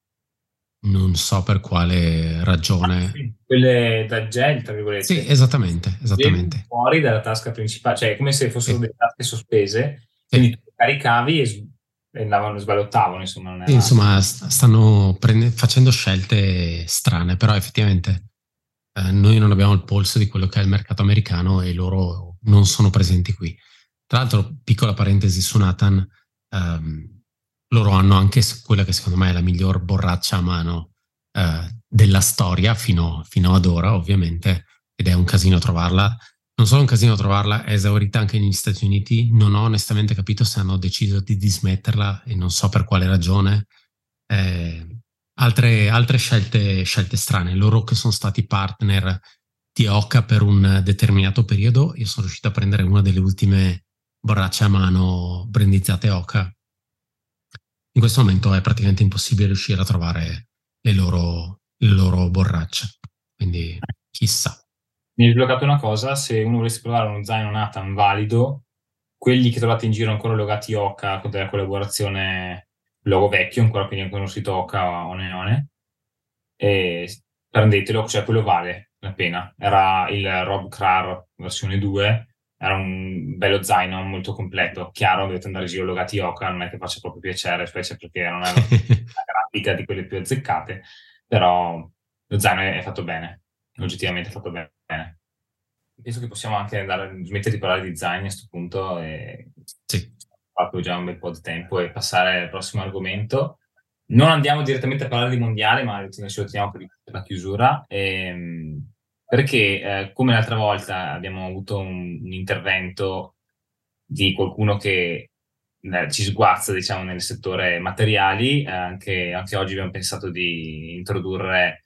non so per quale ragione. Ah, sì. Quelle da gel, tra virgolette. Sì, esattamente, esattamente. Fuori dalla tasca principale, cioè come se fossero sì. delle tasche sospese, quindi tu caricavi e, andavano, sballottavano, insomma. Era... Insomma, stanno prende- facendo scelte strane, però effettivamente eh, noi non abbiamo il polso di quello che è il mercato americano e loro non sono presenti qui. Tra l'altro, piccola parentesi su Nathan, ehm, loro hanno anche quella che secondo me è la miglior borraccia a mano eh, della storia fino, fino, ad ora, ovviamente, ed è un casino trovarla. Non solo un casino trovarla, è esaurita anche negli Stati Uniti. Non ho onestamente capito se hanno deciso di dismetterla e non so per quale ragione. Eh, altre, altre scelte, scelte strane. Loro che sono stati partner di Oca per un determinato periodo, io sono riuscito a prendere una delle ultime borracce a mano brandizzate Oca in questo momento è praticamente impossibile riuscire a trovare le loro, le loro borracce. Quindi chissà. Mi hai sbloccato una cosa, se uno volesse provare uno zaino Nathan valido, quelli che trovate in giro ancora logati Oca con della collaborazione logo vecchio, ancora quindi ancora non si tocca o neone, prendetelo, cioè quello vale la pena. Era il Rob Krar versione 2 era un bello zaino molto completo. Chiaro, dovete andare giro logati Oka, non è che faccia proprio piacere, specie perché non è una grafica di quelle più azzeccate, però lo zaino è, fatto bene, oggettivamente è fatto bene. Penso che possiamo anche andare, smettere di parlare di zaini a questo punto e sì. fatto già un bel po' di tempo e passare al prossimo argomento. Non andiamo direttamente a parlare di mondiale, ma ci teniamo per la chiusura. E, ehm, perché eh, come l'altra volta abbiamo avuto un, un intervento di qualcuno che eh, ci sguazza diciamo nel settore materiali, eh, anche, anche, oggi abbiamo pensato di introdurre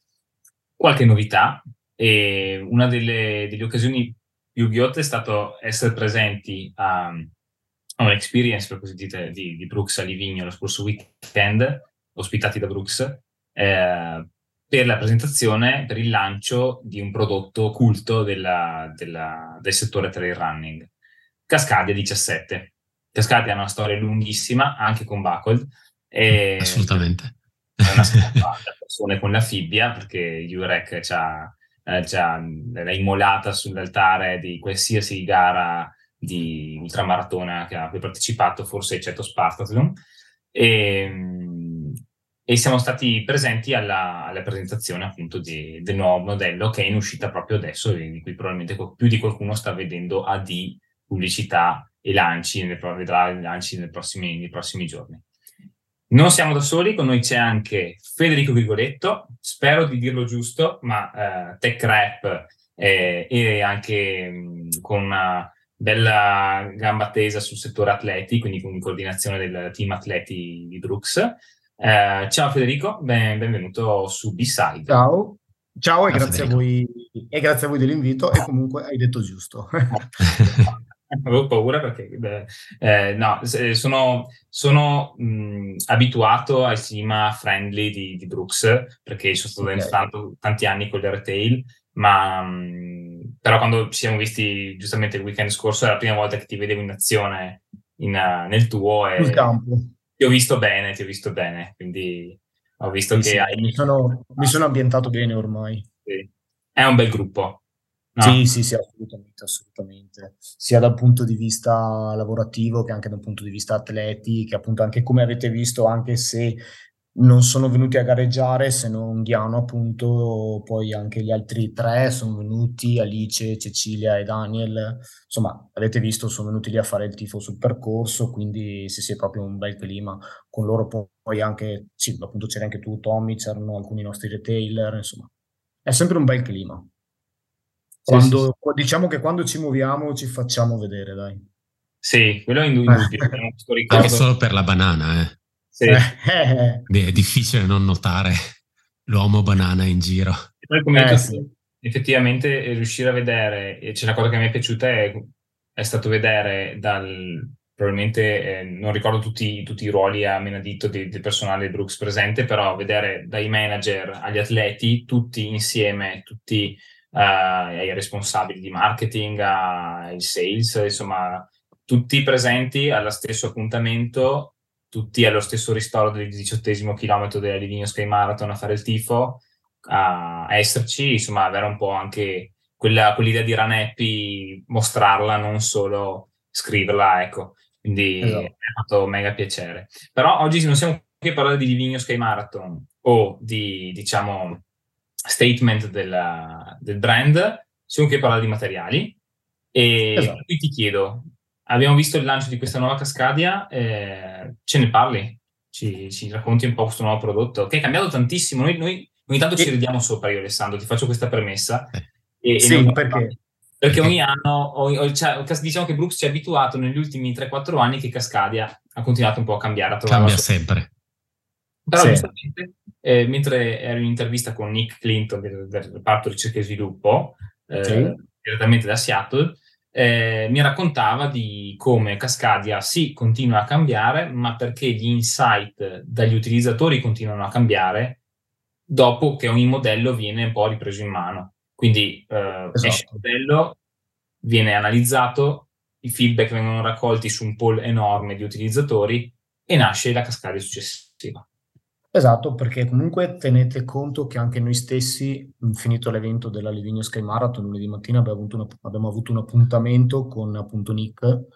qualche novità e una delle, delle occasioni più ghiotte è stato essere presenti a, a un'experience per così dire di, di Brooks a Livigno lo scorso weekend, ospitati da Brooks, eh, per la presentazione, per il lancio di un prodotto culto della, della, del settore trail running, Cascadia 17. Cascadia ha una storia lunghissima, anche con Buckled. E Assolutamente. È una scappata persone con la fibbia, perché Jurek ci ha, eh, l'ha immolata sull'altare di qualsiasi gara di ultramaratona che ha partecipato, forse eccetto Spartathlon. E, e siamo stati presenti alla, alla presentazione appunto di, del nuovo modello che è in uscita proprio adesso e di cui probabilmente più di qualcuno sta vedendo AD pubblicità e lanci, vedrà lanci nei prossimi, nei prossimi giorni. Non siamo da soli, con noi c'è anche Federico Grigoletto, spero di dirlo giusto, ma eh, tech rap eh, e anche mh, con una bella gamba tesa sul settore atleti, quindi con coordinazione del team atleti di Brooks. Eh, ciao Federico, ben, benvenuto su B-Side. Ciao, ciao e, grazie a, voi, e grazie a voi dell'invito e comunque hai detto giusto. Avevo paura perché beh, eh, no, sono, sono mh, abituato al clima friendly di, di, Brooks perché sono stato okay. dentro tanti anni con il retail, ma mh, però quando ci siamo visti giustamente il weekend scorso è la prima volta che ti vedevo in azione in, uh, nel tuo e, campo ti ho visto bene, ti ho visto bene, quindi ho visto sì, che sì, hai... Mi sono, mi sono, ambientato bene ormai. Sì. È un bel gruppo. No? Sì, sì, sì, assolutamente, assolutamente. Sia dal punto di vista lavorativo che anche dal punto di vista atleti, che appunto anche come avete visto, anche se non sono venuti a gareggiare se non Ghiano appunto, poi anche gli altri tre sono venuti, Alice, Cecilia e Daniel, insomma avete visto sono venuti lì a fare il tifo sul percorso, quindi sì sì è proprio un bel clima, con loro poi anche, sì appunto c'era anche tu Tommy, c'erano alcuni nostri retailer, insomma è sempre un bel clima. Quando, sì, sì. Diciamo che quando ci muoviamo ci facciamo vedere, dai. Sì, quello è indubbio. Anche solo per la banana, eh. Sì. è difficile non notare l'uomo banana in giro. E poi come eh, sì. effettivamente riuscire a vedere, e c'è una cosa che mi è piaciuta è, è stato vedere dal, probabilmente eh, non ricordo tutti, tutti, i ruoli a menadito del, del personale Brooks presente, però vedere dai manager agli atleti tutti insieme, tutti uh, ai responsabili di marketing, ai sales, insomma, tutti presenti allo stesso appuntamento tutti allo stesso ristoro del diciottesimo chilometro della Livigno Sky Marathon a fare il tifo, a esserci, insomma, avere un po' anche quella, quell'idea di Raneppi, mostrarla, non solo scriverla, ecco. Quindi esatto. mi ha fatto mega piacere. Però oggi non siamo qui a parlare di Livigno Sky Marathon o di, diciamo, statement della, del brand, siamo qui a parlare di materiali. E esatto. qui ti chiedo, abbiamo visto il lancio di questa nuova Cascadia, eh, ce ne parli? Ci, ci, racconti un po' questo nuovo prodotto che è cambiato tantissimo. Noi, noi ogni tanto ci ridiamo sopra, io Alessandro, ti faccio questa premessa. E, sì, e perché? Perché ogni anno, cioè, diciamo che Brooks ci ha abituato negli ultimi 3-4 anni che Cascadia ha continuato un po' a cambiare. A Cambia sempre. Però sì. giustamente, eh, mentre ero in intervista con Nick Clinton del, del reparto ricerca e sviluppo, eh, sì. direttamente da Seattle, eh, mi raccontava di come Cascadia sì continua a cambiare, ma perché gli insight dagli utilizzatori continuano a cambiare dopo che ogni modello viene un po' ripreso in mano. Quindi eh, esatto. esce il modello, viene analizzato, i feedback vengono raccolti su un pool enorme di utilizzatori e nasce la cascata successiva. Esatto, perché comunque tenete conto che anche noi stessi, finito l'evento della Livigno Sky Marathon, lunedì mattina abbiamo avuto, una, abbiamo avuto un appuntamento con appunto Nick,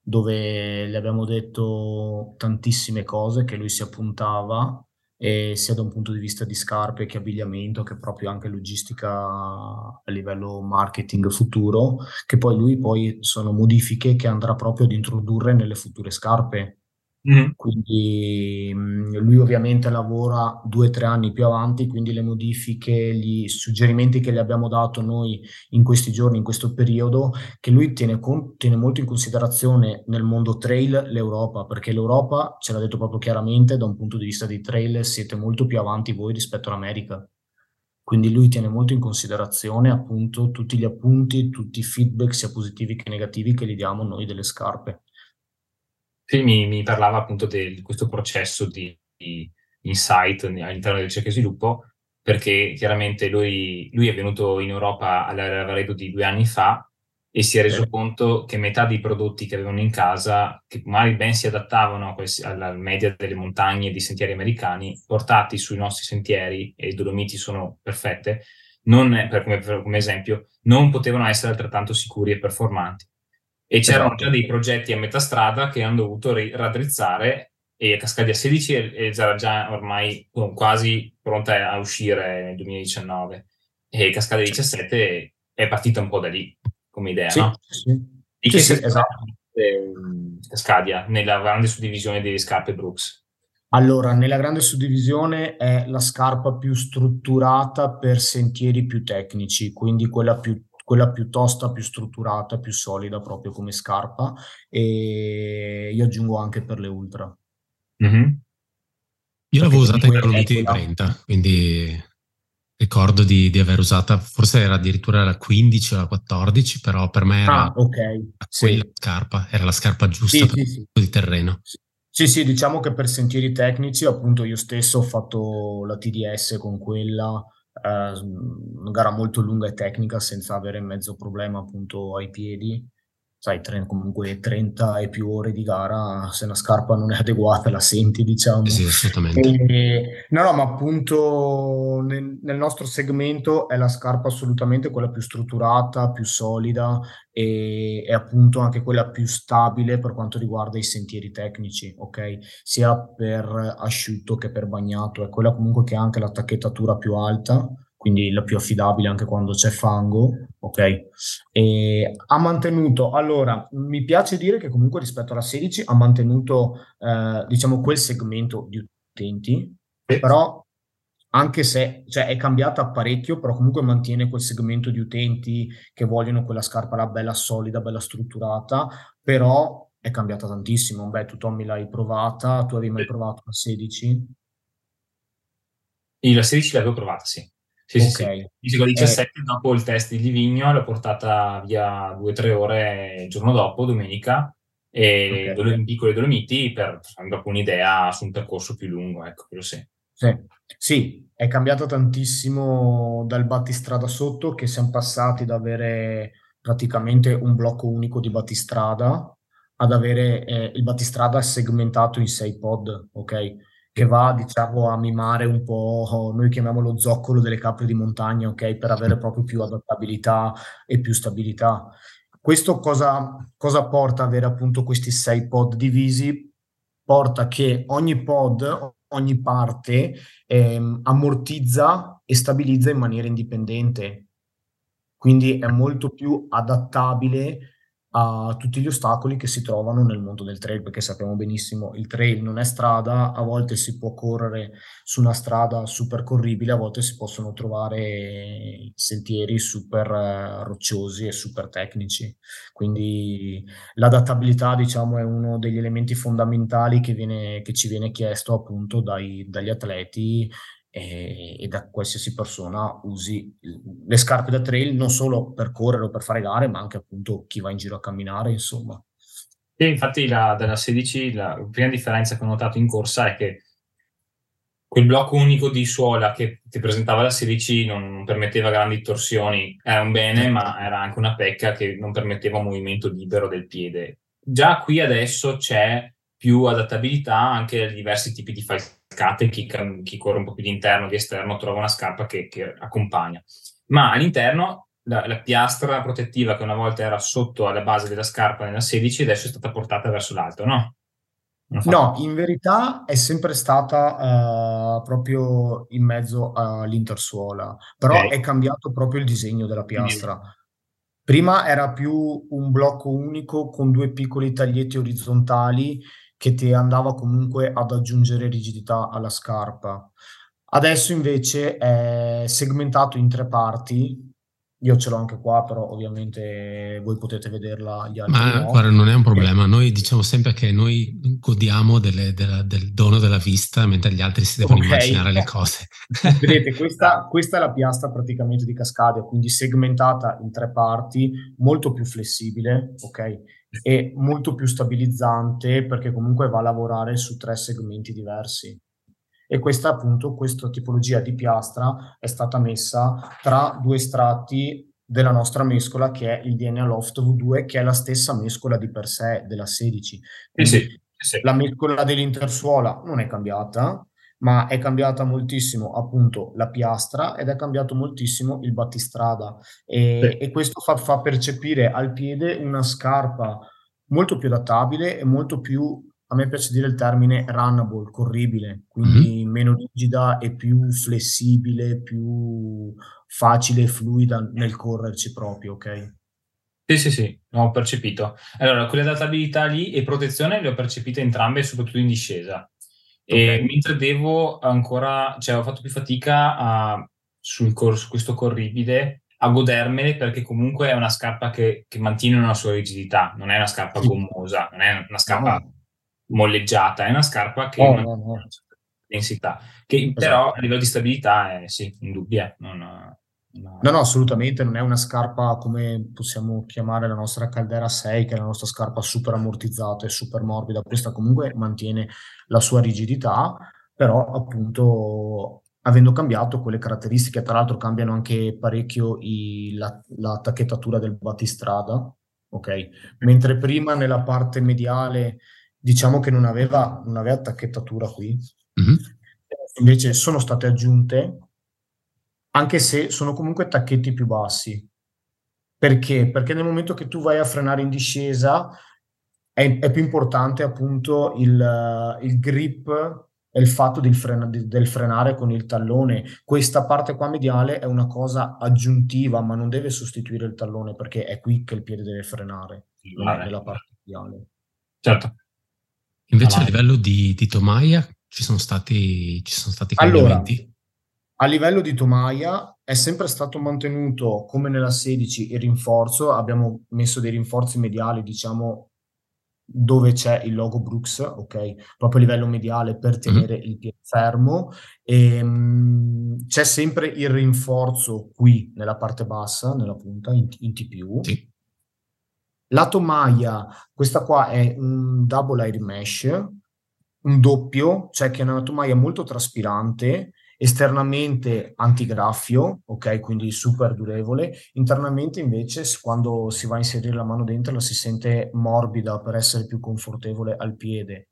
dove gli abbiamo detto tantissime cose che lui si appuntava, e sia da un punto di vista di scarpe che abbigliamento, che proprio anche logistica a livello marketing futuro, che poi lui poi sono modifiche che andrà proprio ad introdurre nelle future scarpe Mm. Quindi mh, lui ovviamente lavora due o tre anni più avanti, quindi le modifiche, gli suggerimenti che gli abbiamo dato noi in questi giorni, in questo periodo, che lui tiene, con, tiene molto in considerazione nel mondo trail l'Europa, perché l'Europa, ce l'ha detto proprio chiaramente, da un punto di vista di trail siete molto più avanti voi rispetto all'America. Quindi lui tiene molto in considerazione appunto tutti gli appunti, tutti i feedback sia positivi che negativi che gli diamo noi delle scarpe. Sì, mi, mi parlava appunto di questo processo di, di insight all'interno del ricerca e sviluppo, perché chiaramente lui, lui è venuto in Europa all'Avaredo di due anni fa e si è reso eh. conto che metà dei prodotti che avevano in casa, che magari ben si adattavano alla media delle montagne e dei sentieri americani, portati sui nostri sentieri, e i Dolomiti sono perfette, non, per, come, per, come esempio, non potevano essere altrettanto sicuri e performanti e c'erano esatto. già dei progetti a metà strada che hanno dovuto ri- raddrizzare e Cascadia 16 era già ormai quasi pronta a uscire nel 2019 e Cascadia 17 è partita un po' da lì come idea, sì, no? Sì. Di che sì, sì, esatto. Cascadia nella grande suddivisione delle scarpe Brooks? Allora, nella grande suddivisione è la scarpa più strutturata per sentieri più tecnici, quindi quella più quella più tosta, più strutturata, più solida proprio come scarpa e io aggiungo anche per le ultra. Mm-hmm. Io l'avevo usata in Dolomiti di 30, quindi ricordo di, di, aver usata, forse era addirittura la 15 o la 14, però per me era ah, okay. quella sì. scarpa, era la scarpa giusta sì, per sì, il sì. terreno. Sì, sì, diciamo che per sentieri tecnici, appunto io stesso ho fatto la TDS con quella, una gara molto lunga e tecnica senza avere mezzo problema appunto ai piedi sai, comunque 30 e più ore di gara, se una scarpa non è adeguata la senti, diciamo. Sì, assolutamente. E, no, no, ma appunto nel, nel, nostro segmento è la scarpa assolutamente quella più strutturata, più solida e, e, appunto anche quella più stabile per quanto riguarda i sentieri tecnici, ok? Sia per asciutto che per bagnato, è quella comunque che ha anche la tacchettatura più alta quindi la più affidabile anche quando c'è fango, ok? E ha mantenuto, allora, mi piace dire che comunque rispetto alla 16 ha mantenuto, eh, diciamo, quel segmento di utenti, sì. però anche se cioè, è cambiata parecchio, però comunque mantiene quel segmento di utenti che vogliono quella scarpa là bella solida, bella strutturata, però è cambiata tantissimo. Beh, tu Tommy l'hai provata, tu avevi mai provato la 16? Io la 16 l'avevo provata, sì. Sì, okay. sì, sì. Io 17 eh, dopo il test di Livigno l'ho portata via due o tre ore il giorno dopo, domenica, e okay. in piccole Dolomiti per dopo un'idea su un percorso più lungo, ecco, quello sì. Sì. sì, è cambiato tantissimo dal battistrada sotto che siamo passati da avere praticamente un blocco unico di battistrada ad avere eh, il battistrada segmentato in sei pod, ok? Che va diciamo a mimare un po', noi chiamiamolo zoccolo delle capre di montagna, ok? Per avere proprio più adattabilità e più stabilità. Questo cosa, cosa porta avere appunto questi sei pod divisi? Porta che ogni pod, ogni parte ehm, ammortizza e stabilizza in maniera indipendente. Quindi è molto più adattabile a tutti gli ostacoli che si trovano nel mondo del trail, perché sappiamo benissimo il trail non è strada, a volte si può correre su una strada super corribile, a volte si possono trovare sentieri super uh, rocciosi e super tecnici. Quindi l'adattabilità, diciamo, è uno degli elementi fondamentali che, viene, che ci viene chiesto appunto dai, dagli atleti e, e, da qualsiasi persona usi le scarpe da trail non solo per correre o per fare gare, ma anche appunto chi va in giro a camminare, insomma. Sì, infatti la, dalla 16 la prima differenza che ho notato in corsa è che quel blocco unico di suola che ti presentava la 16 non, non permetteva grandi torsioni, era un bene, ma era anche una pecca che non permetteva un movimento libero del piede. Già qui adesso c'è più adattabilità anche a diversi tipi di falcate, chi, chi corre un po' più di interno, di esterno trova una scarpa che, che accompagna. Ma all'interno la, la, piastra protettiva che una volta era sotto alla base della scarpa nella 16 adesso è stata portata verso l'alto, no? No, in verità è sempre stata uh, proprio in mezzo all'intersuola, però okay. è cambiato proprio il disegno della piastra. Prima era più un blocco unico con due piccoli taglietti orizzontali che ti andava comunque ad aggiungere rigidità alla scarpa. Adesso invece è segmentato in tre parti. Io ce l'ho anche qua, però ovviamente voi potete vederla. Gli altri Ma no. guarda, non è un problema. Noi diciamo sempre che noi godiamo delle, della, del dono della vista, mentre gli altri si devono okay. immaginare le cose. Vedete, questa, questa, è la piastra praticamente di Cascadia, quindi segmentata in tre parti, molto più flessibile, ok? E molto più stabilizzante perché comunque va a lavorare su tre segmenti diversi. E questa appunto, questa tipologia di piastra è stata messa tra due strati della nostra mescola che è il DNA Loft V2 che è la stessa mescola di per sé della 16. Quindi sì, sì. La mescola dell'intersuola non è cambiata, ma è cambiata moltissimo appunto la piastra ed è cambiato moltissimo il battistrada e, e questo fa, fa, percepire al piede una scarpa molto più adattabile e molto più, a me piace dire il termine runnable, corribile, quindi mm-hmm. meno rigida e più flessibile, più facile e fluida nel correrci proprio, ok? Sì, sì, sì, ho percepito. Allora, quelle adattabilità lì e protezione le ho percepite entrambe, soprattutto in discesa. Okay. mentre devo ancora, cioè ho fatto più fatica a, sul corso, questo corribile a godermele perché comunque è una scarpa che, che mantiene una sua rigidità, non è una scarpa gommosa, non è una scarpa no. molleggiata, è una scarpa che ha una densità, che esatto. però a livello di stabilità è sì, indubbia. Non, No. no, assolutamente non è una scarpa come possiamo chiamare la nostra Caldera 6, che è la nostra scarpa super ammortizzata e super morbida. Questa comunque mantiene la sua rigidità, però appunto avendo cambiato quelle caratteristiche, tra l'altro cambiano anche parecchio i, la, la tacchettatura del battistrada, ok? Mentre prima nella parte mediale diciamo che non aveva, non aveva tacchettatura qui, mm-hmm. invece sono state aggiunte, anche se sono comunque tacchetti più bassi. Perché? Perché nel momento che tu vai a frenare in discesa è, è più importante appunto il, il grip e il fatto del, frena, del, frenare con il tallone. Questa parte qua mediale è una cosa aggiuntiva, ma non deve sostituire il tallone perché è qui che il piede deve frenare, non è nella parte mediale. Certo. Invece allora. a livello di, di Tomaia ci sono stati, ci sono stati cambiamenti? Allora, a livello di Tomaia è sempre stato mantenuto come nella 16 il rinforzo, abbiamo messo dei rinforzi mediali, diciamo, dove c'è il logo Brooks, ok? Proprio a livello mediale per mhm. tenere mm. il piede fermo. E, ehm, mh, c'è sempre il rinforzo qui nella parte bassa, nella punta, in, in TPU. Sì. La tomaia, questa qua è un double air mesh, un doppio, cioè che è una tomaia molto traspirante, esternamente antigraffio, ok, quindi super durevole, internamente invece quando si va a inserire la mano dentro la si sente morbida per essere più confortevole al piede.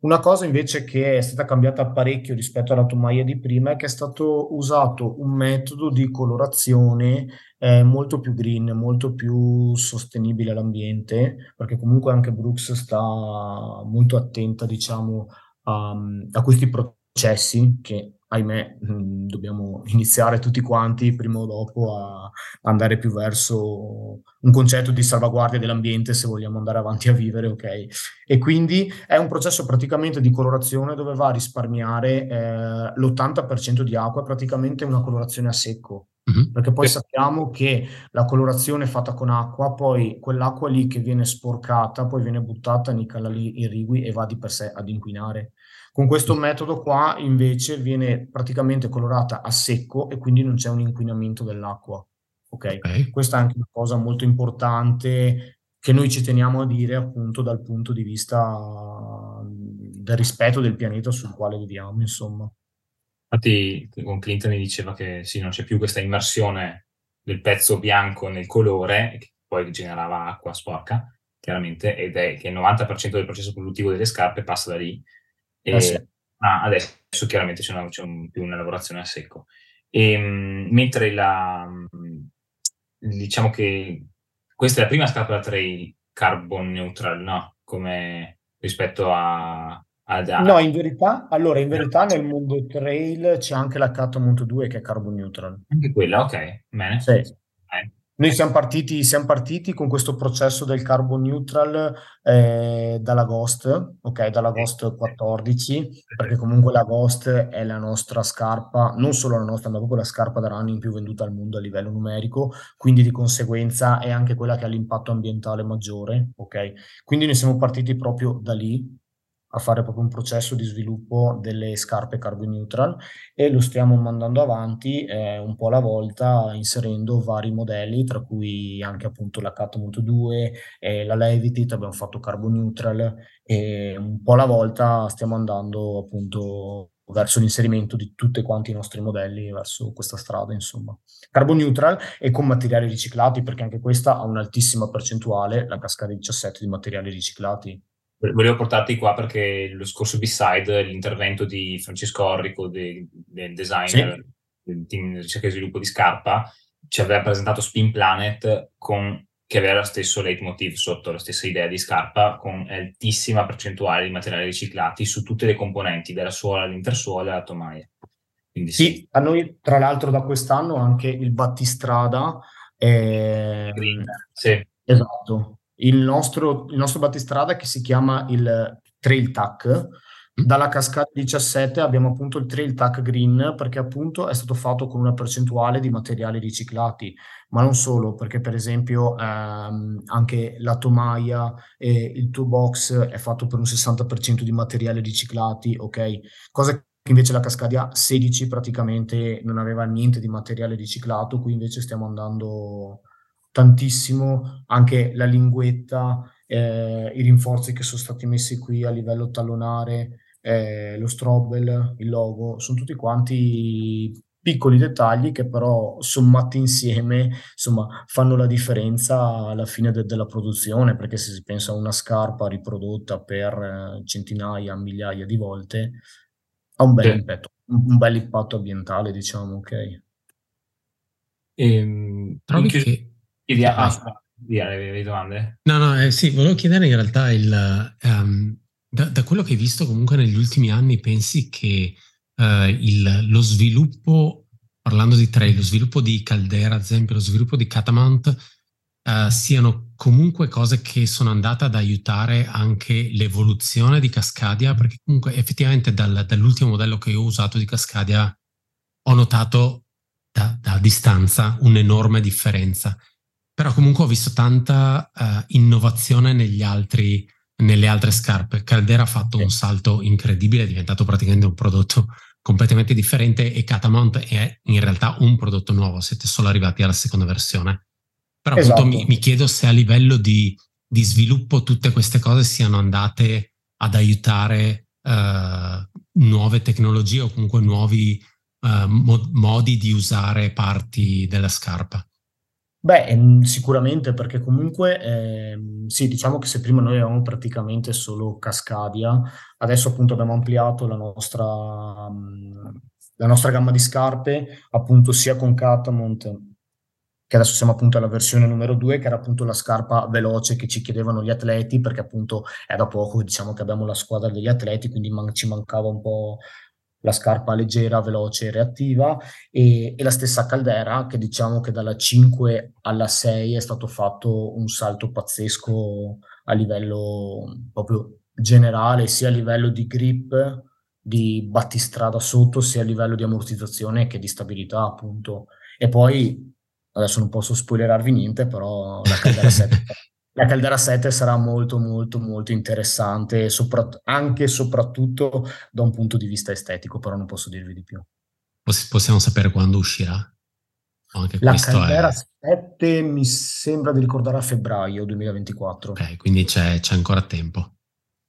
Una cosa invece che è stata cambiata parecchio rispetto alla tomaia di prima è che è stato usato un metodo di colorazione eh, molto più green, molto più sostenibile all'ambiente, perché comunque anche Brooks sta molto attenta, diciamo, a, a questi processi che ahimè, mh, dobbiamo iniziare tutti quanti prima o dopo a andare più verso un concetto di salvaguardia dell'ambiente se vogliamo andare avanti a vivere, ok? E quindi è un processo praticamente di colorazione dove va a risparmiare eh, l'80% di acqua, è praticamente una colorazione a secco. Mm-hmm. Perché poi sappiamo che la colorazione fatta con acqua, poi quell'acqua lì che viene sporcata, poi viene buttata nei canali irrigui e va di per sé ad inquinare. Con questo metodo qua invece viene praticamente colorata a secco e quindi non c'è un inquinamento dell'acqua. Okay? ok? Questa è anche una cosa molto importante che noi ci teniamo a dire appunto dal punto di vista del rispetto del pianeta sul quale viviamo, insomma. Infatti con Clinton mi diceva che sì, non c'è più questa immersione del pezzo bianco nel colore, che poi generava acqua sporca, chiaramente, ed è che il 90% del processo produttivo delle scarpe passa da lì eh sì. ah, adesso chiaramente c'è, una, c'è un, più una lavorazione a secco. E, ehm, mentre la, diciamo che questa è la prima scarpa da trail carbon neutral, no? Come rispetto a, a. No, in verità, allora, in verità nel mondo trail c'è anche la Catamount 2 che è carbon neutral. Anche quella, ok, bene. Sì. Noi siamo partiti, siamo partiti, con questo processo del carbon neutral eh, dalla Ghost, ok, dalla Ghost 14, perché comunque la Ghost è la nostra scarpa, non solo la nostra, ma proprio la scarpa da running più venduta al mondo a livello numerico, quindi di conseguenza è anche quella che ha l'impatto ambientale maggiore, ok? Quindi noi siamo partiti proprio da lì, a fare proprio un processo di sviluppo delle scarpe carbon neutral e lo stiamo mandando avanti eh, un po' alla volta inserendo vari modelli tra cui anche appunto la Catmount 2 e la Levitit abbiamo fatto carbon neutral e un po' alla volta stiamo andando appunto verso l'inserimento di tutti quanti i nostri modelli verso questa strada insomma. Carbon neutral e con materiali riciclati perché anche questa ha un'altissima percentuale la cascata 17 di materiali riciclati Volevo portarti qua perché lo scorso B-side, l'intervento di Francesco Orrico, de, del designer sì. del team di ricerca e sviluppo di Scarpa, ci aveva presentato Spin Planet con, che aveva lo stesso leitmotiv sotto, la stessa idea di Scarpa, con altissima percentuale di materiali riciclati su tutte le componenti, dalla suola all'intersuola e alla tomaia. Quindi, sì, sì, a noi tra l'altro da quest'anno anche il battistrada. È... Green, sì. Esatto, il nostro, il nostro battistrada che si chiama il Trail Tac. Mm. Dalla cascata 17 abbiamo appunto il Trail Tac Green perché appunto è stato fatto con una percentuale di materiali riciclati, ma non solo, perché per esempio ehm, anche la tomaia e il toolbox è fatto per un 60% di materiali riciclati, ok? Cosa che invece la Cascadia 16 praticamente non aveva niente di materiale riciclato, qui invece stiamo andando tantissimo anche la linguetta, eh, i rinforzi che sono stati messi qui a livello tallonare, eh, lo strobel, il logo, sono tutti quanti piccoli dettagli che però sommati insieme insomma fanno la differenza alla fine de- della produzione perché se si pensa a una scarpa riprodotta per eh, centinaia, migliaia di volte ha un bel, sì. impatto, un bel impatto ambientale diciamo ok ehm, trovi che chiedi ah, ah, le domande? No no eh, sì volevo chiedere in realtà il um, da, da quello che hai visto comunque negli ultimi anni pensi che uh, il, lo sviluppo, parlando di trail, lo sviluppo di Caldera, ad esempio, lo sviluppo di Catamount, uh, siano comunque cose che sono andate ad aiutare anche l'evoluzione di Cascadia, perché comunque effettivamente dal, dall'ultimo modello che ho usato di Cascadia ho notato da, da distanza un'enorme differenza. Però comunque ho visto tanta uh, innovazione negli altri nelle altre scarpe. Caldera ha fatto un salto incredibile, è diventato praticamente un prodotto completamente differente e Catamount è in realtà un prodotto nuovo, siete solo arrivati alla seconda versione. Però esatto. appunto mi, mi, chiedo se a livello di, di, sviluppo tutte queste cose siano andate ad aiutare uh, nuove tecnologie o comunque nuovi uh, mo- modi di usare parti della scarpa. Beh, ehm, sicuramente perché comunque, ehm, sì, diciamo che se prima noi avevamo praticamente solo Cascadia, adesso appunto abbiamo ampliato la nostra, mhmm, la nostra gamma di scarpe, appunto sia con Catamount, che adesso siamo appunto alla versione numero 2, che era appunto la scarpa veloce che ci chiedevano gli atleti, perché appunto è da poco diciamo che abbiamo la squadra degli atleti, quindi man- ci mancava un po' la scarpa leggera, veloce e reattiva e, e, la stessa Caldera che diciamo che dalla 5 alla 6 è stato fatto un salto pazzesco a livello proprio generale, sia a livello di grip, di battistrada sotto, sia a livello di ammortizzazione che di stabilità appunto. E poi adesso non posso spoilerarvi niente, però la Caldera 7 la Caldera 7 sarà molto molto molto interessante soprat- anche e soprattutto da un punto di vista estetico però non posso dirvi di più. Possiamo sapere quando uscirà? Anche la Caldera è... 7 mi sembra di ricordare a febbraio 2024 ok quindi c'è, c'è ancora tempo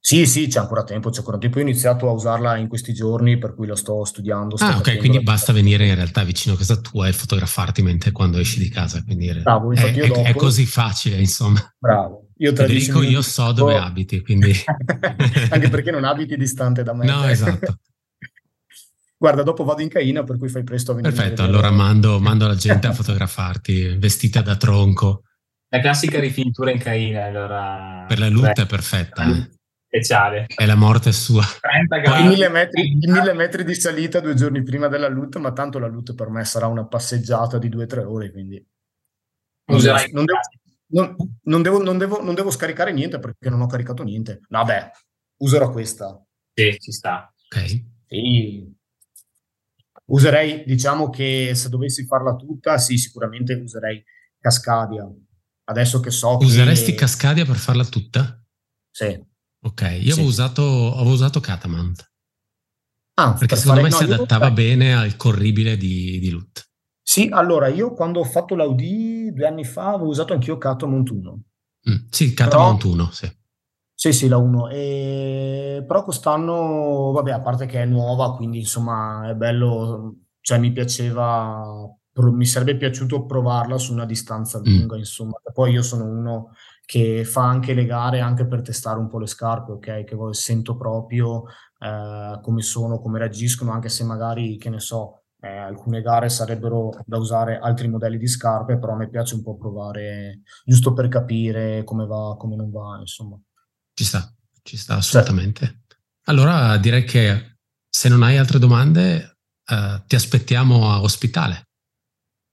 sì, sì, c'è ancora tempo, c'è ancora tempo. Io ho iniziato a usarla in questi giorni, per cui la sto studiando. Sto ah, ok, quindi basta venire in realtà vicino a casa tua e fotografarti mentre quando esci di casa. Quindi Bravo, è, è, dopo... è, così facile, insomma. Bravo. Io Federico, io so dove abiti, quindi... Anche perché non abiti distante da me. No, esatto. Guarda, dopo vado in Caina, per cui fai presto a venire. Perfetto, allora mando, mando la gente a fotografarti vestita da tronco. La classica rifinitura in Caina, allora... Per la lutta Beh. è perfetta. Eh? Speciale. E la morte è sua. 30 gradi. I mille, metri, I mille metri di salita due giorni prima della loot, ma tanto la loot per me sarà una passeggiata di due o tre ore, quindi... Non devo, non, devo, non, non, devo, non, devo, non devo scaricare niente perché non ho caricato niente. Vabbè, userò questa. Sì, ci sta. Ok. Sì. Userei, diciamo che se dovessi farla tutta, sì, sicuramente userei Cascadia. Adesso che so Useresti che... Cascadia per farla tutta? Sì. Ok, io sì. avevo, usato, avevo usato Catamount. Ah, perché per secondo fare... me no, si adattava bene al corribile di, di Lut. Sì, allora io quando ho fatto l'Audi due anni fa avevo usato anch'io Catamount 1. Mm, sì, Catamount Però... 1, sì. Sì, sì, la 1. E... Però quest'anno, vabbè, a parte che è nuova, quindi insomma è bello, cioè mi piaceva, mi sarebbe piaciuto provarla su una distanza mm. lunga, mm. insomma. Poi io sono uno che fa anche le gare anche per testare un po' le scarpe, ok? Che sento proprio eh, come sono, come reagiscono, anche se magari, che ne so, eh, alcune gare sarebbero da usare altri modelli di scarpe, però a me piace un po' provare, giusto per capire come va, come non va, insomma. Ci sta, ci sta assolutamente. Sì. Allora direi che se non hai altre domande, eh, ti aspettiamo a ospitale.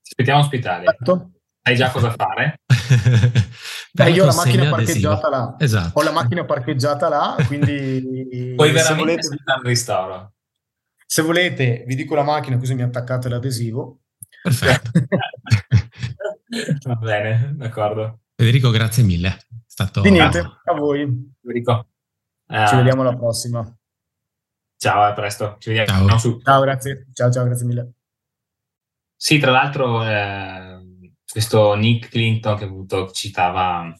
Ti aspettiamo a ospitale. Certo. Sai già cosa fare? Beh, io ho la macchina parcheggiata là. Esatto. Ho la macchina parcheggiata là, quindi... Puoi veramente volete... il ristoro. Se volete, vi dico la macchina così mi attaccate l'adesivo. Perfetto. Va bene, d'accordo. Federico, grazie mille. È stato... Di niente, a voi. Federico. Uh, Ci vediamo alla prossima. Ciao, a presto. Ci vediamo. Ciao, ciao grazie. Ciao, ciao, grazie mille. Sì, tra l'altro... Eh questo Nick Clinton che appunto citava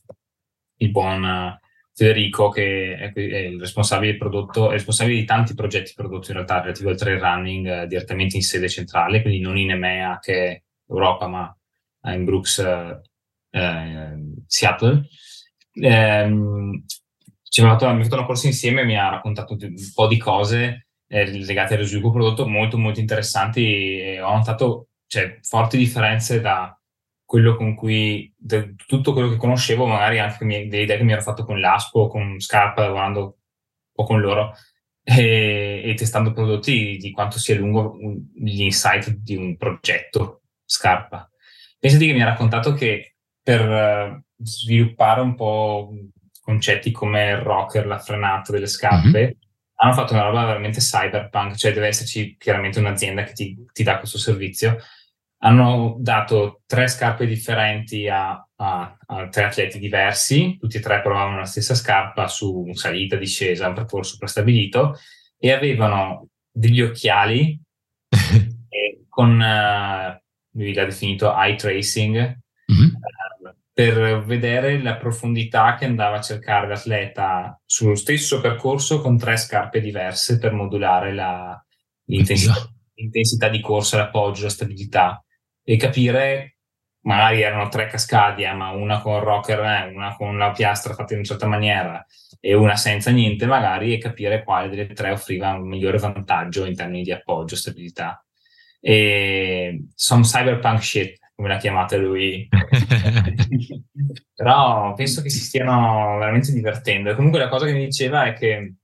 il buon Federico, che è, il responsabile, prodotto, è responsabile di tanti progetti prodotti in realtà relativi al trail running eh, direttamente in sede centrale, quindi non in EMEA che è Europa, ma in Brooks eh, eh Seattle. Eh, ci abbiamo fatto, fatto una corsa insieme e mi ha raccontato un po' di cose eh, legate allo sviluppo prodotto molto molto interessanti e ho notato cioè, forti differenze da quello con cui tutto quello che conoscevo, magari anche mie, delle idee che mi ero fatto con l'Aspo, con Scarpa, lavorando un po' con loro e, e testando prodotti di quanto sia lungo gli insight di un progetto Scarpa. Pensate che mi ha raccontato che per uh, sviluppare un po' concetti come il rocker, la frenata delle scarpe, mm-hmm. hanno fatto una roba veramente cyberpunk, cioè deve esserci chiaramente un'azienda che ti, ti dà questo servizio hanno dato tre scarpe differenti a, a, a, tre atleti diversi, tutti e tre provavano la stessa scarpa su salita, discesa, un percorso prestabilito e avevano degli occhiali con, uh, lui l'ha definito eye tracing, mm-hmm. uh, per vedere la profondità che andava a cercare l'atleta sullo stesso percorso con tre scarpe diverse per modulare la, l'intensità, l'intensità di corsa, l'appoggio, la stabilità e capire, magari erano tre cascadi, eh, ma una con rocker, eh, una con la piastra fatta in una certa maniera e una senza niente magari, e capire quale delle tre offriva un migliore vantaggio in termini di appoggio, stabilità. E some cyberpunk shit, come l'ha chiamata lui. Però penso che si stiano veramente divertendo. E comunque la cosa che mi diceva è che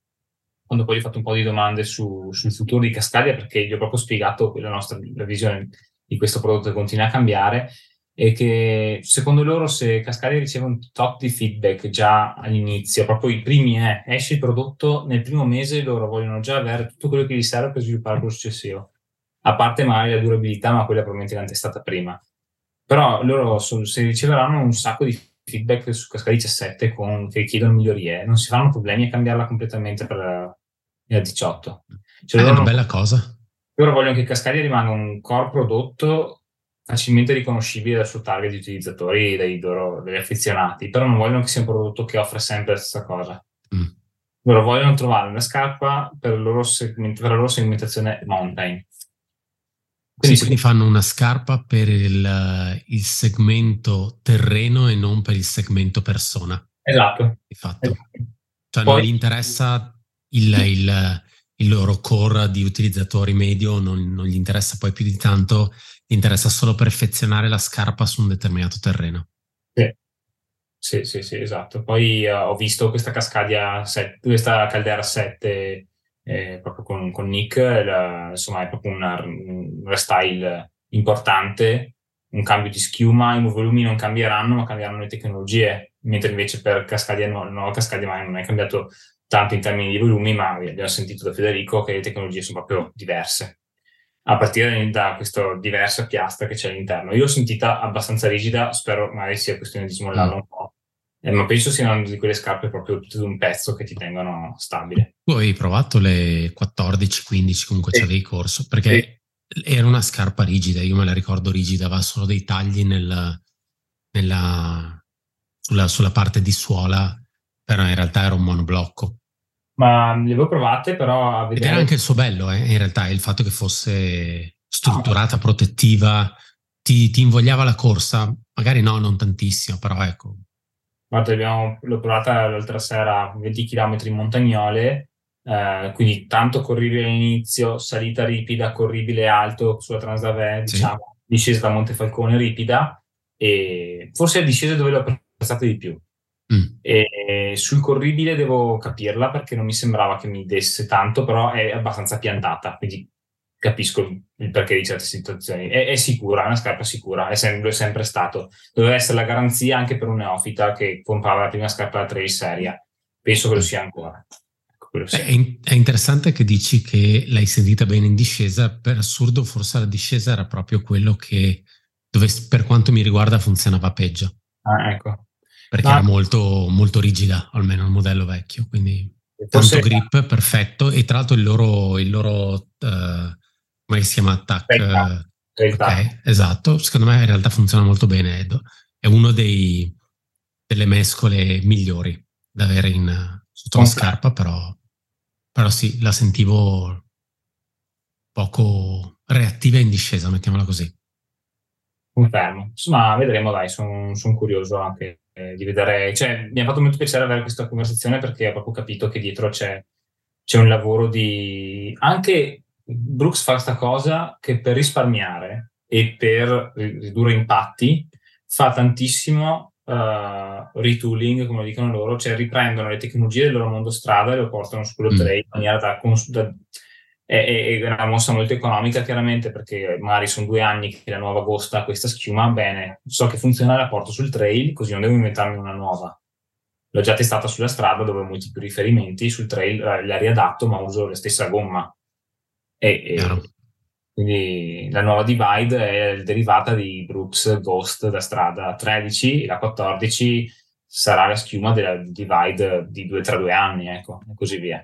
quando poi gli ho fatto un po' di domande su, sul futuro di Cascadia, perché gli ho proprio spiegato la nostra la visione di questo prodotto che continua a cambiare e che secondo loro se Cascadia riceve un top di feedback già all'inizio, proprio i primi è, eh, esce il prodotto nel primo mese loro vogliono già avere tutto quello che gli serve per sviluppare quello successivo, a parte magari la durabilità, ma quella probabilmente l'hanno testata prima. Però loro so, se riceveranno un sacco di feedback su Cascadia 17 con, che chiedono migliorie, non si faranno problemi a cambiarla completamente per il 18. Cioè, è una bella cosa loro vogliono che Cascadia rimanga un core prodotto facilmente riconoscibile dal suo target di utilizzatori, dai loro, degli affezionati, però non vogliono che sia un prodotto che offre sempre la stessa cosa. Mm. Loro vogliono trovare una scarpa per, segment- per la loro segmentazione mountain. Quindi, sì, quindi fanno una scarpa per il, il, segmento terreno e non per il segmento persona. Esatto. Di fatto. Esatto. Cioè Poi, non gli interessa il, il, il loro core di utilizzatori medio non, non, gli interessa poi più di tanto, gli interessa solo perfezionare la scarpa su un determinato terreno. Sì, sì, sì, esatto. Poi uh, ho visto questa Cascadia 7, questa Caldera 7 eh, proprio con, con Nick, la, insomma è proprio una, un restyle importante, un cambio di schiuma, i volumi non cambieranno, ma cambieranno le tecnologie, mentre invece per Cascadia, no, nuova Cascadia non è cambiato tanto in termini di volumi, ma abbiamo sentito da Federico che le tecnologie sono proprio diverse, a partire da questa diversa piastra che c'è all'interno. Io l'ho sentita abbastanza rigida, spero magari sia questione di smollarla un po', eh, ma penso siano di quelle scarpe proprio tutte di un pezzo che ti tengono stabile. Tu hai provato le 14, 15, comunque sì. c'avevi corso, perché sì. era una scarpa rigida, io me la ricordo rigida, aveva solo dei tagli nel, nella, sulla, sulla parte di suola però in realtà era un monoblocco. Ma le avevo provate, però a vedere... Ed era anche il suo bello, eh, in realtà, il fatto che fosse strutturata, ah. protettiva, ti, ti, invogliava la corsa, magari no, non tantissimo, però ecco. Guarda, abbiamo, l'ho provata l'altra sera 20 km in montagnole, eh, quindi tanto corribile all'inizio, salita ripida, corribile alto sulla Transdave, sì. diciamo, discesa da Montefalcone ripida, e forse è discesa dove l'ho apprezzato di più. Mm. E sul corribile devo capirla perché non mi sembrava che mi desse tanto, però è abbastanza piantata, quindi capisco il perché di certe situazioni. È, è sicura, è una scarpa sicura, è sempre, sempre, stato. Doveva essere la garanzia anche per un neofita che comprava la prima scarpa da trail seria. Penso che lo sia ancora. Ecco, sia. È, in, è, interessante che dici che l'hai sentita bene in discesa, per assurdo forse la discesa era proprio quello che, dove per quanto mi riguarda funzionava peggio. Ah, ecco perché Ma... era molto, molto rigida, almeno il modello vecchio, quindi tanto grip perfetto e tra l'altro il loro, il loro uh, come si chiama attack? Uh, ok, esatto, secondo me in realtà funziona molto bene Edo. è uno dei, delle mescole migliori da avere in, sotto la scarpa, però, però sì, la sentivo poco reattiva e in discesa, mettiamola così. Confermo. Insomma, vedremo, dai, sono son curioso anche eh, di vedere. Cioè, mi ha fatto molto piacere avere questa conversazione perché ho proprio capito che dietro c'è, c'è un lavoro di... Anche Brooks fa questa cosa che per risparmiare e per ridurre impatti fa tantissimo uh, retooling, come dicono loro, cioè riprendono le tecnologie del loro mondo strada e lo portano su quello mm. trail in maniera da, da è, una mossa molto economica chiaramente perché magari sono due anni che la nuova Ghost ha questa schiuma, bene, so che funziona, la porto sul trail, così non devo inventarmi una nuova. L'ho già testata sulla strada dove ho molti più riferimenti, sul trail la riadatto ma uso la stessa gomma. E, e quindi la nuova Divide è derivata di Brooks Ghost da strada 13 la 14 sarà la schiuma della Divide di due, tra due anni, ecco, e così via.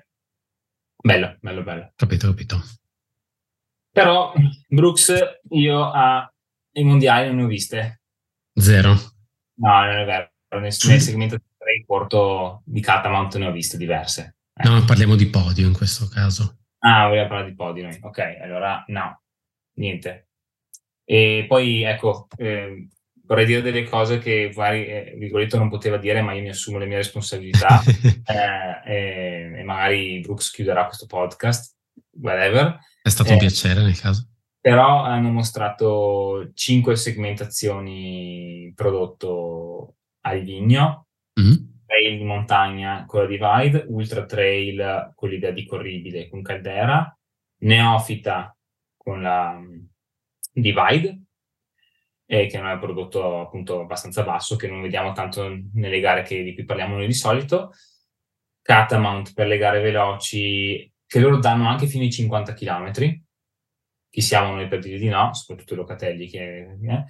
Bello, bello, bello. Capito, capito. Però Brooks, io a i mondiali non ne ho viste. Zero. No, non è vero. Nel, nel segmento 3 porto di Catamount ne ho viste diverse. Eh. No, parliamo di podio in questo caso. Ah, vogliamo parlare di podio noi. Ok, allora no, niente. E poi ecco, eh, vorrei dire delle cose che magari eh, Rigoletto non poteva dire, ma io mi assumo le mie responsabilità eh, e, e, magari Brooks chiuderà questo podcast, whatever. È stato un eh, piacere nel caso. Però hanno mostrato cinque segmentazioni prodotto a Livigno, mm-hmm. trail di montagna con la Divide, ultra trail con l'idea di corribile con Caldera, neofita con la mm, Divide, e che non è un prodotto appunto abbastanza basso, che non vediamo tanto nelle gare che, di cui parliamo noi di solito. Catamount per le gare veloci, che loro danno anche fino ai 50 km. Chi siamo noi per dire di no, soprattutto i locatelli che... Eh.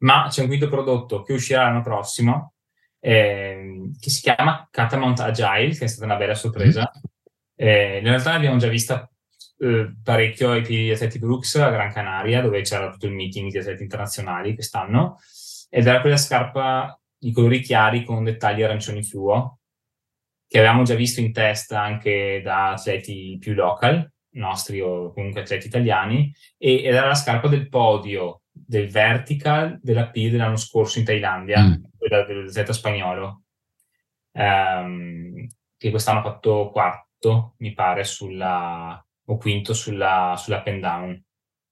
Ma c'è un quinto prodotto che uscirà l'anno prossimo, eh, che si chiama Catamount Agile, che è stata una bella sorpresa. Mm-hmm. Eh, in realtà l'abbiamo già vista eh, parecchio ai piedi di Atleti Brooks a Gran Canaria, dove c'era tutto il meeting di atleti internazionali quest'anno, ed era quella scarpa di colori chiari con dettagli arancioni fluo, che avevamo già visto in testa anche da atleti più local, nostri o comunque atleti italiani, e, ed era la scarpa del podio del vertical della P dell'anno scorso in Thailandia, mm. quella dell'atleta spagnolo, ehm, che quest'anno ha fatto quarto, mi pare, sulla o quinto sulla, sulla pen down.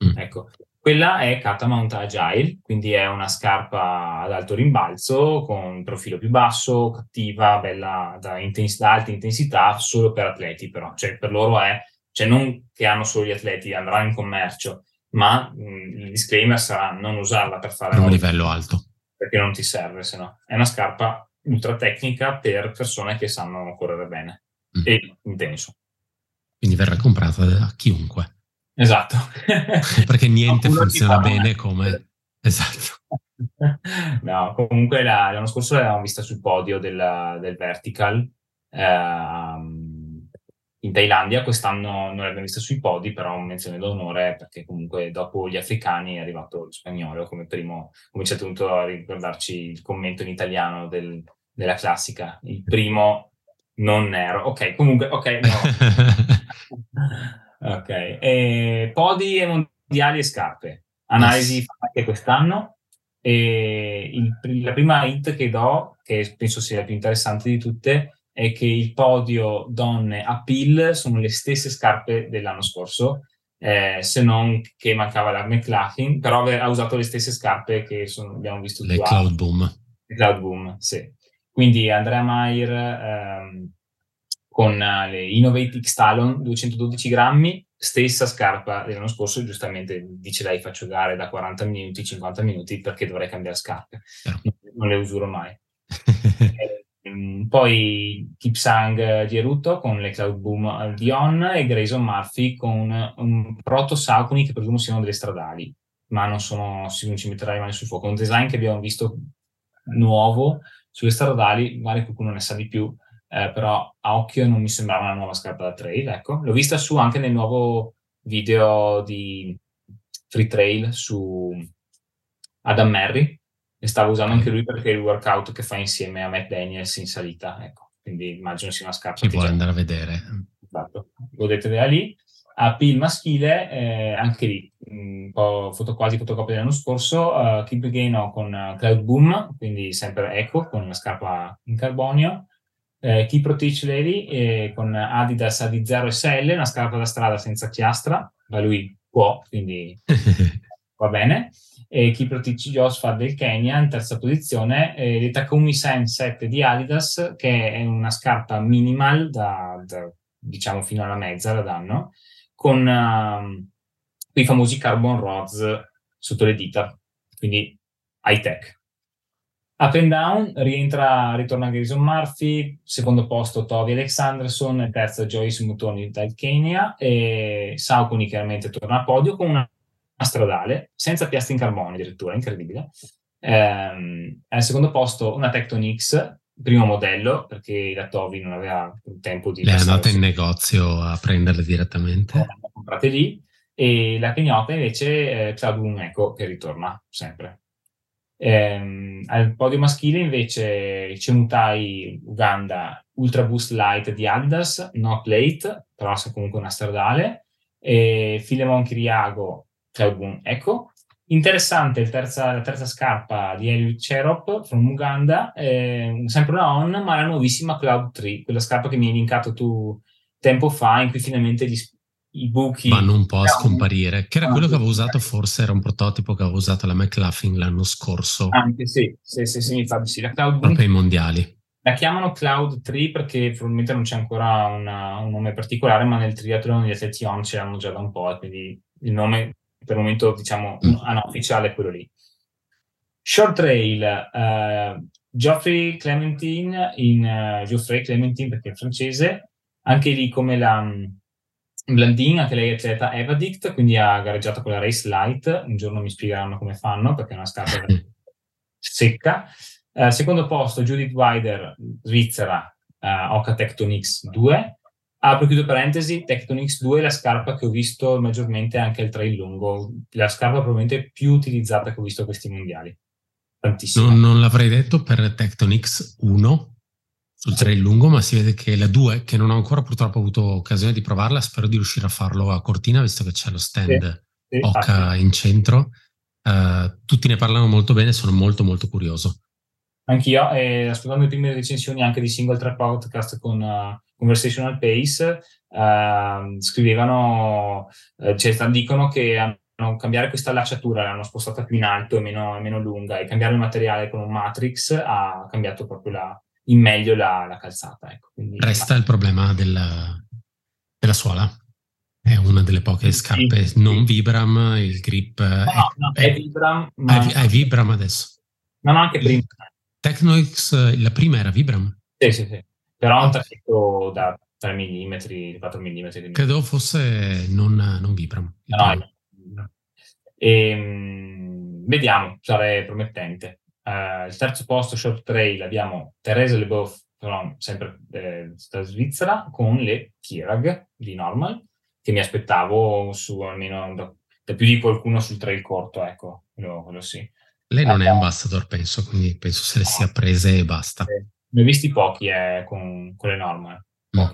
Mm. Ecco. Quella è Catamount Agile, quindi è una scarpa ad alto rimbalzo con profilo più basso, cattiva, bella da, intens- da alta intensità, solo per atleti però, cioè per loro è, cioè non che hanno solo gli atleti, andranno in commercio, ma mh, mm, il disclaimer sarà non usarla per fare... Per un livello alto. Perché non ti serve, se no. È una scarpa ultra tecnica per persone che sanno correre bene mm. e intenso quindi verrà comprata da chiunque. Esatto. Perché niente funziona bene come... Esatto. No, comunque la, l'anno scorso l'avevamo vista sul podio del, del Vertical eh, in Thailandia, quest'anno non l'abbiamo vista sui podi, però menzione d'onore perché comunque dopo gli africani è arrivato lo spagnolo come primo, come ci è tenuto a ricordarci il commento in italiano del, della classica, il primo non nero. Ok, comunque, ok, no. ok, e podi e mondiali e scarpe. Analisi yes. anche quest'anno. E il, la prima hit che do, che penso sia la più interessante di tutte, è che il podio donne a PIL sono le stesse scarpe dell'anno scorso, eh, se non che mancava la McLaughlin, però ha usato le stesse scarpe che sono, abbiamo visto le Cloud Boom. Le Cloud Boom, sì. Quindi Andrea Maier ehm, con eh, le Innovate X Talon 212 grammi, stessa scarpa dell'anno scorso, giustamente dice lei faccio gare da 40 minuti, 50 minuti perché dovrei cambiare scarpe, non le usuro mai. Ehm, poi Kipsang Geruto con le Cloud Boom Dion e Grayson Murphy con un proto Saucony che presumo siano delle stradali, ma non sono, non ci metterà le mani sul fuoco. Un design che abbiamo visto nuovo sulle stradali, magari qualcuno ne sa di più, eh, però a occhio non mi sembrava una nuova scarpa da trail, ecco. L'ho vista su anche nel nuovo video di Free Trail su Adam Merry, e stava usando anche lui perché è il workout che fa insieme a Matt Daniels in salita, ecco. quindi immagino sia una scarpa. Chi vuole andare a vedere. Esatto, godetevela lì. AP il maschile, eh, anche lì, un po' foto, quasi fotocopia dell'anno scorso, uh, Keep Gaino con uh, Cloud Boom, quindi sempre Eco con la scarpa in carbonio, eh, Keep Teach Lady eh, con Adidas AD0 SL, una scarpa da strada senza chiastra, ma lui può, quindi va bene. E Keep Teach Josfat del Kenya in terza posizione, eh, le Takumi Sen 7 di Adidas, che è una scarpa minimal da, da diciamo fino alla mezza la danno, con uh, i famosi carbon rods sotto le dita, quindi high tech. Up and down rientra, ritorna Grayson Murphy, secondo posto Toby Alexanderson, terza Joyce Mutoni dal Kenya e Sauconi chiaramente torna a podio con una, stradale senza piastre in carbonio addirittura, incredibile. Ehm, al secondo posto una Tecton primo modello, perché la Toby non aveva il tempo di... Le è andata in negozio a prenderle direttamente. Le comprate lì e la Kenyota invece eh, Cloud Boom Eco che ritorna sempre. Ehm, al podio maschile invece Cemutai Uganda Ultra Boost Light di Adidas, not late, però è comunque una stradale, e Filemon Kiriago Cloud Boom Eco. Interessante terza, la terza scarpa di Eliud Cherop from Uganda, eh, sempre una on, ma la nuovissima Cloud 3, quella scarpa che mi hai linkato tu tempo fa, in cui finalmente gli, i buchi vanno un po' a scomparire. Che era quello che avevo usato, forse era un prototipo che avevo usato la McLaughlin l'anno scorso. Anche sì, sì, sì, sì mi fa sì. La Cloud Proprio ai mondiali. La chiamano Cloud 3 perché probabilmente non c'è ancora una, un nome particolare, ma nel triathlon atleti on ce l'hanno già da un po', quindi il nome per il momento diciamo mm. ah, no, ufficiale è quello lì. Short Trail, uh, Geoffrey Clementine in uh, Geoffrey Clementine perché è francese, anche lì come la um, Blandin, anche lei è atleta Evadict, quindi ha gareggiato con la Race Light, un giorno mi spiegheranno come fanno perché è una scarpa secca. Uh, secondo posto Judith Wider, Svizzera, uh, Oca Tectonix 2, Apro chiudo parentesi, Tectonix 2 è la scarpa che ho visto maggiormente anche al trail lungo, la scarpa probabilmente più utilizzata che ho visto a questi mondiali. Tantissimo. Non, non l'avrei detto per Tectonix 1 sul trail lungo, ma si vede che la 2, che non ho ancora purtroppo avuto occasione di provarla, spero di riuscire a farlo a Cortina, visto che c'è lo stand sì, Oca in centro. Uh, tutti ne parlano molto bene, sono molto molto curioso. Anch'io, e ascoltando le prime recensioni anche di Single Track Podcast con uh, Conversational Pace, uh, scrivevano, uh, cioè, dicono che hanno cambiare questa allacciatura, l'hanno spostata più in alto e meno, meno, lunga, e cambiare il materiale con un Matrix ha cambiato proprio la, in meglio la, la calzata. Ecco. Quindi, Resta ma... il problema della, della suola. È una delle poche scarpe sì, non Vibram, il grip no, è, no, è, è Vibram. Ma... È, è Vibram adesso. No, no, anche prima. Technox, la prima era Vibram? Sì, sì, sì. Però un traffico da 3 mm, 4 mm. Credo fosse non, non Vibram. No, no. E, ehm, vediamo, sarei promettente. Uh, il terzo posto, short trail, abbiamo Teresa Leboeuf, però sempre eh, da Svizzera, con le Kirag di Normal, che mi aspettavo su almeno da, da più di qualcuno sul trail corto, ecco, quello, quello sì. Lei non è ambassador, penso, quindi penso se le sia prese e basta. Ne ho visti pochi eh, con, con le norme. Mm.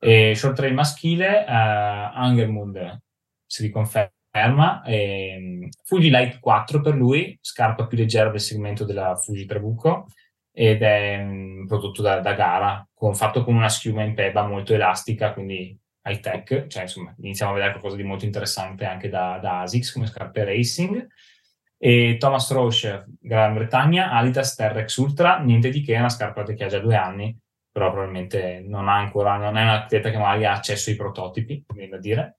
E short trail maschile, uh, Angermund si riconferma. E, Fuji Light 4 per lui, scarpa più leggera del segmento della Fuji Trabucco ed è um, prodotto da, da, gara, con, fatto con una schiuma in peba molto elastica, quindi high tech, cioè insomma iniziamo a vedere qualcosa di molto interessante anche da, da ASICS come scarpe racing e Thomas Roche, Gran Bretagna, Adidas Terrex Ultra, niente di che, è una scarpa che ha già due anni, però probabilmente non ha ancora, non è un che magari ha accesso ai prototipi, viene da dire.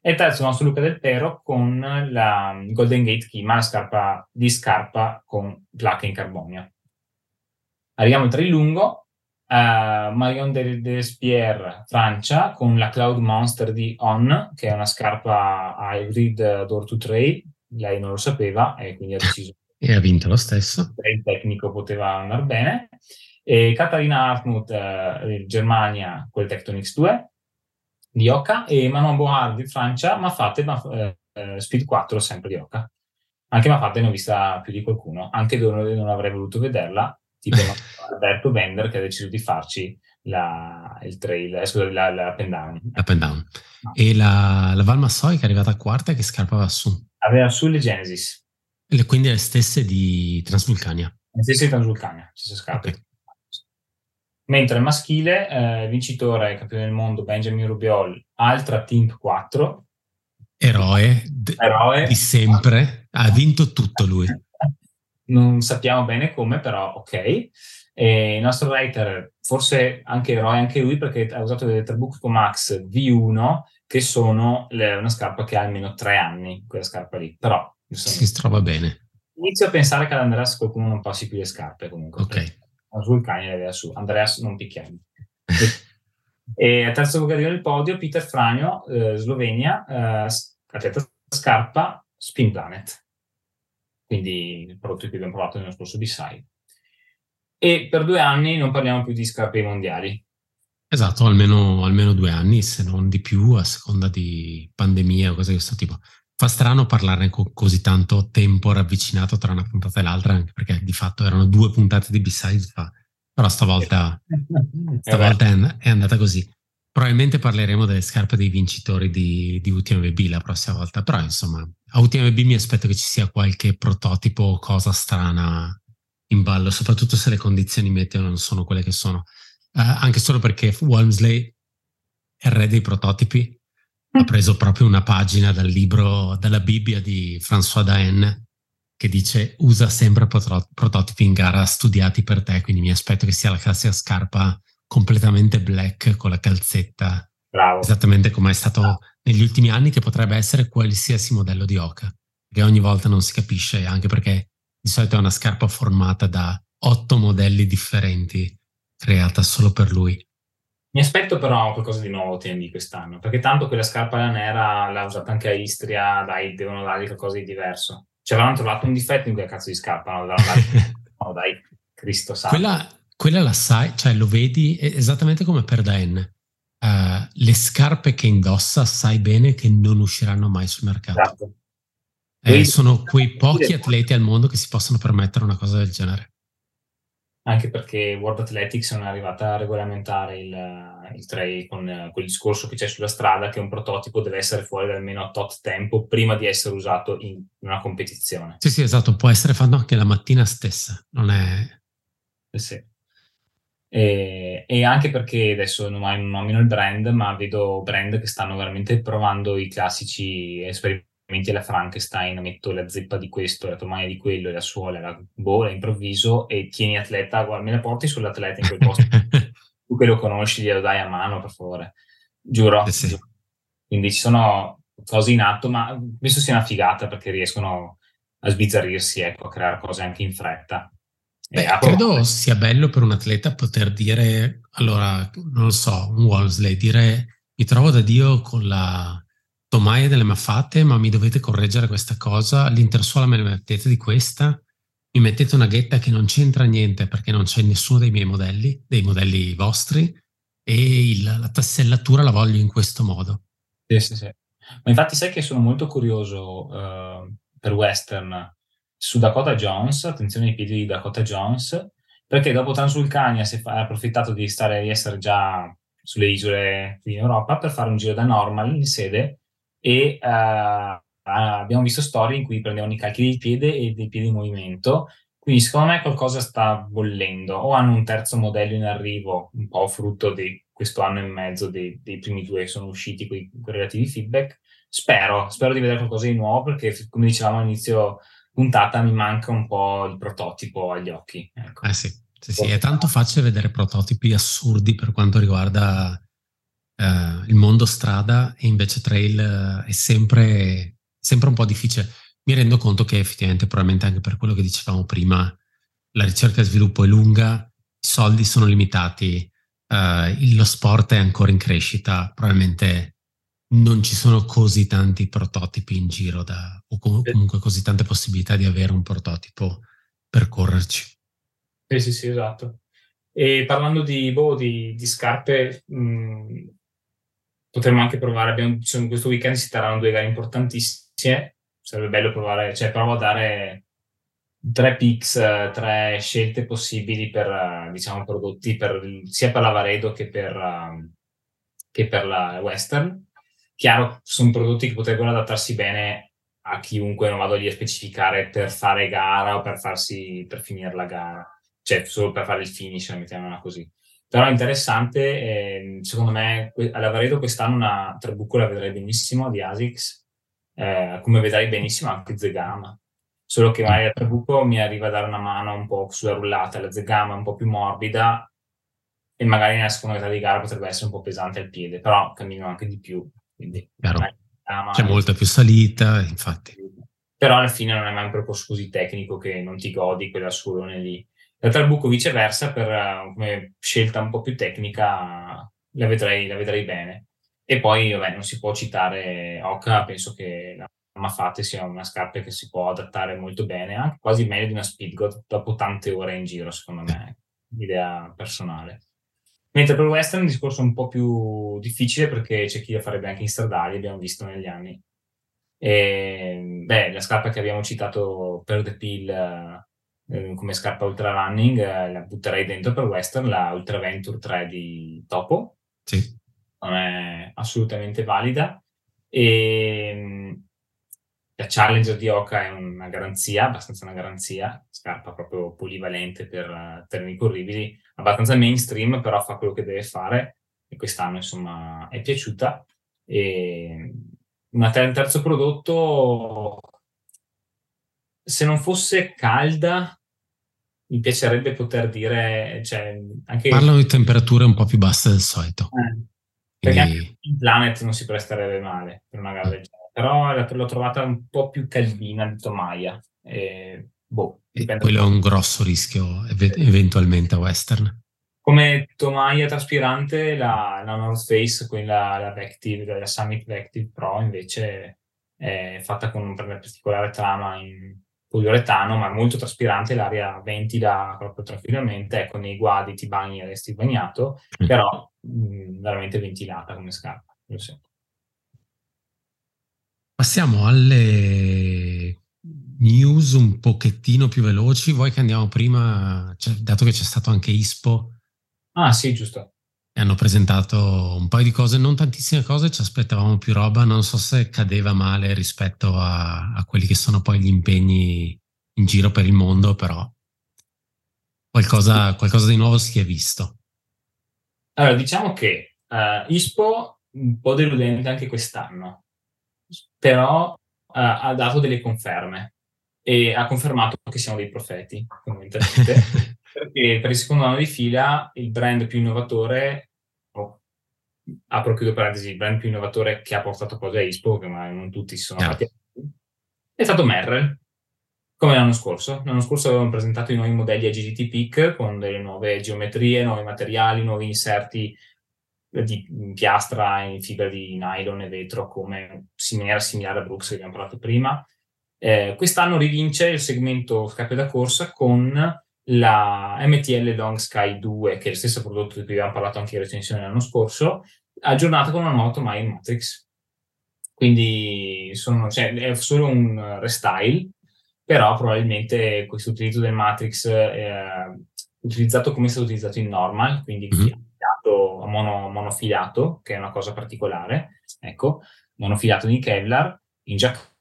E il terzo, il nostro Luca Del Pero con la Golden Gate Kima, la scarpa di scarpa con placche in carbonio. Arriviamo al trail lungo, uh, Marion Despierre, Francia, con la Cloud Monster di On, che è una scarpa hybrid door to trail, lei non lo sapeva e quindi ha deciso. e ha vinto lo stesso. Il tecnico poteva andare bene. E Katarina Hartmut, eh, Germania, quel Tectonix 2 di Oca, e Manon Bohard di Francia, ma fate ma, eh, eh Speed 4 sempre di Oca. Anche Mafate ne ho vista più di qualcuno, anche dove non avrei voluto vederla, tipo Alberto Vender che ha deciso di farci la, il trail, eh, scusa, la, la up and down. Up and down. No. E la, la Val Massoi che è arrivata a quarta che scarpava su? Aveva su le Genesis. Le, quindi le stesse di Transvulcania. Le stesse di Transvulcania, stesse scarpe. Okay. Mentre maschile, eh, vincitore campione del mondo Benjamin Rubiol, altra Team 4. Eroe, d- Eroe di sempre, ha vinto tutto lui. Non sappiamo bene come, però ok. E il nostro writer, forse anche eroe anche lui, perché ha usato delle Trabucco Max V1, che sono le, una scarpa che ha almeno tre anni, quella scarpa lì. Però si trova bene. Inizio a pensare che ad Andreas qualcuno non passi più le scarpe comunque. Ok. Sul cane le aveva su. Andreas non picchiamo. e al terzo gradino del podio, Peter Franio, eh, Slovenia, eh, atleta scarpa, Spin Planet. Quindi il prodotto che abbiamo provato nello scorso B-Side. E per due anni non parliamo più di scarpe mondiali. Esatto, almeno, almeno due anni, se non di più, a seconda di pandemia o cose di questo tipo. Fa strano parlarne con così tanto tempo ravvicinato tra una puntata e l'altra, anche perché di fatto erano due puntate di B-Side fa. Però stavolta, stavolta è, è, andata così. Probabilmente parleremo delle scarpe dei vincitori di, di UTMB la prossima volta, però insomma, a UTMB mi aspetto che ci sia qualche prototipo o cosa strana in ballo, soprattutto se le condizioni meteo non sono quelle che sono. Uh, anche solo perché Walmsley è il re dei prototipi, ha preso proprio una pagina dal libro, dalla Bibbia di François Daen che dice usa sempre prot- prototipi in gara studiati per te, quindi mi aspetto che sia la classica scarpa completamente black con la calzetta, Bravo. esattamente come è stato Bravo. negli ultimi anni, che potrebbe essere qualsiasi modello di Oca, che ogni volta non si capisce, anche perché di solito è una scarpa formata da otto modelli differenti, creata solo per lui. Mi aspetto però qualcosa di nuovo TND quest'anno, perché tanto quella scarpa nera l'ha usata anche a Istria, dai, devono dargli qualcosa di diverso. Ci avranno trovato un difetto in quella cazzo di scarpa, no? no dai, Cristo sa. Quella, quella, la sai, cioè lo vedi esattamente come per Daen. Uh, le scarpe che indossa sai bene che non usciranno mai sul mercato. Esatto. Eh, sono quei pochi atleti al mondo che si possono permettere una cosa del genere anche perché World Athletics non è arrivata a regolamentare il, il trail con quel discorso che c'è sulla strada che un prototipo deve essere fuori da almeno tot tempo prima di essere usato in una competizione. Sì, sì, esatto, può essere fatto anche la mattina stessa, non è... Eh sì. E, e, anche perché adesso non, nomino il brand, ma vedo brand che stanno veramente provando i classici esperimenti metti la Frankenstein, metto la zeppa di questo, la tomaia di quello, la suola, la bola improvviso e tieni atleta, guarda, me la porti sull'atleta in quel posto. tu che lo conosci, glielo dai a mano, per favore. Giuro. Eh sì. Quindi ci sono cose in atto, ma penso sia una figata perché riescono a sbizzarrirsi, ecco, a creare cose anche in fretta. Beh, credo sia bello per un atleta poter dire, allora, non lo so, un Wolseley, dire mi trovo da Dio con la tomaia delle maffate, ma mi dovete correggere questa cosa, l'intersuola me ne mettete di questa, mi mettete una ghetta che non c'entra niente perché non c'è nessuno dei miei modelli, dei modelli vostri, e il, la tassellatura la voglio in questo modo. Sì, sì, sì. Ma infatti sai che sono molto curioso uh, per Western su Dakota Jones, attenzione ai piedi di Dakota Jones, perché dopo Transulcania si è approfittato di, stare, di essere già sulle isole in Europa per fare un giro da normal in sede e uh, abbiamo visto storie in cui prendevano i calchi del piede e dei piedi in movimento. Quindi secondo me qualcosa sta bollendo o hanno un terzo modello in arrivo, un po' frutto di questo anno e mezzo dei, dei primi due che sono usciti con i relativi feedback. Spero, spero di vedere qualcosa di nuovo perché come dicevamo all'inizio puntata mi manca un po' il prototipo agli occhi. Ecco. Eh sì, sì, sì, è tanto facile vedere prototipi assurdi per quanto riguarda uh, il mondo strada e invece trail uh, è sempre, sempre un po' difficile. Mi rendo conto che effettivamente, probabilmente anche per quello che dicevamo prima, la ricerca e sviluppo è lunga, i soldi sono limitati, uh, lo sport è ancora in crescita, probabilmente non ci sono così tanti prototipi in giro da, o comunque così tante possibilità di avere un prototipo per correrci. Sì, sì, sì, esatto. E parlando di, boh, di, di scarpe, mh, potremmo anche provare, abbiamo, cioè, questo weekend si terranno due gare importantissime, sarebbe bello provare, cioè provo a dare tre picks, tre scelte possibili per, diciamo, prodotti per, sia per la Varedo che per, um, che per la Western. Chiaro, sono prodotti che potrebbero adattarsi bene a chiunque, non vado lì a specificare per fare gara o per, farsi, per finire la gara, cioè solo per fare il finish, mettiamola così. Però è interessante, eh, secondo me, alla Varedo quest'anno una Trabucco la vedrei benissimo di ASICS, eh, come vedrei benissimo anche Zegama. Solo che magari a Trabucco mi arriva a dare una mano un po' sulla rullata, la Zegama è un po' più morbida e magari nella seconda metà di gara potrebbe essere un po' pesante al piede, però cammino anche di più. Quindi, C'è molta più salita, infatti. Però alla fine non è mai un percorso così tecnico che non ti godi quella scolone lì. La Trabucco viceversa, per come scelta un po' più tecnica, la vedrei, la vedrei bene. E poi, vabbè, non si può citare Oca, penso che la Mafate sia una scarpa che si può adattare molto bene, anche quasi meglio di una Speedgoat dopo tante ore in giro, secondo me, idea personale. Mentre per Western il discorso un po' più difficile perché c'è chi la farebbe anche in stradali, abbiamo visto negli anni. E, beh, la scarpa che abbiamo citato per The Pill eh, come scarpa ultra running eh, la butterei dentro per Western, la Ultra Venture 3 di Topo. Sì. Non è assolutamente valida. E la Challenger di Oka è una garanzia, abbastanza una garanzia, scarpa proprio polivalente per uh, terreni corribili, abbastanza mainstream, però fa quello che deve fare e quest'anno insomma è piaciuta. E un terzo prodotto, se non fosse calda, mi piacerebbe poter dire... Cioè, anche... Parlano di temperature un po' più basse del solito. Eh, perché Quindi... anche il Planet non si presterebbe male per una gara del genere però l'ho trovata un po' più caldina di Tomaia. E, boh, quello è un grosso rischio eventualmente a Western. Come tomaia traspirante, la, la North Face, quella la Vective, la Summit Vective Pro, invece è fatta con un particolare trama in poliuretano, ma molto traspirante, l'aria ventila proprio tranquillamente, ecco, nei guadi ti bagni e resti bagnato, mm. però mh, veramente ventilata come scarpa. Passiamo alle news un pochettino più veloci. Vuoi che andiamo prima, cioè, dato che c'è stato anche ISPO? Ah sì, giusto. E hanno presentato un paio di cose, non tantissime cose, ci aspettavamo più roba. Non so se cadeva male rispetto a, a quelli che sono poi gli impegni in giro per il mondo, però qualcosa, qualcosa di nuovo si è visto. Allora, diciamo che uh, ISPO un po' deludente anche quest'anno però uh, ha dato delle conferme e ha confermato che siamo dei profeti, fondamentalmente, perché per il secondo anno di fila il brand più innovatore, oh, apro chiudo parentesi, il brand più innovatore che ha portato cose a Ispo, che ma non tutti si sono yeah. fatti, è stato Merrell, come l'anno scorso. L'anno scorso avevamo presentato i nuovi modelli Agility Peak con delle nuove geometrie, nuovi materiali, nuovi inserti di piastra in fibra di nylon e vetro come maniera similare a Brooks che abbiamo parlato prima. Eh, quest'anno rivince il segmento scarpe da corsa con la MTL Long Sky 2, che è lo stesso prodotto di cui abbiamo parlato anche in recensione l'anno scorso, aggiornata con una nuova tomaia in Matrix. Quindi sono, cioè, è solo un restyle, però probabilmente questo utilizzo del Matrix è utilizzato come è stato utilizzato in normal, quindi mm-hmm filato, mono, monofilato, che è una cosa particolare, ecco, monofilato di Kevlar, in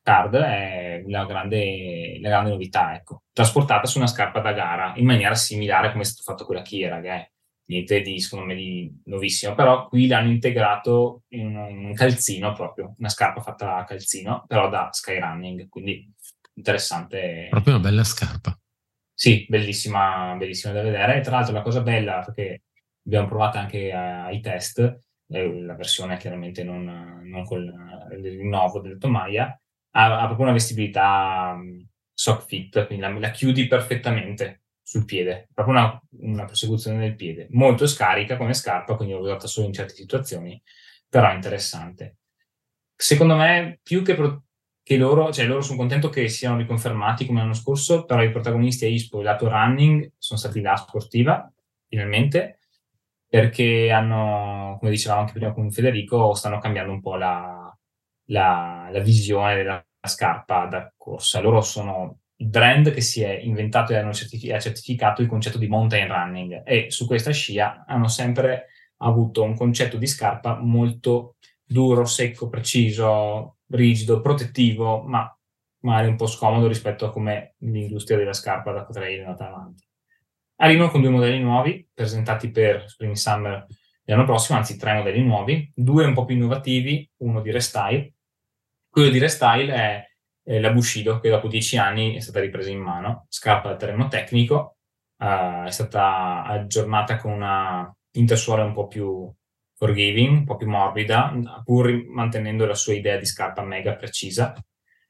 Jacquard è la grande, la grande novità, ecco, trasportata su una scarpa da gara in maniera similare a come è stato fatto con la Kira, che è niente di, secondo me, di nuovissimo, però qui l'hanno integrato in un calzino proprio, una scarpa fatta a calzino, però da skyrunning, quindi interessante. Proprio una bella scarpa. Sì, bellissima, bellissima da vedere. E tra l'altro la cosa bella, perché abbiamo provato anche ai test, eh, la versione chiaramente non, non con il rinnovo del tomaia, ha, ha, proprio una vestibilità um, sock fit, quindi la, la, chiudi perfettamente sul piede, proprio una, una, prosecuzione del piede, molto scarica come scarpa, quindi l'ho usata solo in certe situazioni, però interessante. Secondo me, più che, pro- che loro, cioè loro sono contento che siano riconfermati come l'anno scorso, però i protagonisti a ISPO e lato running sono stati la sportiva, finalmente, perché hanno, come dicevamo anche prima con Federico, stanno cambiando un po' la, la, la visione della scarpa da corsa. Loro sono il brand che si è inventato e ha certificato il concetto di mountain running e su questa scia hanno sempre avuto un concetto di scarpa molto duro, secco, preciso, rigido, protettivo, ma magari un po' scomodo rispetto a come l'industria della scarpa da trail è andata avanti. Arrivano con due modelli nuovi presentati per Spring Summer l'anno prossimo, anzi tre modelli nuovi, due un po' più innovativi, uno di Restyle. Quello di Restyle è, è la Bushido che dopo dieci anni è stata ripresa in mano, scarpa da terreno tecnico, uh, è stata aggiornata con una intersuola un po' più forgiving, un po' più morbida, pur mantenendo la sua idea di scarpa mega precisa.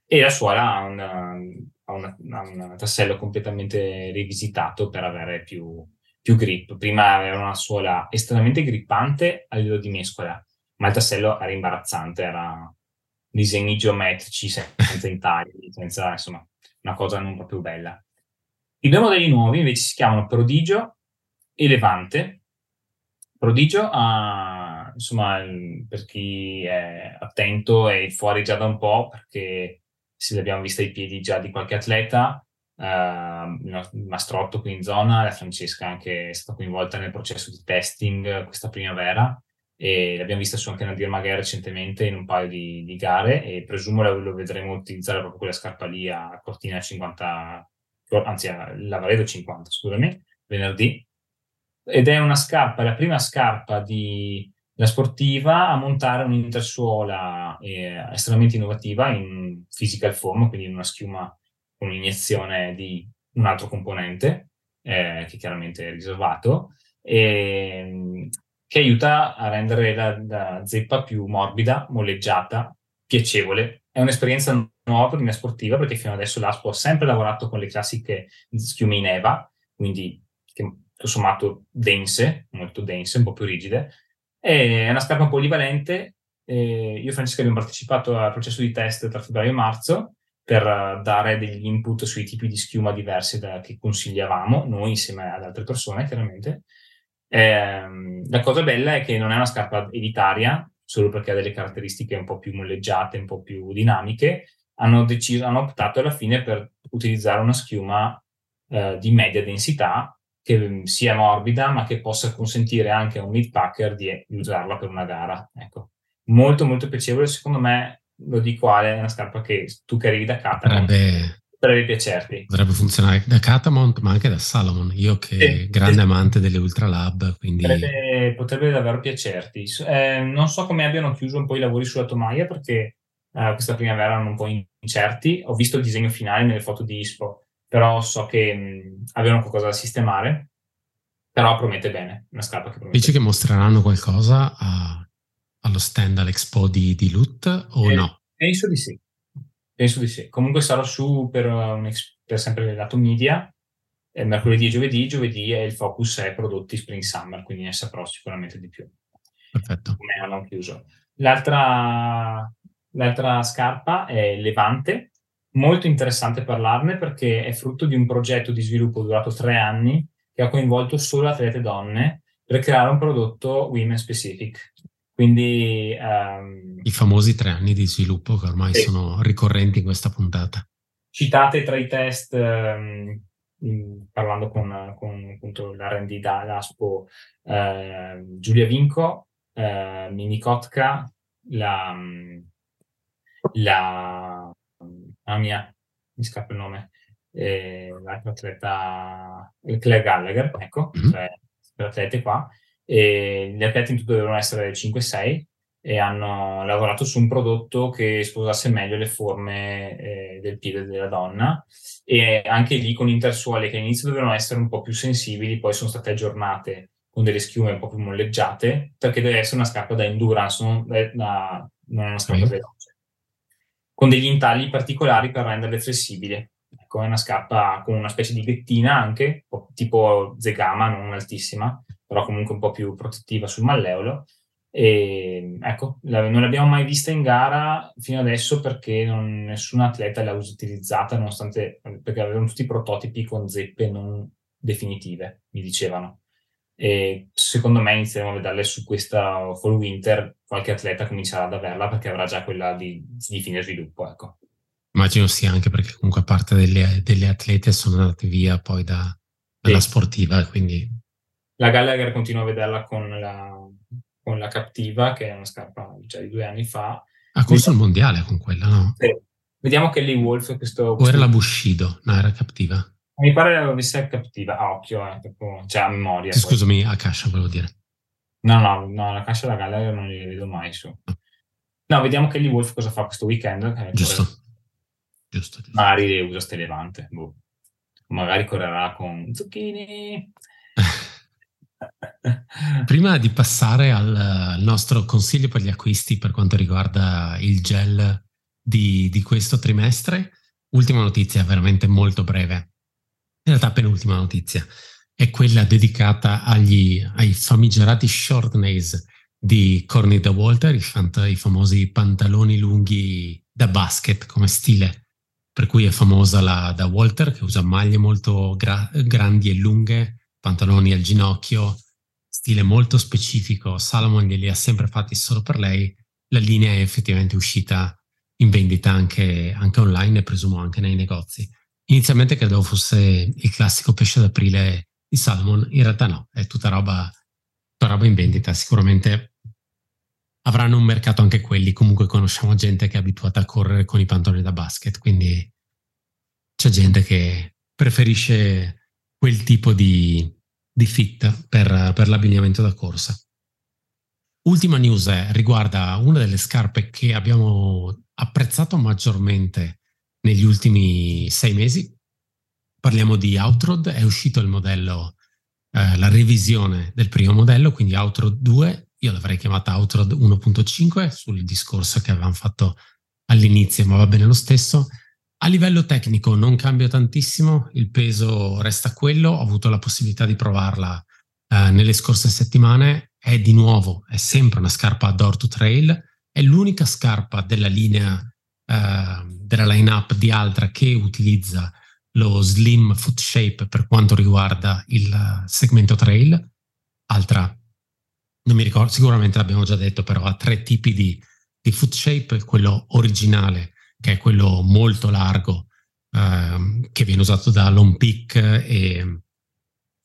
E la suola ha, una, ha, una, ha un tassello completamente rivisitato per avere più, più grip. Prima aveva una suola estremamente grippante a livello di mescola, ma il tassello era imbarazzante, era disegni geometrici senza intagli, senza insomma una cosa non proprio bella. I due modelli nuovi invece si chiamano Prodigio e Levante. Prodigio ha, insomma, per chi è attento è fuori già da un po' perché se l'abbiamo vista ai piedi già di qualche atleta, il Mastrotto qui in zona, la Francesca anche è stata coinvolta nel processo di testing questa primavera e l'abbiamo vista su anche Nadir Magher recentemente in un paio di, di gare e presumo lo, vedremo utilizzare proprio quella scarpa lì a Cortina 50, anzi a Lavaredo 50, scusami, venerdì. Ed è una scarpa, la prima scarpa di, la sportiva a montare un'intersuola eh, estremamente innovativa in physical form, quindi in una schiuma con un'iniezione di un altro componente, eh, che chiaramente è riservato, e, che aiuta a rendere la, la, zeppa più morbida, molleggiata, piacevole. È un'esperienza nuova per la sportiva perché fino adesso l'ASPO ha sempre lavorato con le classiche schiume in EVA, quindi tutto sommato dense, molto dense, un po' più rigide. È una scarpa polivalente. Eh, io e Francesca abbiamo partecipato al processo di test tra febbraio e marzo per dare degli input sui tipi di schiuma diversi da, che consigliavamo, noi insieme ad altre persone chiaramente. Eh, la cosa bella è che non è una scarpa elitaria, solo perché ha delle caratteristiche un po' più molleggiate, un po' più dinamiche. Hanno, deciso, hanno optato alla fine per utilizzare una schiuma eh, di media densità che sia morbida, ma che possa consentire anche a un mid packer di, usarla per una gara. Ecco. Molto, molto piacevole. Secondo me lo dico Ale, è una scarpa che tu che arrivi da potrebbe, potrebbe piacerti. Potrebbe funzionare da Catamount ma anche da Salomon, io che sì, grande sì. amante delle Ultra Lab, quindi... Potrebbe, potrebbe davvero piacerti. Eh, non so come abbiano chiuso un po' i lavori sulla tomaia perché eh, questa primavera erano un po' incerti, ho visto il disegno finale nelle foto di Ispo, però so che mh, avevano qualcosa da sistemare, però promette bene, una scarpa che promette Dici che mostreranno qualcosa a allo stand all'Expo di, di Loot o eh, no? Penso di sì. Penso di sì. Comunque sarò su per, un, per sempre il lato media, eh, mercoledì e giovedì. Giovedì è il focus è prodotti Spring Summer, quindi ne saprò sicuramente di più. Perfetto. Come hanno chiuso. L'altra, l'altra scarpa è Levante, molto interessante parlarne perché è frutto di un progetto di sviluppo durato tre anni che ha coinvolto solo atlete donne per creare un prodotto women specific. Quindi um, i famosi tre anni di sviluppo che ormai sì. sono ricorrenti in questa puntata. Citate tra i test, um, parlando con, con appunto, l'R&D da l'ASPO, uh, Giulia Vinco, uh, Mimi Kotka, la, la, la mia, mi scappa il nome, eh, l'altro atleta, Claire Gallagher, ecco, mm-hmm. tre atlete qua, e gli atleti in tutto dovevano essere 5-6 e hanno lavorato su un prodotto che sposasse meglio le forme eh, del piede della donna e anche lì con intersuole che all'inizio dovevano essere un po' più sensibili, poi sono state aggiornate con delle schiume un po' più molleggiate perché deve essere una scarpa da endurance, non, da, non una scarpa mm. veloce, con degli intagli particolari per renderle flessibili. Ecco, è una scarpa con una specie di ghettina anche, tipo Zegama, non altissima, però comunque un po' più protettiva sul malleolo. E ecco, la, non l'abbiamo mai vista in gara fino adesso perché non, nessun atleta l'ha utilizzata, nonostante perché avevano tutti i prototipi con zeppe non definitive, mi dicevano. E secondo me inizieremo a vederle su questa fall winter, qualche atleta comincerà ad averla perché avrà già quella di, di fine sviluppo. Ecco. Immagino sia anche perché comunque parte delle, delle atlete sono andate via poi da, dalla sì. sportiva, quindi... La Gallagher continua a vederla con la, con la Captiva, che è una scarpa cioè, di due anni fa. Ha corso il mondiale con quella, no? Sì. Vediamo che Lee Wolf questo... O era la Bushido? No, era Captiva. Mi pare avesse Captiva, a occhio, eh, proprio, cioè a memoria. Scusami, poi. a Cascia volevo dire. No, no, no, la Cascia e la Gallagher non li vedo mai su. No, vediamo che Lee Wolf cosa fa questo weekend. Giusto giusto, giusto. Magari usa Stelevante, boh. magari correrà con zucchini. Prima di passare al, nostro consiglio per gli acquisti per quanto riguarda il gel di, di questo trimestre, ultima notizia veramente molto breve. In realtà penultima notizia è quella dedicata agli, ai famigerati short nails di Corny da Walter, i, fant- i famosi pantaloni lunghi da basket come stile per cui è famosa la da Walter che usa maglie molto gra- grandi e lunghe, pantaloni al ginocchio, stile molto specifico. Salomon glieli ha sempre fatti solo per lei. La linea è effettivamente uscita in vendita anche, anche online e presumo anche nei negozi. Inizialmente credevo fosse il classico pesce d'aprile di Salomon, in realtà no, è tutta roba, tutta roba in vendita. Sicuramente avranno un mercato anche quelli. Comunque conosciamo gente che è abituata a correre con i pantaloni da basket, quindi c'è gente che preferisce quel tipo di, di fit per, per l'abbigliamento da corsa. Ultima news è, riguarda una delle scarpe che abbiamo apprezzato maggiormente negli ultimi sei mesi. Parliamo di Outrod, è uscito il modello, eh, la revisione del primo modello, quindi Outrod 2 io l'avrei chiamata Outrod 1.5 sul discorso che avevamo fatto all'inizio, ma va bene lo stesso. A livello tecnico non cambia tantissimo, il peso resta quello, ho avuto la possibilità di provarla eh, nelle scorse settimane, è di nuovo, è sempre una scarpa door to trail, è l'unica scarpa della linea, eh, della line-up di Altra che utilizza lo slim foot shape per quanto riguarda il segmento trail. Altra non mi ricordo, sicuramente l'abbiamo già detto, però ha tre tipi di, di foot shape, quello originale, che è quello molto largo, ehm, che viene usato da Long Peak e,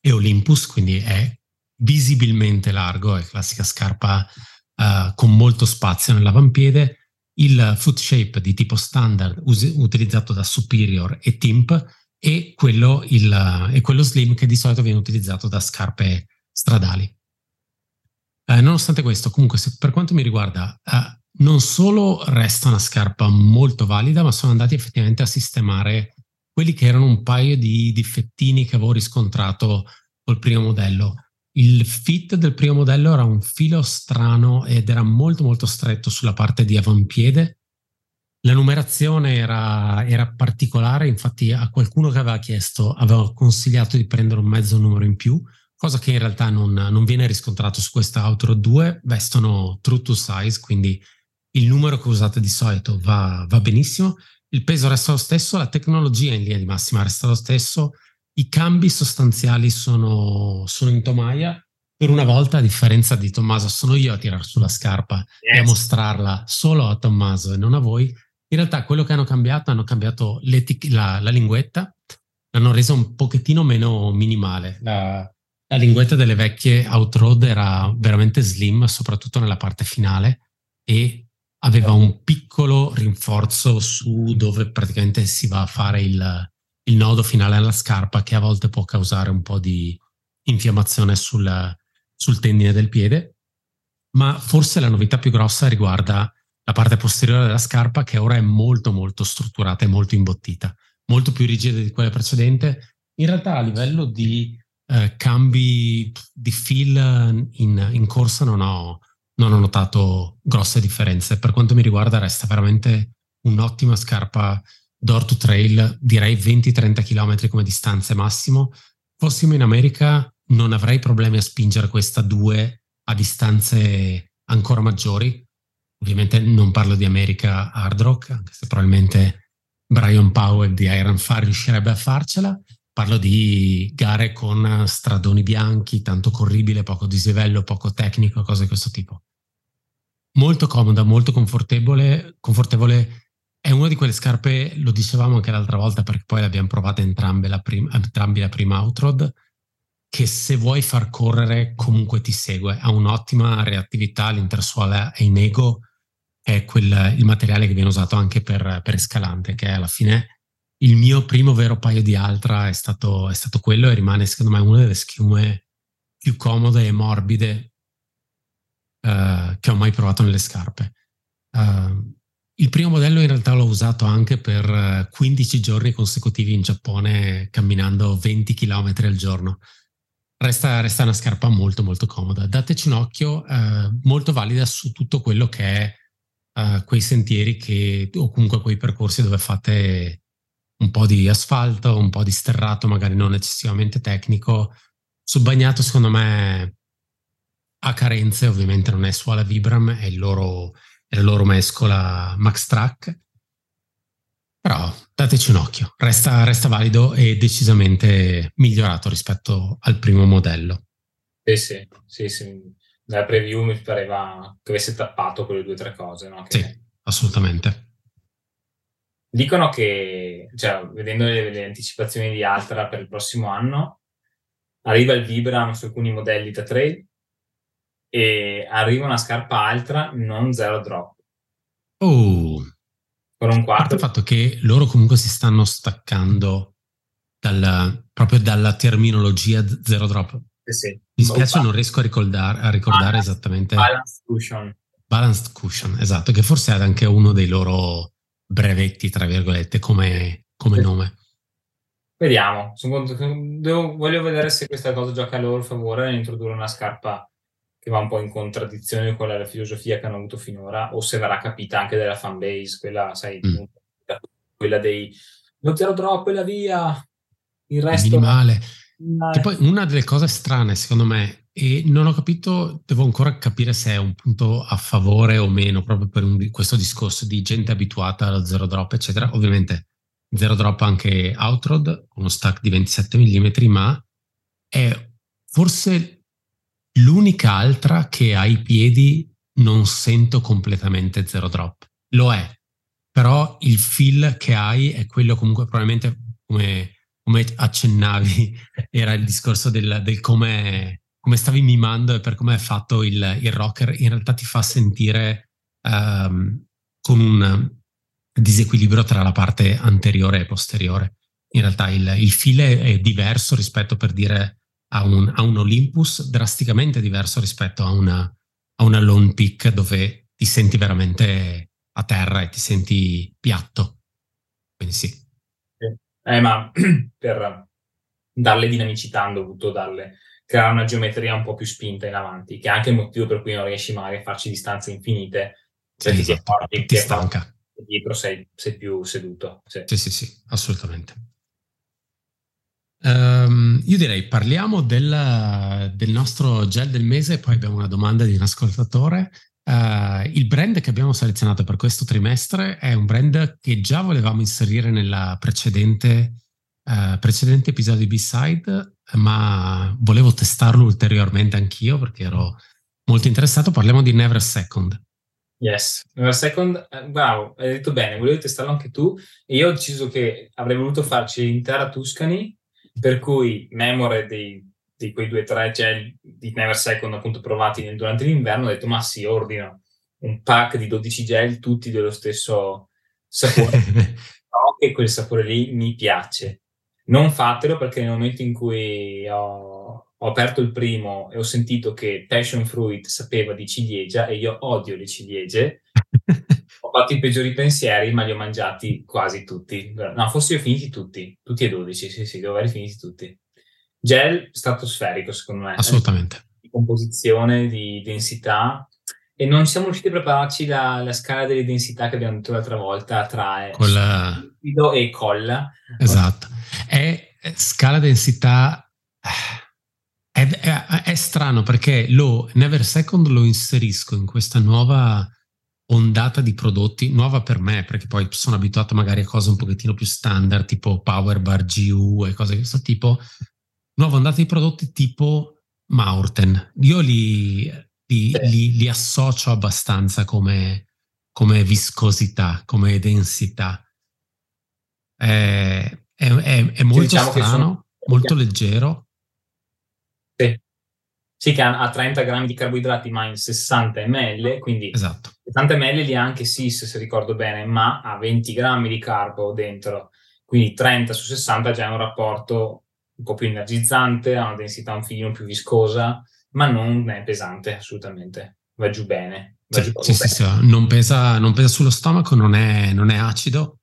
e, Olympus, quindi è visibilmente largo, è classica scarpa eh, con molto spazio nell'avampiede. Il foot shape di tipo standard us- utilizzato da Superior e Timp e quello, il, e quello slim che di solito viene utilizzato da scarpe stradali. Eh, nonostante questo, comunque, se, per quanto mi riguarda, eh, non solo resta una scarpa molto valida, ma sono andati effettivamente a sistemare quelli che erano un paio di difettini che avevo riscontrato col primo modello. Il fit del primo modello era un filo strano ed era molto molto stretto sulla parte di avampiede. La numerazione era, era particolare, infatti a qualcuno che aveva chiesto avevo consigliato di prendere un mezzo numero in più, cosa che in realtà non, non viene riscontrato su questa Outro 2, vestono true to size, quindi il numero che usate di solito va, va benissimo, il peso resta lo stesso, la tecnologia in linea di massima resta lo stesso, i cambi sostanziali sono, sono in tomaia. Per una volta, a differenza di Tommaso, sono io a tirare sulla scarpa yes. e a mostrarla solo a Tommaso e non a voi. In realtà quello che hanno cambiato, hanno cambiato la, la linguetta, l'hanno resa un pochettino meno minimale. La, la linguetta delle vecchie Outroad era veramente slim, soprattutto nella parte finale, e aveva un piccolo rinforzo su dove praticamente si va a fare il, il nodo finale alla scarpa, che a volte può causare un po' di infiammazione sul, sul tendine del piede. Ma forse la novità più grossa riguarda la parte posteriore della scarpa, che ora è molto, molto strutturata e molto imbottita, molto più rigida di quella precedente. In realtà, a livello di eh, cambi di feel in, in corsa non ho, non ho, notato grosse differenze. Per quanto mi riguarda resta veramente un'ottima scarpa door to trail, direi 20-30 km come distanze massimo. Fossimo in America non avrei problemi a spingere questa 2 a distanze ancora maggiori. Ovviamente non parlo di America Hard Rock, anche se probabilmente Brian Powell di Iron Fire riuscirebbe a farcela, Parlo di gare con stradoni bianchi, tanto corribile, poco dislivello, poco tecnico, cose di questo tipo. Molto comoda, molto confortevole, confortevole è una di quelle scarpe, lo dicevamo anche l'altra volta perché poi le abbiamo provate entrambe la, prim- entrambi la prima Outrod, che se vuoi far correre comunque ti segue, ha un'ottima reattività, l'intersuola è in ego, è quel, il materiale che viene usato anche per, per Escalante, che alla fine il mio primo vero paio di Altra è stato, è stato quello e rimane secondo me una delle schiume più comode e morbide uh, che ho mai provato nelle scarpe. Uh, il primo modello in realtà l'ho usato anche per 15 giorni consecutivi in Giappone camminando 20 km al giorno. Resta, resta una scarpa molto molto comoda. Dateci un occhio, eh, molto valida su tutto quello che è eh, quei sentieri che, o comunque quei percorsi dove fate un po' di asfalto, un po' di sterrato, magari non eccessivamente tecnico. Sul bagnato secondo me ha carenze, ovviamente non è su alla Vibram, è il loro e la loro mescola Max Track. Però dateci un occhio, resta, resta valido e decisamente migliorato rispetto al primo modello. Sì, sì, sì, sì. Nella preview mi pareva che avesse tappato quelle due o tre cose. No? Che... Sì, assolutamente. Dicono che, cioè, vedendo le, le, anticipazioni di Altra per il prossimo anno, arriva il Vibram su alcuni modelli da trail e arriva una scarpa altra non zero drop. Oh! Con un quarto. Il fatto che loro comunque si stanno staccando dal, proprio dalla terminologia zero drop. Sì, sì. Mi spiace, non riesco a ricordare, a ricordare balance, esattamente. Balanced cushion. Balanced cushion, esatto, che forse è anche uno dei loro brevetti, tra virgolette, come, come sì. nome. Vediamo, devo, voglio vedere se questa cosa gioca a loro favore e introdurre una scarpa che va un po' in contraddizione con la filosofia che hanno avuto finora, o se verrà capita anche dalla fanbase, quella, sai, mm. quella dei non zero drop e la via, il resto... Minimale. Che poi una delle cose strane, secondo me, e non ho capito, devo ancora capire se è un punto a favore o meno, proprio per un, questo discorso di gente abituata allo zero drop, eccetera. Ovviamente zero drop anche Outrod, uno stack di 27 mm, ma è forse L'unica altra che ai piedi non sento completamente zero drop. Lo è, però il feel che hai è quello comunque probabilmente come, come accennavi, era il discorso del, del come, come, stavi mimando e per come è fatto il, il rocker, in realtà ti fa sentire um, con un disequilibrio tra la parte anteriore e posteriore. In realtà il, il feel è diverso rispetto per dire ha un, ha un Olympus drasticamente diverso rispetto a una, a una lone peak dove ti senti veramente a terra e ti senti piatto. Quindi sì. Eh, ma per darle dinamicità hanno dovuto darle, creare una geometria un po' più spinta in avanti, che è anche il motivo per cui non riesci mai a farci distanze infinite. Sì, esatto. ti, ti stanca. Dietro sei, sei, più seduto. Sì. sì, sì, sì, assolutamente. Um, io direi parliamo del, del, nostro gel del mese, poi abbiamo una domanda di un ascoltatore. Uh, il brand che abbiamo selezionato per questo trimestre è un brand che già volevamo inserire nella precedente, uh, precedente episodio di B-Side, ma volevo testarlo ulteriormente anch'io perché ero molto interessato. Parliamo di Never Second. Yes, Never Second, eh, bravo, hai detto bene, volevi testarlo anche tu e io ho deciso che avrei voluto farci l'intera Tuscany per cui memore dei, di quei due o tre gel di Never Second appunto provati durante l'inverno, ho detto ma sì, ordino un pack di 12 gel tutti dello stesso sapore, no, che quel sapore lì mi piace. Non fatelo perché nel momento in cui ho, ho aperto il primo e ho sentito che Passion Fruit sapeva di ciliegia e io odio le ciliegie, fatto i peggiori pensieri, ma li ho mangiati quasi tutti. No, forse li ho finiti tutti, tutti e 12, sì, sì, devo aver finiti tutti. Gel stratosferico, secondo me. Assolutamente. Di composizione, di densità. E non siamo riusciti a prepararci la, la scala delle densità che abbiamo detto l'altra volta tra Quella... liquido e colla. Esatto. È, è scala densità... È, è, è, strano perché lo Never Second lo inserisco in questa nuova ondata di prodotti nuova per me, perché poi sono abituato magari a cose un pochettino più standard, tipo Power Bar GU e cose di questo tipo. Nuova ondata di prodotti tipo Maurten. Io li, li, li, li associo abbastanza come, come viscosità, come densità. È, è, è, è molto diciamo strano, sono... molto leggero. Sì. Sì, che ha 30 grammi di carboidrati ma in 60 ml, quindi esatto. 60 ml li ha anche SIS se ricordo bene, ma ha 20 grammi di carbo dentro, quindi 30 su 60 già è un rapporto un po' più energizzante, ha una densità un filino più viscosa, ma non è pesante assolutamente, va giù bene. Va sì, giù sì, bene. Sì, non, pesa, non, pesa, sullo stomaco, non è, non è acido.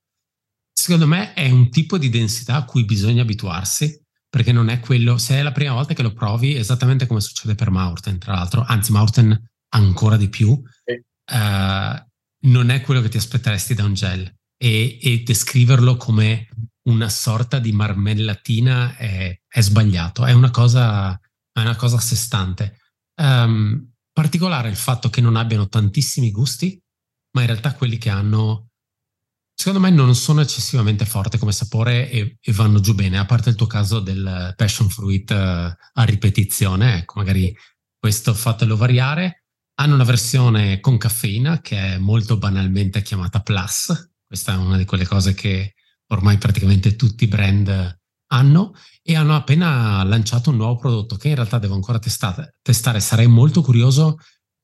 Secondo me è un tipo di densità a cui bisogna abituarsi perché non è quello, se è la prima volta che lo provi, esattamente come succede per Maurten, tra l'altro, anzi Maurten ancora di più, sì. uh, non è quello che ti aspetteresti da un gel e, e descriverlo come una sorta di marmellatina è, è sbagliato, è una cosa, è una cosa a sé stante. Um, particolare il fatto che non abbiano tantissimi gusti, ma in realtà quelli che hanno Secondo me non sono eccessivamente forti come sapore e, e, vanno giù bene, a parte il tuo caso del passion fruit uh, a ripetizione, ecco, magari questo fatelo variare. Hanno una versione con caffeina che è molto banalmente chiamata Plus, questa è una di quelle cose che ormai praticamente tutti i brand hanno e hanno appena lanciato un nuovo prodotto che in realtà devo ancora testare, testare. sarei molto curioso,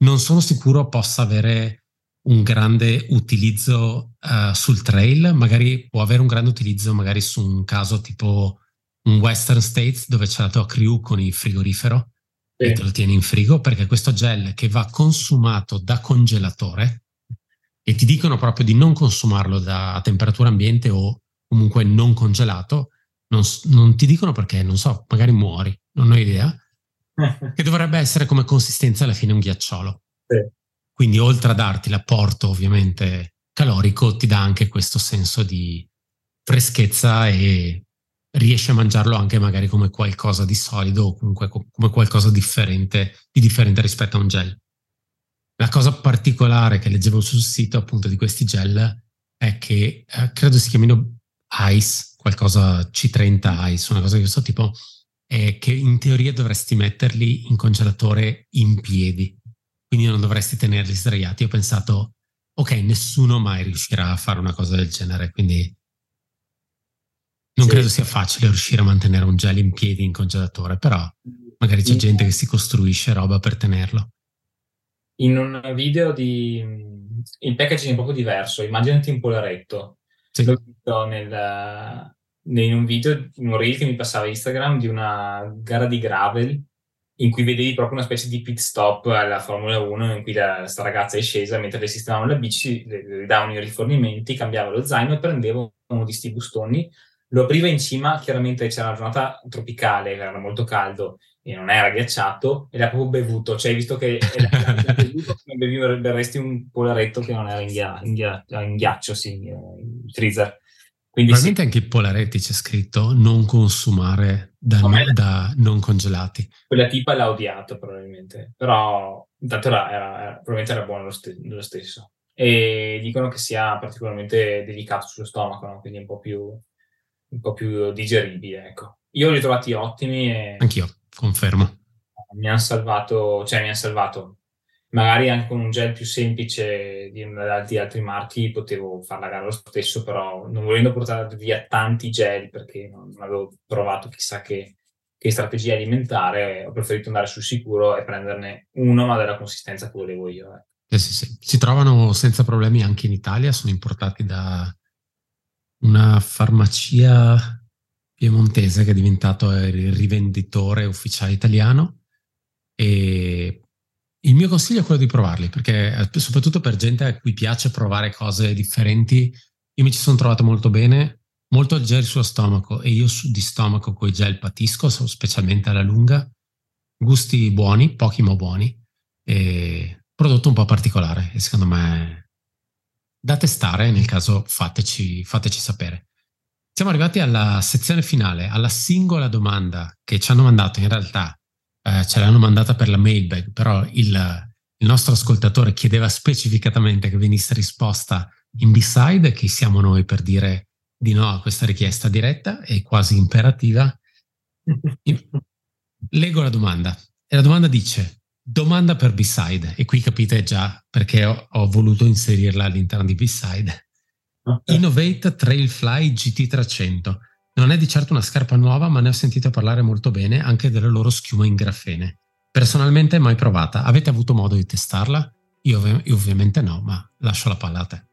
non sono sicuro possa avere un grande utilizzo uh, sul trail, magari può avere un grande utilizzo magari su un caso tipo un Western States dove c'è la tua crew con il frigorifero sì. e te lo tieni in frigo perché questo gel che va consumato da congelatore e ti dicono proprio di non consumarlo da temperatura ambiente o comunque non congelato, non, non ti dicono perché, non so, magari muori, non ho idea, che dovrebbe essere come consistenza alla fine un ghiacciolo. Sì. Quindi oltre a darti l'apporto ovviamente calorico, ti dà anche questo senso di freschezza e riesci a mangiarlo anche magari come qualcosa di solido o comunque come qualcosa differente, di differente rispetto a un gel. La cosa particolare che leggevo sul sito appunto di questi gel è che eh, credo si chiamino ICE, qualcosa C30 ICE, una cosa di questo tipo, è che in teoria dovresti metterli in congelatore in piedi quindi non dovresti tenerli sdraiati. Ho pensato, ok, nessuno mai riuscirà a fare una cosa del genere, quindi non sì. credo sia facile riuscire a mantenere un gel in piedi in congelatore, però magari c'è gente che si costruisce roba per tenerlo. In un video di... il packaging è proprio diverso, immaginati un polaretto. Sì. L'ho visto nel, in un video, in un reel che mi passava Instagram di una gara di gravel in cui vedevi proprio una specie di pit stop alla Formula 1 in cui la, sta ragazza è scesa mentre le sistemavano la bici, le, le davano i rifornimenti, cambiava lo zaino e prendeva uno di questi bustoni, lo apriva in cima, chiaramente c'era una giornata tropicale, era molto caldo e non era ghiacciato, e l'ha proprio bevuto, cioè visto che era bevuto come un polaretto che non era in, ghia, in, ghia, in ghiaccio, sì, in freezer. Quindi Probabilmente sì. anche i Polaretti c'è scritto non consumare da, no, da non congelati. Quella tipa l'ha odiato probabilmente, però intanto era, era, era, probabilmente era buono lo, st- lo, stesso. E dicono che sia particolarmente delicato sullo stomaco, no? quindi un po, più, un po' più digeribile. Ecco. Io li ho trovati ottimi. E Anch'io, confermo. Mi hanno salvato, cioè mi hanno salvato magari anche con un gel più semplice di, di altri marchi potevo fare la gara lo stesso, però non volendo portare via tanti gel perché non avevo provato chissà che, che strategia alimentare, ho preferito andare sul sicuro e prenderne uno, ma della consistenza che volevo io. Eh sì, sì. Si trovano senza problemi anche in Italia, sono importati da una farmacia piemontese che è diventato il rivenditore ufficiale italiano e il mio consiglio è quello di provarli, perché eh, soprattutto per gente a cui piace provare cose differenti, io mi ci sono trovato molto bene, molto leggeri sullo stomaco e io di stomaco con i gel patisco, specialmente alla lunga, gusti buoni, pochi ma buoni, e prodotto un po' particolare e secondo me da testare, nel caso fateci, fateci sapere. Siamo arrivati alla sezione finale, alla singola domanda che ci hanno mandato in realtà eh, ce l'hanno mandata per la mailbag, però il, il, nostro ascoltatore chiedeva specificatamente che venisse risposta in B-side, chi siamo noi per dire di no a questa richiesta diretta e quasi imperativa. Leggo la domanda e la domanda dice, Domanda per B-Side, e qui capite già perché ho, ho voluto inserirla all'interno di B-Side. Okay. Innovate Trailfly GT300. Non è di certo una scarpa nuova, ma ne ho sentito parlare molto bene anche della loro schiuma in grafene. Personalmente mai provata. Avete avuto modo di testarla? Io, ov- io ovviamente no, ma lascio la palla a te.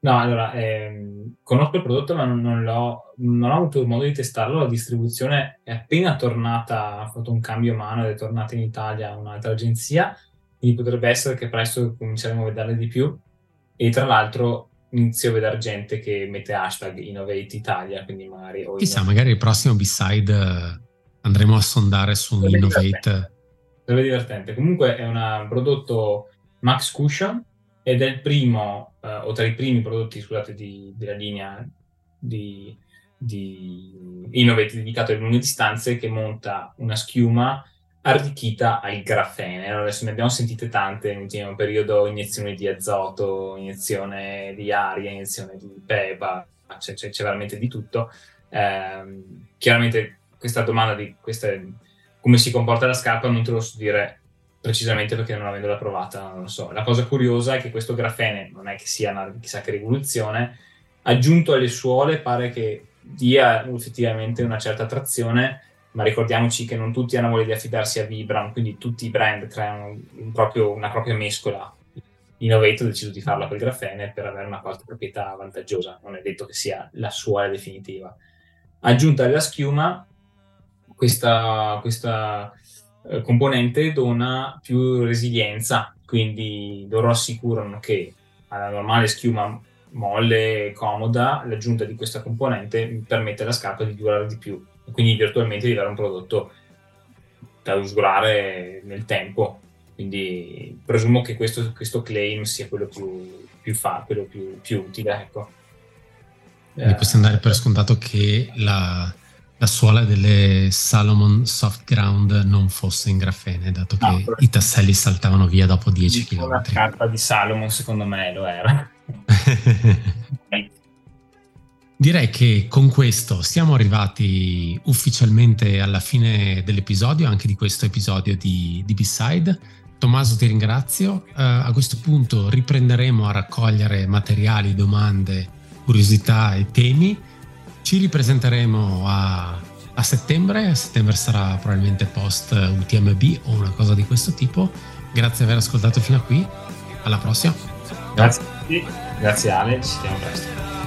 No, allora, ehm, conosco il prodotto, ma non, non, non ho avuto modo di testarlo. La distribuzione è appena tornata, ha fatto un cambio mano ed è tornata in Italia un'altra agenzia, quindi potrebbe essere che presto cominceremo a vederle di più. E tra l'altro inizio a vedere gente che mette hashtag Innovate Italia, quindi magari... O Chissà, magari il prossimo B-Side eh, andremo a sondare su Sarebbe Innovate. Sarebbe divertente. Comunque è un prodotto Max Cushion ed è il primo, eh, o tra i primi prodotti, scusate, di, della linea di, di Innovate dedicato alle lunghe distanze che monta una schiuma arricchita al grafene. Allora, adesso ne abbiamo sentite tante nell'ultimo periodo, iniezione di azoto, iniezione di aria, iniezione di peba, c'è, c'è, c'è veramente di tutto. Eh, chiaramente questa domanda di queste, come si comporta la scarpa non te lo so dire precisamente perché non avendola provata non lo so. La cosa curiosa è che questo grafene non è che sia una chissà che rivoluzione, aggiunto alle suole pare che dia effettivamente una certa trazione, ma ricordiamoci che non tutti hanno voglia di affidarsi a Vibram, quindi tutti i brand creano un proprio, una propria mescola. Innovate ha deciso di farla col grafene per avere una qualche proprietà vantaggiosa, non è detto che sia la suola definitiva. Aggiunta alla schiuma, questa, questa eh, componente dona più resilienza, quindi loro assicurano che alla normale schiuma molle e comoda, l'aggiunta di questa componente permette alla scarpa di durare di più quindi virtualmente di avere un prodotto da usurare nel tempo. Quindi presumo che questo, questo claim sia quello più, più, fa, quello più, più utile. Ecco. Quindi possiamo dare per scontato che la, la suola delle Salomon Soft Ground non fosse in grafene, dato che no, i tasselli saltavano via dopo 10 km. La carta di Salomon secondo me lo era. Direi che con questo siamo arrivati ufficialmente alla fine dell'episodio, anche di questo episodio di, di B-Side. Tommaso ti ringrazio. Uh, a questo punto riprenderemo a raccogliere materiali, domande, curiosità e temi ci ripresenteremo a, a settembre, a settembre sarà probabilmente post UTMB o una cosa di questo tipo. Grazie di aver ascoltato fino a qui, alla prossima. Grazie, grazie Ale, ci vediamo presto.